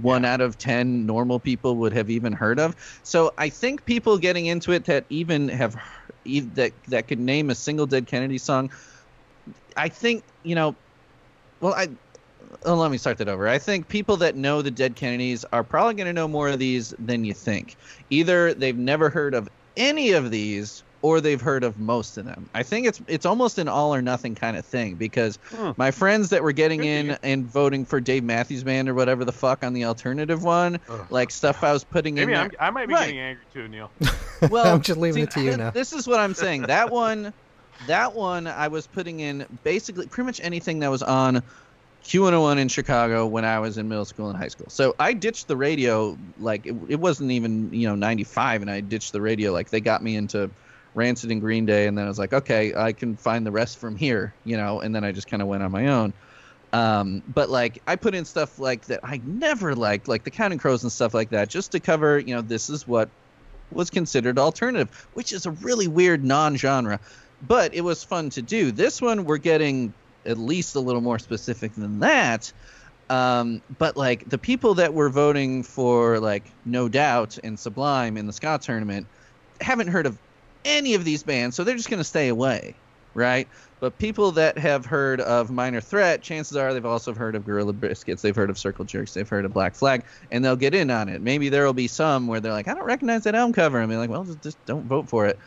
Speaker 3: One out of ten normal people would have even heard of. So I think people getting into it that even have that that could name a single Dead Kennedy song. I think you know. Well, I. Oh, let me start that over. I think people that know the Dead Kennedys are probably going to know more of these than you think. Either they've never heard of any of these, or they've heard of most of them. I think it's it's almost an all or nothing kind of thing because
Speaker 1: Hmm.
Speaker 3: my friends that were getting
Speaker 1: Could
Speaker 3: in
Speaker 1: be.
Speaker 3: and voting for Dave Matthews Band or whatever the fuck on the alternative one,
Speaker 1: Ugh.
Speaker 3: like stuff I was putting
Speaker 1: Maybe
Speaker 3: in.
Speaker 1: I'm, I might be
Speaker 3: Right.
Speaker 1: getting angry too, Neil. *laughs*
Speaker 3: well,
Speaker 2: I'm just leaving
Speaker 3: see,
Speaker 2: it to you
Speaker 3: thi-
Speaker 2: now.
Speaker 3: This is what I'm saying. That *laughs* one, that one, I was putting in basically pretty much anything that was on Q101 in Chicago when I was in middle school and high school. So I ditched the radio like it, it wasn't even you know 95, and I ditched the radio like they got me into Rancid and Green Day, and then I was like, okay, I can find the rest from here, you know, and then I just kind of went on my own. Um, but like I put in stuff like that I never liked, like the Counting Crows and stuff like that, just to cover, you know, this is what was considered alternative, which is a really weird non-genre, but it was fun to do. This one we're getting at least a little more specific than that. Um, but like the people that were voting for like No Doubt and Sublime in the ska tournament haven't heard of any of these bands, so they're just going to stay away, right? But people that have heard of Minor Threat, chances are they've also heard of Gorilla Biscuits, they've heard of Circle Jerks, they've heard of Black Flag, and they'll get in on it. Maybe there will be some where they're like, I don't recognize that album cover. and be like, well, just, just don't vote for it.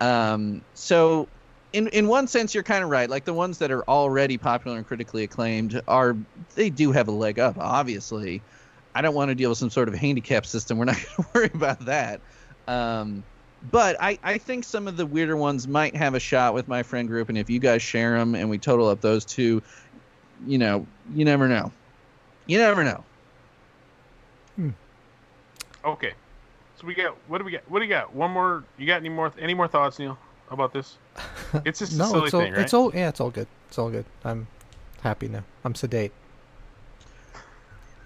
Speaker 3: Um, so, in in one sense, you're kind of right. Like the ones that are already popular and critically acclaimed are they do have a leg up. Obviously, I don't want to deal with some sort of handicap system. We're not *laughs* going to worry about that. Um, but I, I think some of the weirder ones might have a shot with my friend group, and if you guys share them and we total up those two, you know, you never know. You never know. Hmm.
Speaker 1: Okay. So we got what do we got? What do you got? One more? You got any more? Any more thoughts, Neil, about this? *laughs* It's just a
Speaker 2: no,
Speaker 1: silly
Speaker 2: it's all,
Speaker 1: thing, right?
Speaker 2: it's all yeah, it's all good. It's all good. I'm happy now. I'm sedate.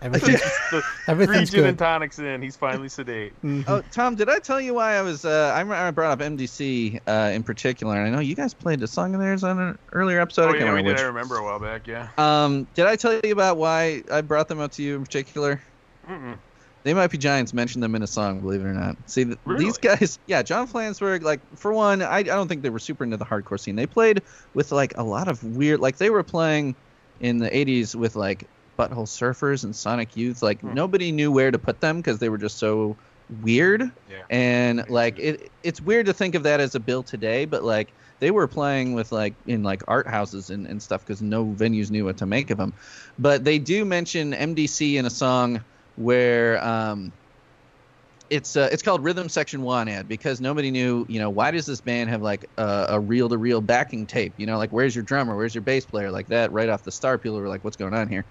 Speaker 2: Everything's, *laughs*
Speaker 1: the three *laughs*
Speaker 2: everything's
Speaker 1: gin
Speaker 2: good.
Speaker 1: and tonics in, he's finally sedate.
Speaker 2: Mhm.
Speaker 3: Oh, Tom, did I tell you why I was? Uh, I, brought up MDC uh, in particular, and I know you guys played a song of theirs on an earlier episode.
Speaker 1: Oh
Speaker 3: I can't
Speaker 1: yeah, we
Speaker 3: remember
Speaker 1: did. I remember a while back. Yeah.
Speaker 3: Um, did I tell you about why I brought them up to you in particular?
Speaker 1: Mm-mm.
Speaker 3: They Might Be Giants mentioned them in a song, believe it or not. See, th-
Speaker 1: Really?
Speaker 3: these guys, *laughs* yeah, John Flansburgh, like, for one, I, I don't think they were super into the hardcore scene. They played with, like, a lot of weird, like, they were playing in the 80s with, like, Butthole Surfers and Sonic Youth. Like,
Speaker 1: Hmm.
Speaker 3: nobody knew where to put them because they were just so weird.
Speaker 1: Yeah.
Speaker 3: And, like, it, it's weird to think of that as a bill today, but, like, they were playing with like in like art houses and, and stuff because no venues knew what to make of them but they do mention mdc in a song where um, it's uh, it's called Rhythm Section Want Ad because nobody knew you know why does this band have like a, a reel to reel backing tape you know like where's your drummer where's your bass player like that right off the start people were like what's going on here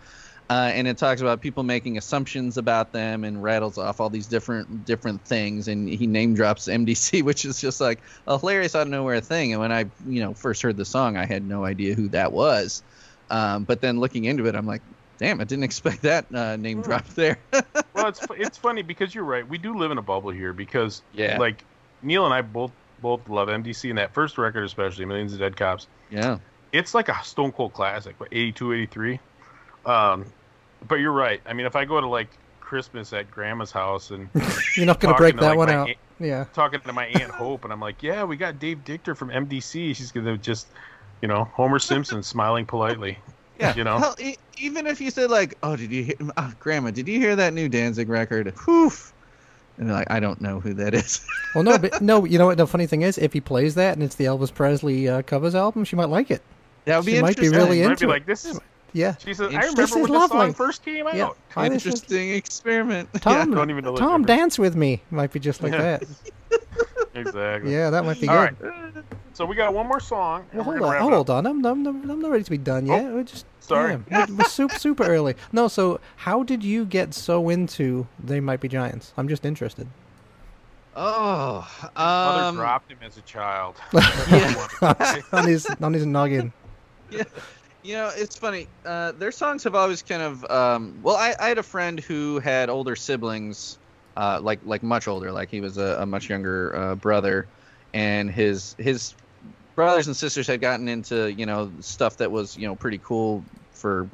Speaker 3: uh, and it talks about people making assumptions about them and rattles off all these different different things and he name drops MDC *laughs* which is just like a hilarious out of nowhere thing and when I you know first heard the song I had no idea who that was um, but then looking into it I'm like damn I didn't *laughs* expect that uh, name
Speaker 1: Hmm.
Speaker 3: drop there *laughs*
Speaker 1: well, it's it's funny because you're right. We do live in a bubble here because
Speaker 3: Yeah.
Speaker 1: like Neil and I both both love MDC and that first record especially Millions of Dead Cops.
Speaker 3: yeah
Speaker 1: It's like a Stone Cold classic, what 82, 83. Um, but you're right. I mean, if I go to like Christmas at Grandma's house and *laughs*
Speaker 2: You're not gonna break that
Speaker 1: like,
Speaker 2: one out.
Speaker 1: aunt-
Speaker 2: Yeah.
Speaker 1: talking to my aunt Hope, and I'm like, "Yeah, we got Dave Dictor from MDC." She's gonna just, you know, Homer Simpson *laughs* smiling politely.
Speaker 3: Yeah,
Speaker 1: You know?
Speaker 3: Hell, e- even if you said like, "Oh, did you hear, oh, Grandma? Did you hear that new Danzig record?" Whew. And they're like, "I don't know who that is." *laughs*
Speaker 2: Well, no, but no. You know what? The funny thing is, if he plays that and it's the Elvis Presley uh, covers album, she might like it.
Speaker 3: That would be
Speaker 2: She might be really
Speaker 1: Might
Speaker 2: into
Speaker 1: be
Speaker 2: it.
Speaker 1: like this is.
Speaker 2: Yeah.
Speaker 1: She says, I
Speaker 3: This
Speaker 1: remember
Speaker 2: is
Speaker 1: when the
Speaker 2: lovely.
Speaker 1: song first came out.
Speaker 2: Yeah. I just-
Speaker 3: Interesting experiment. *laughs*
Speaker 2: Tom,
Speaker 1: don't even know
Speaker 2: Tom, dance with me. Might be just like
Speaker 1: Yeah.
Speaker 2: that. *laughs*
Speaker 1: Exactly.
Speaker 2: Yeah, that might be
Speaker 1: All
Speaker 2: good.
Speaker 1: right. So we got one more song.
Speaker 2: Well, hold on,
Speaker 1: wrap it up.
Speaker 2: hold on. I'm, I'm, I'm, I'm not ready to be done yet. We're just
Speaker 1: sorry.
Speaker 2: damn, we're, we're super, *laughs* super early. No, so how did you get so into They Might Be Giants? I'm just interested.
Speaker 3: Oh,
Speaker 1: Mother
Speaker 3: um,
Speaker 1: dropped him as a child.
Speaker 3: Yeah.
Speaker 2: on his on his noggin.
Speaker 3: yeah. You know, it's funny. Uh, their songs have always kind of. Um, well, I, I had a friend who had older siblings, uh, like like much older, like he was a, a much younger uh, brother, and his his brothers and sisters had gotten into you know stuff that was you know pretty cool for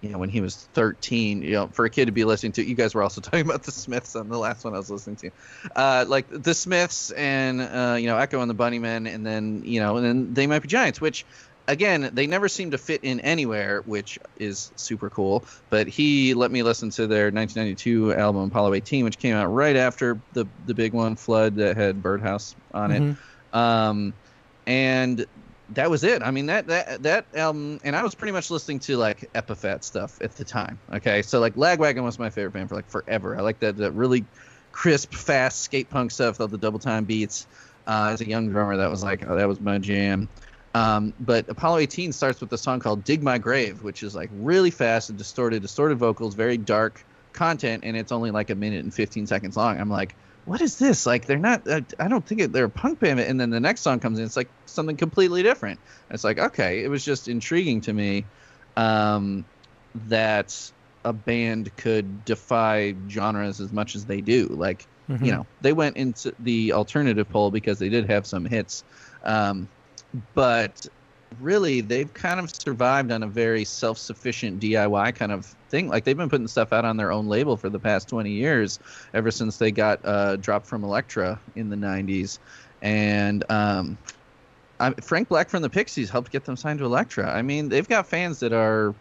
Speaker 3: you know when he was 13 you know for a kid to be listening to you guys were also *laughs* talking about the smiths on the last one i was listening to uh, like the smiths and uh, you know echo and the bunnymen and then you know and then they might be giants which again they never seem to fit in anywhere which is super cool but he let me listen to their 1992 album apollo 18 which came out right after the the big one flood that had birdhouse on it
Speaker 2: Mhm.
Speaker 3: um, and that was it. I mean that that that album, and I was pretty much listening to like Epitaph stuff at the time. Okay, so like Lagwagon was my favorite band for like forever. I like that that really crisp, fast skate punk stuff, all the double time beats. Uh, as a young drummer, that was like oh, that was my jam. Um, but Apollo 18 starts with a song called "Dig My Grave," which is like really fast and distorted, distorted vocals, very dark content, and it's only like a minute and 15 seconds long. I'm like, what is this? Like, they're not. I, I don't think it, they're a punk band. And then the next song comes in, it's like something completely different. It's like, okay, it was just intriguing to me um, that a band could defy genres as much as they do. Like,
Speaker 2: Mhm.
Speaker 3: you know, they went into the alternative poll because they did have some hits. Um, but really, they've kind of survived on a very self sufficient DIY kind of thing. Like, they've been putting stuff out on their own label for the past 20 years, ever since they got uh, dropped from Elektra in the 90s. And, um, I, Frank Black from the Pixies helped get them signed to Elektra. I mean, they've got fans that are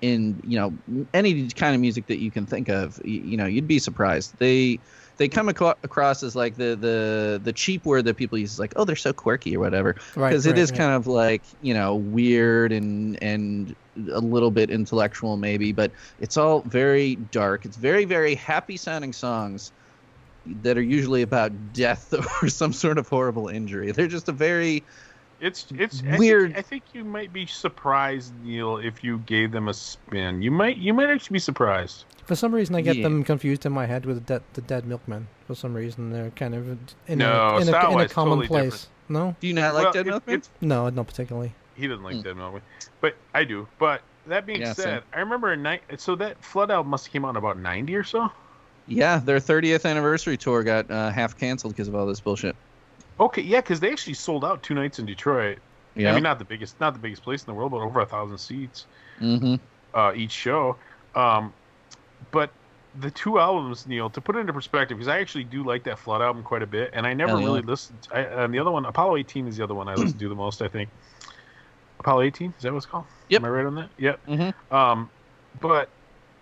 Speaker 3: in you know any kind of music that you can think of. You, you know, you'd be surprised. They they come across as like the the the cheap word that people use, like oh they're so quirky or whatever,
Speaker 2: Right,
Speaker 3: because it
Speaker 2: right,
Speaker 3: is
Speaker 2: right.
Speaker 3: kind of like you know weird and and a little bit intellectual maybe, but it's all very dark. It's very very happy sounding songs that are usually about death *laughs* or some sort of horrible injury. They're just a very
Speaker 1: It's it's I
Speaker 3: Weird.
Speaker 1: think, I think you might be surprised, Neil, if you gave them a spin. You might you might actually be surprised.
Speaker 2: For some reason, I get
Speaker 3: Yeah.
Speaker 2: them confused in my head with the dead, the dead milkman. For some reason, they're kind of in
Speaker 1: No,
Speaker 2: a in a, in a common
Speaker 1: totally
Speaker 2: place. No,
Speaker 3: do you not like
Speaker 1: Well,
Speaker 3: Dead
Speaker 1: it-
Speaker 3: Milkman?
Speaker 2: no, not particularly.
Speaker 1: He doesn't like
Speaker 3: Hmm.
Speaker 1: Dead Milkman, but I do. But that being
Speaker 3: Yeah,
Speaker 1: said,
Speaker 3: same.
Speaker 1: I remember a night. So that Flood album must have came out in about ninety or so.
Speaker 3: Yeah, their 30th anniversary tour got uh, half canceled because of all this bullshit.
Speaker 1: Okay, yeah, because they actually sold out two nights in Detroit.
Speaker 3: Yeah.
Speaker 1: I mean, not the biggest, not the biggest place in the world, but over a thousand seats
Speaker 3: hmm
Speaker 1: uh, each show. Um, but the two albums, Neil, to put it into perspective, because I actually do like that Flood album quite a bit, and I never
Speaker 3: yeah.
Speaker 1: really listened. I, and the other one, Apollo 18, is the other one I listen to the most. I think Apollo 18 is that what it's called?
Speaker 3: Yep.
Speaker 1: Am I right on that? Yep.
Speaker 3: hmm
Speaker 1: Um, but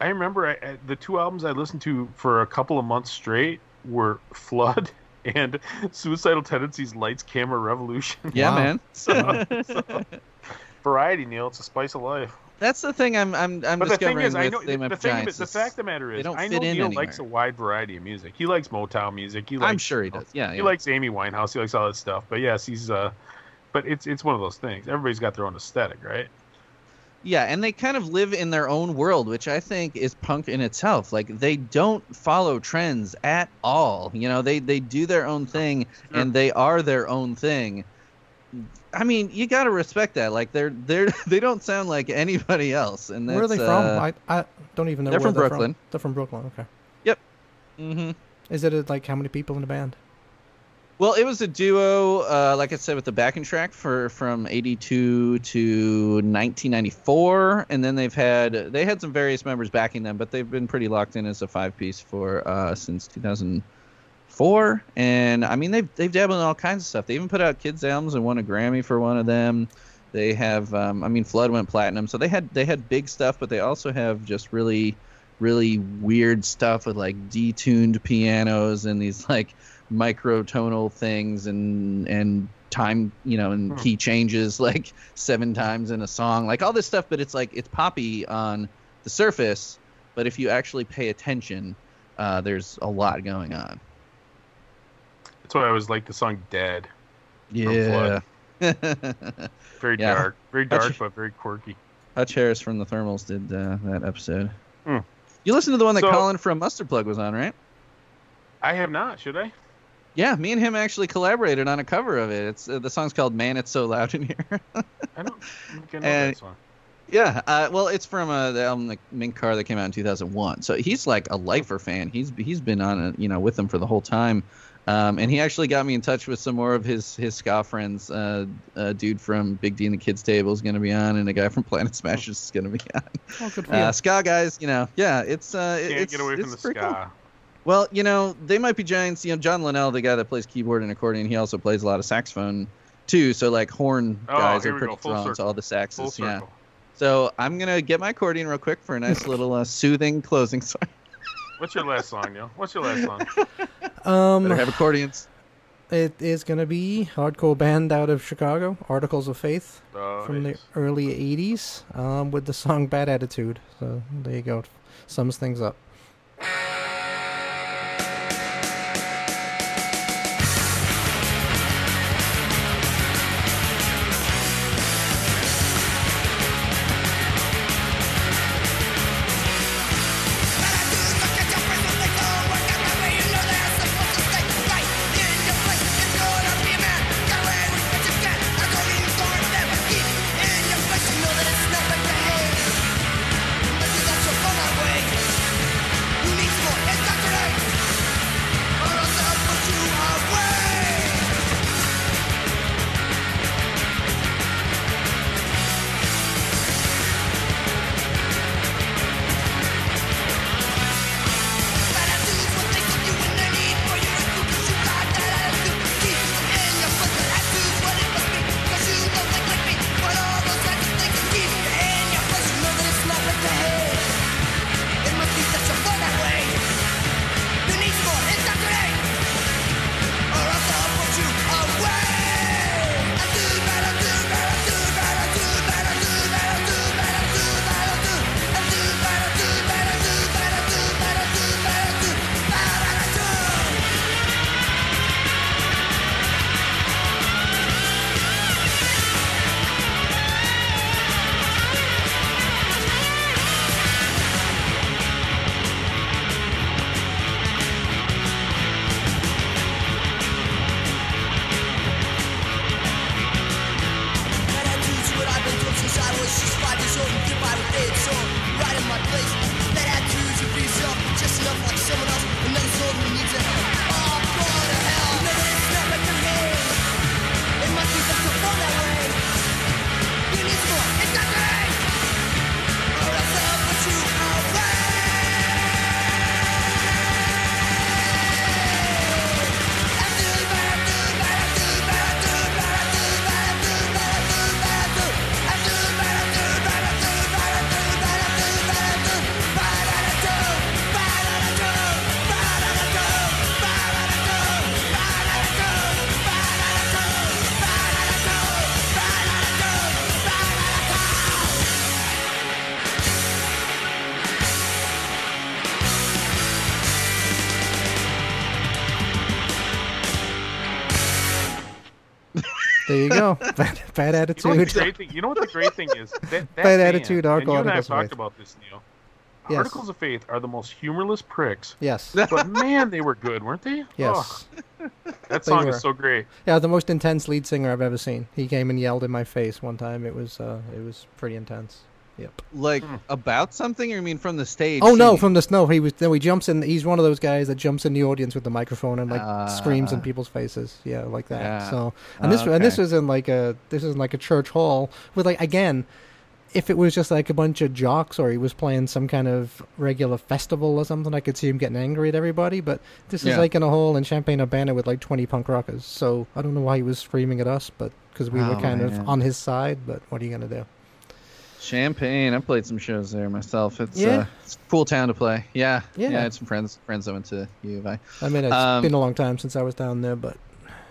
Speaker 1: I remember I, I, the two albums I listened to for a couple of months straight were Flood and Suicidal Tendencies, Lights, Camera, Revolution.
Speaker 3: Yeah,
Speaker 2: Wow.
Speaker 3: man. *laughs*
Speaker 1: So- so- *laughs* variety, Neil. It's a spice of life.
Speaker 3: That's the thing I'm I'm I'm
Speaker 1: But the thing
Speaker 3: discovering
Speaker 1: is, I know the, the thing of
Speaker 3: Giants
Speaker 1: it, the fact of the matter
Speaker 3: they
Speaker 1: is,
Speaker 3: don't
Speaker 1: I
Speaker 3: fit
Speaker 1: know
Speaker 3: in
Speaker 1: Neil
Speaker 3: anywhere.
Speaker 1: likes a wide variety of music. He likes Motown music. He likes,
Speaker 3: I'm sure he does. Yeah,
Speaker 1: He
Speaker 3: yeah.
Speaker 1: likes Amy Winehouse. He likes all that stuff. But yes, he's uh, but it's it's one of those things. Everybody's got their own aesthetic, right?
Speaker 3: Yeah, and they kind of live in their own world, which I think is punk in itself. Like they don't follow trends at all. You know, they they do their own thing
Speaker 1: Sure.
Speaker 3: and they are their own thing. I mean, you got to respect that. Like they're they're *laughs* they don't sound like anybody else. And that's,
Speaker 2: Where are they from?
Speaker 3: uh,
Speaker 2: I, I don't even know.
Speaker 3: they're
Speaker 2: where
Speaker 3: from
Speaker 2: they're
Speaker 3: Brooklyn.
Speaker 2: From. They're from Brooklyn. Okay. Yep.
Speaker 3: Mhm.
Speaker 2: Is it uh, like how many people in the band?
Speaker 3: Well, it was a duo, uh, like I said, with the backing track for from '82 to 1994, and then they've had they had some various members backing them, but they've been pretty locked in as a five piece for uh, since 2004. And I mean, they've they've dabbled in all kinds of stuff. They even put out kids albums and won a Grammy for one of them. They have, um, I mean, Flood went platinum, so they had they had big stuff, but they also have just really really weird stuff with like detuned pianos and these like microtonal things and and time you know and
Speaker 1: Hmm.
Speaker 3: key changes *laughs* like seven times in a song like all this stuff but it's like it's poppy on the surface but if you actually pay attention uh, there's a lot going on
Speaker 1: That's why I always like the song "Dead."
Speaker 3: yeah *laughs*
Speaker 1: Very
Speaker 3: Yeah.
Speaker 1: dark, very dark,
Speaker 3: you-
Speaker 1: but very quirky.
Speaker 3: Hutch Harris from the Thermals did uh, that episode.
Speaker 1: Hmm.
Speaker 3: You listened to the one that
Speaker 1: So-
Speaker 3: Colin from Mustard Plug was on, right?
Speaker 1: I have not. Should I?
Speaker 3: Yeah, me and him actually collaborated on a cover of it. It's uh, the song's called "Man, It's So Loud in Here." *laughs*
Speaker 1: I don't know
Speaker 3: And-
Speaker 1: that song.
Speaker 3: yeah, uh, well, it's from uh, the album like, Mink Car that came out in 2001. So he's like a lifer fan. He's he's been on it, you know, with them for the whole time. Um, and he actually got me in touch with some more of his his ska friends. Uh, a dude from Big D and the Kids Table is going to be on, and a guy from Planet Smashers is going to be on.
Speaker 4: Oh, good for
Speaker 3: Uh,
Speaker 4: you.
Speaker 3: ska guys, you know, yeah, it's uh, it-
Speaker 1: Can't
Speaker 3: it's
Speaker 1: get away from the
Speaker 3: pretty cool.
Speaker 1: Ska.
Speaker 3: Well, you know, they might be giants. You know, John Linnell, the guy that plays keyboard and accordion, he also plays a lot of saxophone too. So like horn
Speaker 1: Oh,
Speaker 3: guys
Speaker 1: here
Speaker 3: are pretty
Speaker 1: go, full
Speaker 3: to all the
Speaker 1: Full
Speaker 3: saxes. Yeah. So I'm gonna get my accordion real quick for a nice little uh, soothing closing song. *laughs*
Speaker 1: What's your last song, yo? What's your last song? *laughs*
Speaker 4: Um,
Speaker 3: Better have accordions.
Speaker 4: it is gonna be hardcore band out of Chicago, Articles of Faith,
Speaker 1: Oh,
Speaker 4: from
Speaker 1: nice.
Speaker 4: the early '80s, um, with the song "Bad Attitude." So there you go, sums things up. Bad, bad
Speaker 1: You know,
Speaker 4: attitude.
Speaker 1: great thing, you know what the great thing is? *laughs* That, that
Speaker 4: Bad
Speaker 1: band,
Speaker 4: attitude,
Speaker 1: and you and I
Speaker 4: Articles
Speaker 1: have
Speaker 4: of
Speaker 1: talked
Speaker 4: Faith.
Speaker 1: about this, Neil.
Speaker 4: Yes.
Speaker 1: Articles of Faith are the most humorless pricks,
Speaker 4: Yes.
Speaker 1: but man, they were good, weren't they?
Speaker 4: Yes.
Speaker 1: Oh, that *laughs* song is so great.
Speaker 4: Yeah, the most intense lead singer I've ever seen. He came and yelled in my face one time. It was uh, it was pretty intense. Yep.
Speaker 3: Like
Speaker 1: Hmm.
Speaker 3: about something, or you mean from the stage?
Speaker 4: Oh no, from the snow. He was no. He jumps in. He's one of those guys that jumps in the audience with the microphone and like
Speaker 3: Ah.
Speaker 4: screams in people's faces. Yeah, like that.
Speaker 3: Yeah.
Speaker 4: So and this and this
Speaker 3: Okay.
Speaker 4: was in like a this is in like a church hall with like again. If it was just like a bunch of jocks or he was playing some kind of regular festival or something, I could see him getting angry at everybody. But this is like in a hall in Champaign Urbana with like 20 punk rockers. So I don't know why he was screaming at us, but because we were
Speaker 3: Oh,
Speaker 4: kind
Speaker 3: man.
Speaker 4: of on his side. But what are you going to do?
Speaker 3: Champaign. I played some shows there myself. It's
Speaker 2: Yeah?
Speaker 3: uh, it's a cool town to play. Yeah,
Speaker 2: Yeah.
Speaker 3: yeah. I had some friends friends that went to U of I.
Speaker 2: I mean, it's
Speaker 3: Um,
Speaker 2: been a long time since I was down there, but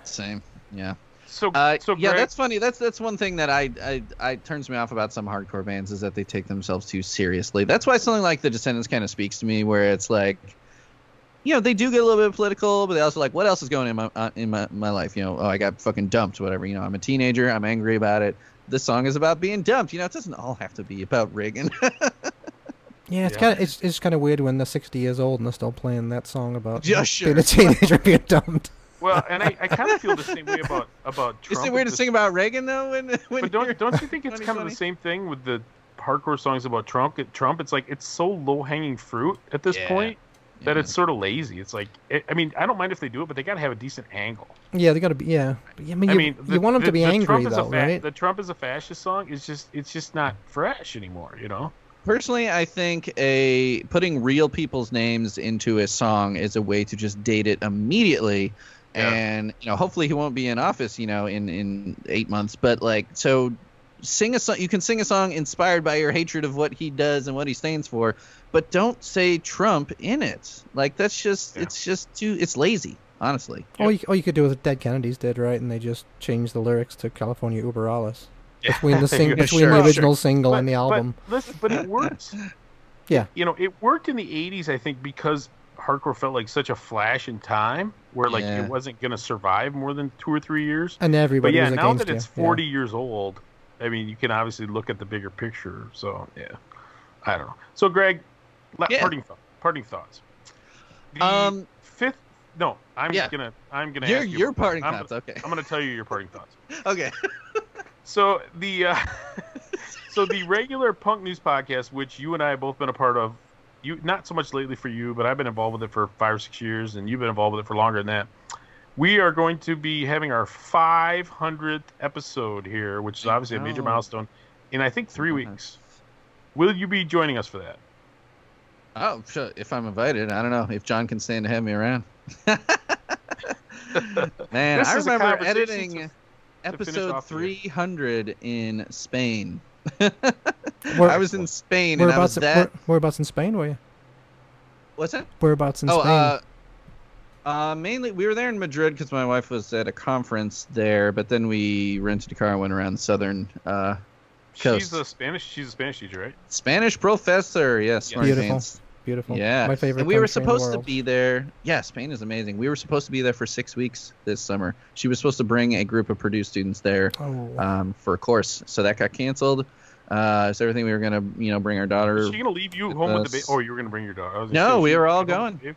Speaker 3: Same. Yeah.
Speaker 1: So,
Speaker 3: Uh,
Speaker 1: so
Speaker 3: yeah,
Speaker 1: Greg,
Speaker 3: that's funny. That's that's one thing that I, I I turns me off about some hardcore bands is that they take themselves too seriously. That's why something like the Descendents kind of speaks to me, where it's like, you know, they do get a little bit political, but they also like, what else is going in my uh, in my, my life? You know, oh, I got fucking dumped, whatever. You know, I'm a teenager. I'm angry about it. This song is about being dumped. You know, it doesn't all have to be about Reagan. *laughs*
Speaker 2: yeah, it's
Speaker 1: Yeah.
Speaker 2: kind of it's it's kind of weird when they're 60 years old and they're still playing that song about
Speaker 3: Yeah,
Speaker 2: being
Speaker 3: sure.
Speaker 2: a teenager being dumped.
Speaker 1: well, *laughs* and I, I kind of feel the same way about about Trump.
Speaker 3: is it weird to sing about Reagan though? When, *laughs* when
Speaker 1: But don't
Speaker 3: you're-
Speaker 1: don't you think it's kind of the same thing with the hardcore songs about Trump? Trump, it's like it's so low hanging fruit at this
Speaker 3: Yeah.
Speaker 1: point that
Speaker 3: Yeah.
Speaker 1: it's sort of lazy. It's like I I mean, I don't mind if they do it, but they got to have a decent angle.
Speaker 2: Yeah, they got to be. Yeah, I mean,
Speaker 1: I
Speaker 2: you,
Speaker 1: mean,
Speaker 2: you want them
Speaker 1: the-
Speaker 2: to be
Speaker 1: the
Speaker 2: angry
Speaker 1: Trump
Speaker 2: though,
Speaker 1: fa-
Speaker 2: right?
Speaker 1: The Trump is a fascist song is just it's just not fresh anymore. You know?
Speaker 3: Personally, I think a putting real people's names into a song is a way to just date it immediately,
Speaker 1: Yeah.
Speaker 3: and you know, hopefully he won't be in office, you know, in in eight months. But like, so sing a song. You can sing a song inspired by your hatred of what he does and what he stands for, but don't say Trump in it. Like that's just
Speaker 1: Yeah.
Speaker 3: it's just too it's lazy, honestly.
Speaker 2: All you, all you could do is what Dead Kennedys did, right? And they just changed the lyrics to California Uber Alles between the *laughs* sing
Speaker 1: Yeah,
Speaker 2: between
Speaker 3: sure.
Speaker 2: the
Speaker 1: Well,
Speaker 2: original single
Speaker 1: but,
Speaker 2: and the album.
Speaker 1: But, listen, but it works. *laughs*
Speaker 2: Yeah.
Speaker 1: You know, it worked in the '80s, I think, because hardcore felt like such a flash in time, where like
Speaker 3: Yeah.
Speaker 1: it wasn't going to survive more than two or three years.
Speaker 2: and
Speaker 1: But
Speaker 2: everybody
Speaker 1: yeah,
Speaker 2: was
Speaker 1: now
Speaker 2: against
Speaker 1: that it's
Speaker 2: you. yeah.
Speaker 1: 40 years old, I mean, you can obviously look at the bigger picture. So yeah, I don't know. So Greg,
Speaker 3: Yeah.
Speaker 1: parting thought, parting thoughts. The
Speaker 3: Um,
Speaker 1: fifth. No, I'm
Speaker 3: Yeah.
Speaker 1: gonna. I'm gonna.
Speaker 3: Your
Speaker 1: ask you
Speaker 3: your parting thoughts, okay?
Speaker 1: I'm gonna tell you your parting *laughs* thoughts.
Speaker 3: Okay.
Speaker 1: So the uh, *laughs* so the regular punk news podcast, which you and I have both been a part of, you not so much lately for you, but I've been involved with it for five or six years, and you've been involved with it for longer than that. We are going to be having our 500th episode here, which is obviously a major milestone, in I think three weeks. Will you be joining us for that?
Speaker 3: Oh, sure. If I'm invited, I don't know if John can stand to have me around. *laughs* Man,
Speaker 1: This
Speaker 3: I remember editing
Speaker 1: to-
Speaker 3: episode
Speaker 1: off the year.
Speaker 3: 300 in Spain. *laughs* I was in Spain and I was
Speaker 2: Whereabouts,
Speaker 3: that.
Speaker 2: where, whereabouts in Spain were you?
Speaker 3: What's that?
Speaker 2: Whereabouts in
Speaker 3: oh,
Speaker 2: Spain?
Speaker 3: uh, uh, mainly we were there in Madrid because my wife was at a conference there, but then we rented a car and went around the southern uh,
Speaker 1: She's a Spanish. She's a Spanish teacher, right?
Speaker 3: Spanish professor. Yes, smart
Speaker 2: Beautiful.
Speaker 3: pants.
Speaker 2: Beautiful.
Speaker 3: Yeah,
Speaker 2: My favorite
Speaker 3: And we were
Speaker 2: country in the
Speaker 3: supposed to be there. Yeah, Spain is amazing. We were supposed to be there for six weeks this summer. She was supposed to bring a group of Purdue students there
Speaker 2: Oh,
Speaker 3: um, for a course, so that got canceled. Uh, so everything we were gonna, you know, bring our daughter.
Speaker 1: Is she gonna leave you
Speaker 3: with
Speaker 1: home with the baby? Oh, you were gonna bring your daughter.
Speaker 3: No, we were all
Speaker 1: you home
Speaker 3: going.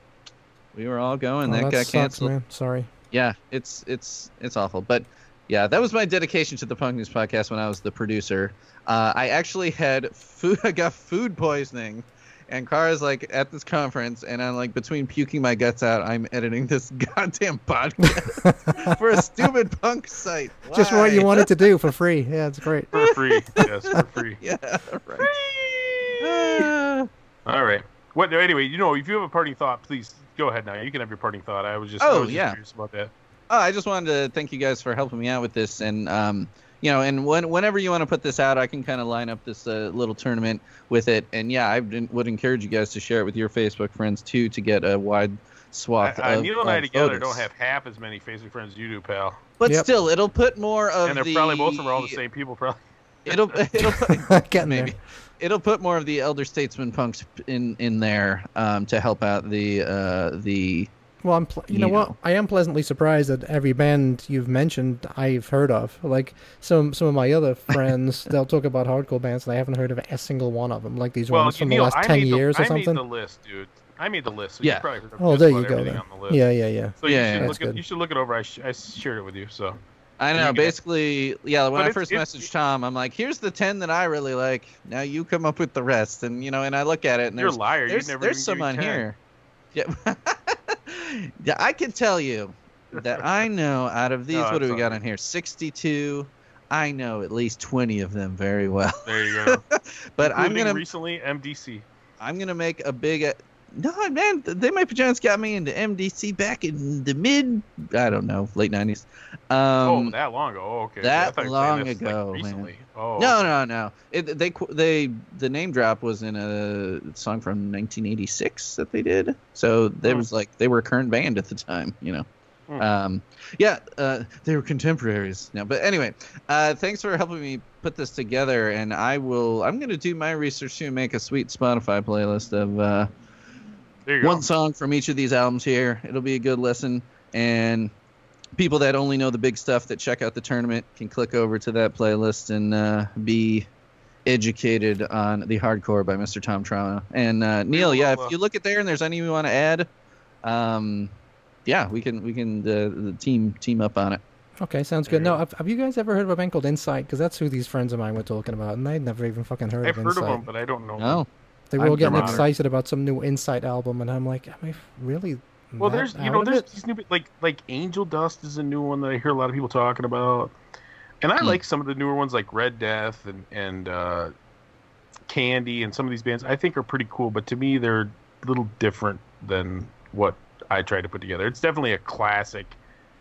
Speaker 1: The baby?
Speaker 3: We were all going.
Speaker 2: oh,
Speaker 3: that
Speaker 2: that
Speaker 3: got
Speaker 2: sucks,
Speaker 3: canceled.
Speaker 2: man. Sorry.
Speaker 3: Yeah, it's it's it's awful. But yeah, that was my dedication to the Punk News podcast when I was the producer. Uh, I actually had food. *laughs* I got food poisoning, and Kara's like at this conference, and I'm like between puking my guts out, I'm editing this *laughs* goddamn podcast *laughs* for a stupid punk site.
Speaker 2: Just what you wanted to do for free. Yeah, it's great.
Speaker 1: For free. yes, for free.
Speaker 3: Yeah, right. Ah.
Speaker 1: All right. What? Anyway, you know, if you have a parting thought, please go ahead now. You can have your parting thought. I was just. I
Speaker 3: Oh,
Speaker 1: was just
Speaker 3: yeah.
Speaker 1: Curious about that.
Speaker 3: Oh, I just wanted to thank you guys for helping me out with this, and um, you know, and when, whenever you want to put this out, I can kind of line up this uh, little tournament with it, and yeah, I would would encourage you guys to share it with your Facebook friends too to get a wide swath
Speaker 1: I, I,
Speaker 3: of
Speaker 1: Neil and I together
Speaker 3: voters.
Speaker 1: don't have half as many Facebook friends as you do, pal.
Speaker 3: but
Speaker 2: Yep.
Speaker 3: still, it'll put more of
Speaker 1: and they're
Speaker 3: the.
Speaker 1: probably both of them are all the same people, probably.
Speaker 3: It'll *laughs* it'll *laughs* put, maybe
Speaker 2: there.
Speaker 3: It'll put more of the elder statesman punks in in there um, to help out the uh, the
Speaker 2: Well, I'm. Pl- you,
Speaker 3: You
Speaker 2: know what? I am pleasantly surprised that every band you've mentioned I've heard of. Like some some of my other *laughs* friends, they'll talk about hardcore bands, and I haven't heard of a single one of them. Like these
Speaker 1: Well,
Speaker 2: ones from
Speaker 1: Neil,
Speaker 2: the last
Speaker 1: I
Speaker 2: ten
Speaker 1: made the,
Speaker 2: years or
Speaker 1: I made
Speaker 2: something.
Speaker 1: the list, dude. I made the list. So
Speaker 3: Yeah.
Speaker 1: You probably heard of
Speaker 2: Oh, there you go. Then.
Speaker 1: on the list.
Speaker 2: Yeah, yeah, yeah.
Speaker 1: So
Speaker 3: Yeah,
Speaker 1: you should
Speaker 2: that's
Speaker 1: look at, you should look it over. I, sh- I shared it with you. So
Speaker 3: I know. Basically, yeah. When
Speaker 1: But
Speaker 3: I first messaged Tom, I'm like, "Here's the ten that I really like. Now you come up with the rest." And you know, and I look at it, and
Speaker 1: you're a
Speaker 3: there's
Speaker 1: liar.
Speaker 3: there's, there's some on
Speaker 1: 10.
Speaker 3: here. Yeah. *laughs* yeah, I can tell you that I *laughs* know out of these,
Speaker 1: No,
Speaker 3: what do we got on here? 62. I know at least 20 of them very well.
Speaker 1: There you go. *laughs*
Speaker 3: But I'm gonna
Speaker 1: recently MDC.
Speaker 3: I'm gonna make a big No, man, th- They My Pajamas got me into MDC back in the mid, I don't know, late '90s. Um,
Speaker 1: oh, that long ago. Oh, okay.
Speaker 3: that
Speaker 1: I thought you were saying
Speaker 3: long
Speaker 1: this, like,
Speaker 3: ago, man.
Speaker 1: recently. Oh,
Speaker 3: No, no, no. It, they they the name drop was in a song from 1986 that they did. So there
Speaker 1: Hmm.
Speaker 3: was like they were a current band at the time, you know.
Speaker 1: Hmm.
Speaker 3: Um, yeah, uh, they were contemporaries. No, but anyway, uh, thanks for helping me put this together, and I will. I'm gonna do my research to make a sweet Spotify playlist of uh,
Speaker 1: There you go.
Speaker 3: one song from each of these albums here. It'll be a good listen, and people that only know the big stuff that check out the tournament can click over to that playlist and uh, be educated on the hardcore by Mr. Tom Trauma. And uh, Neil, yeah,
Speaker 1: uh,
Speaker 3: if you look at there and there's any you want to add, um, yeah, we can we can uh, the team team up on it.
Speaker 2: Okay, sounds good.
Speaker 1: you
Speaker 2: No, have, have you guys ever heard of a band called Insight? Because that's who these friends of mine were talking about, and I'd never even fucking heard
Speaker 1: I've
Speaker 2: of
Speaker 1: heard
Speaker 2: Insight.
Speaker 1: of them, but I don't know.
Speaker 3: No,
Speaker 2: They were
Speaker 3: I'm
Speaker 2: all getting
Speaker 1: honored.
Speaker 2: excited about some new Insight album, and I'm like, am I really?
Speaker 1: Well, there's you know there's
Speaker 2: it?
Speaker 1: these new like like Angel Dust is a new one that I hear a lot of people talking about, and I
Speaker 3: Hmm.
Speaker 1: like some of the newer ones like Red Death and and uh, Candy and some of these bands I think are pretty cool, but to me they're a little different than what I try to put together. It's definitely a classic.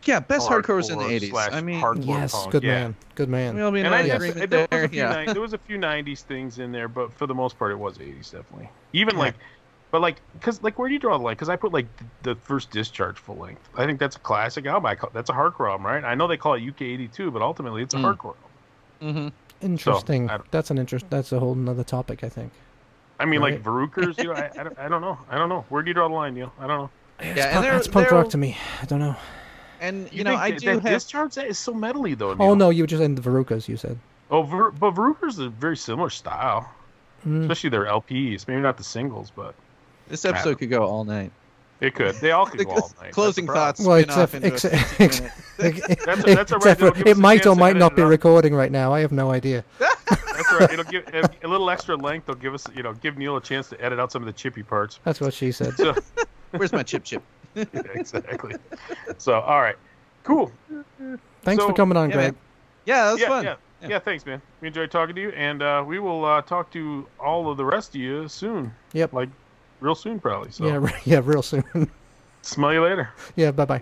Speaker 3: Yeah, best hardcore was in the 80s. I mean,
Speaker 2: Yes,
Speaker 1: punk,
Speaker 2: good
Speaker 1: yeah.
Speaker 2: man, good man.
Speaker 3: we'll be in
Speaker 1: And I,
Speaker 3: all
Speaker 1: there, was
Speaker 3: there.
Speaker 1: a few
Speaker 3: Yeah.
Speaker 1: ni- there was a few '90s things in there, but for the most part, it was '80s definitely. Even
Speaker 3: Yeah.
Speaker 1: like, but like, cause like, where do you draw the line? Because I put like the first Discharge full length. I think that's a classic album. I call, that's a hardcore album, right? I know they call it UK '82, but ultimately it's a
Speaker 3: Mm.
Speaker 1: hardcore. album.
Speaker 3: hmm
Speaker 2: Interesting.
Speaker 1: I don't-
Speaker 2: that's an interest. That's a whole nother topic, I think.
Speaker 1: I mean,
Speaker 2: Right.
Speaker 1: like Varukers, you *laughs* know, I, I, don't, I don't know. I don't know. Where do you draw the line, Neil? I don't know.
Speaker 2: It's
Speaker 3: Yeah, and
Speaker 2: punk,
Speaker 3: they're-
Speaker 2: that's punk
Speaker 3: they're-
Speaker 2: rock to me. I don't know.
Speaker 3: And you,
Speaker 1: You,
Speaker 3: know,
Speaker 1: think
Speaker 3: I
Speaker 1: that,
Speaker 3: do
Speaker 1: that
Speaker 3: have.
Speaker 1: Discharge that is so metally though.
Speaker 2: Oh no, you were just in the Varukers. You said.
Speaker 1: Oh, Ver, but Varukers is a very similar style,
Speaker 2: Mm.
Speaker 1: especially their LPs. Maybe not the singles, but
Speaker 3: This episode could go all night.
Speaker 1: it could. They all could *laughs* go all night.
Speaker 3: Closing thoughts.
Speaker 2: Well,
Speaker 3: spin off
Speaker 2: except,
Speaker 3: into
Speaker 2: except,
Speaker 3: 60 *laughs*
Speaker 2: ex-
Speaker 3: minute-
Speaker 2: ex-
Speaker 1: That's a- that's a right.
Speaker 2: except for-
Speaker 1: It'll give us
Speaker 2: it
Speaker 1: a
Speaker 2: might or might not be recording right now. I have no idea. *laughs*
Speaker 1: That's right. It'll give a, a little extra length. They'll give us, you know, give Neil a chance to edit out some of the chippy parts.
Speaker 2: That's what she said.
Speaker 1: So
Speaker 3: Where's my chip chip? *laughs*
Speaker 1: yeah, exactly. So all right, cool.
Speaker 2: Thanks
Speaker 1: So,
Speaker 2: for coming on,
Speaker 3: yeah,
Speaker 2: Greg.
Speaker 3: man. Yeah, that was
Speaker 1: yeah,
Speaker 3: fun.
Speaker 1: yeah, yeah, Thanks, man. We enjoyed talking to you, and uh, we will uh, talk to all of the rest of you soon.
Speaker 2: Yep.
Speaker 1: Like real soon, probably. So
Speaker 2: Yeah, re- *laughs* yeah, real soon.
Speaker 1: smell you later.
Speaker 2: yeah, bye bye.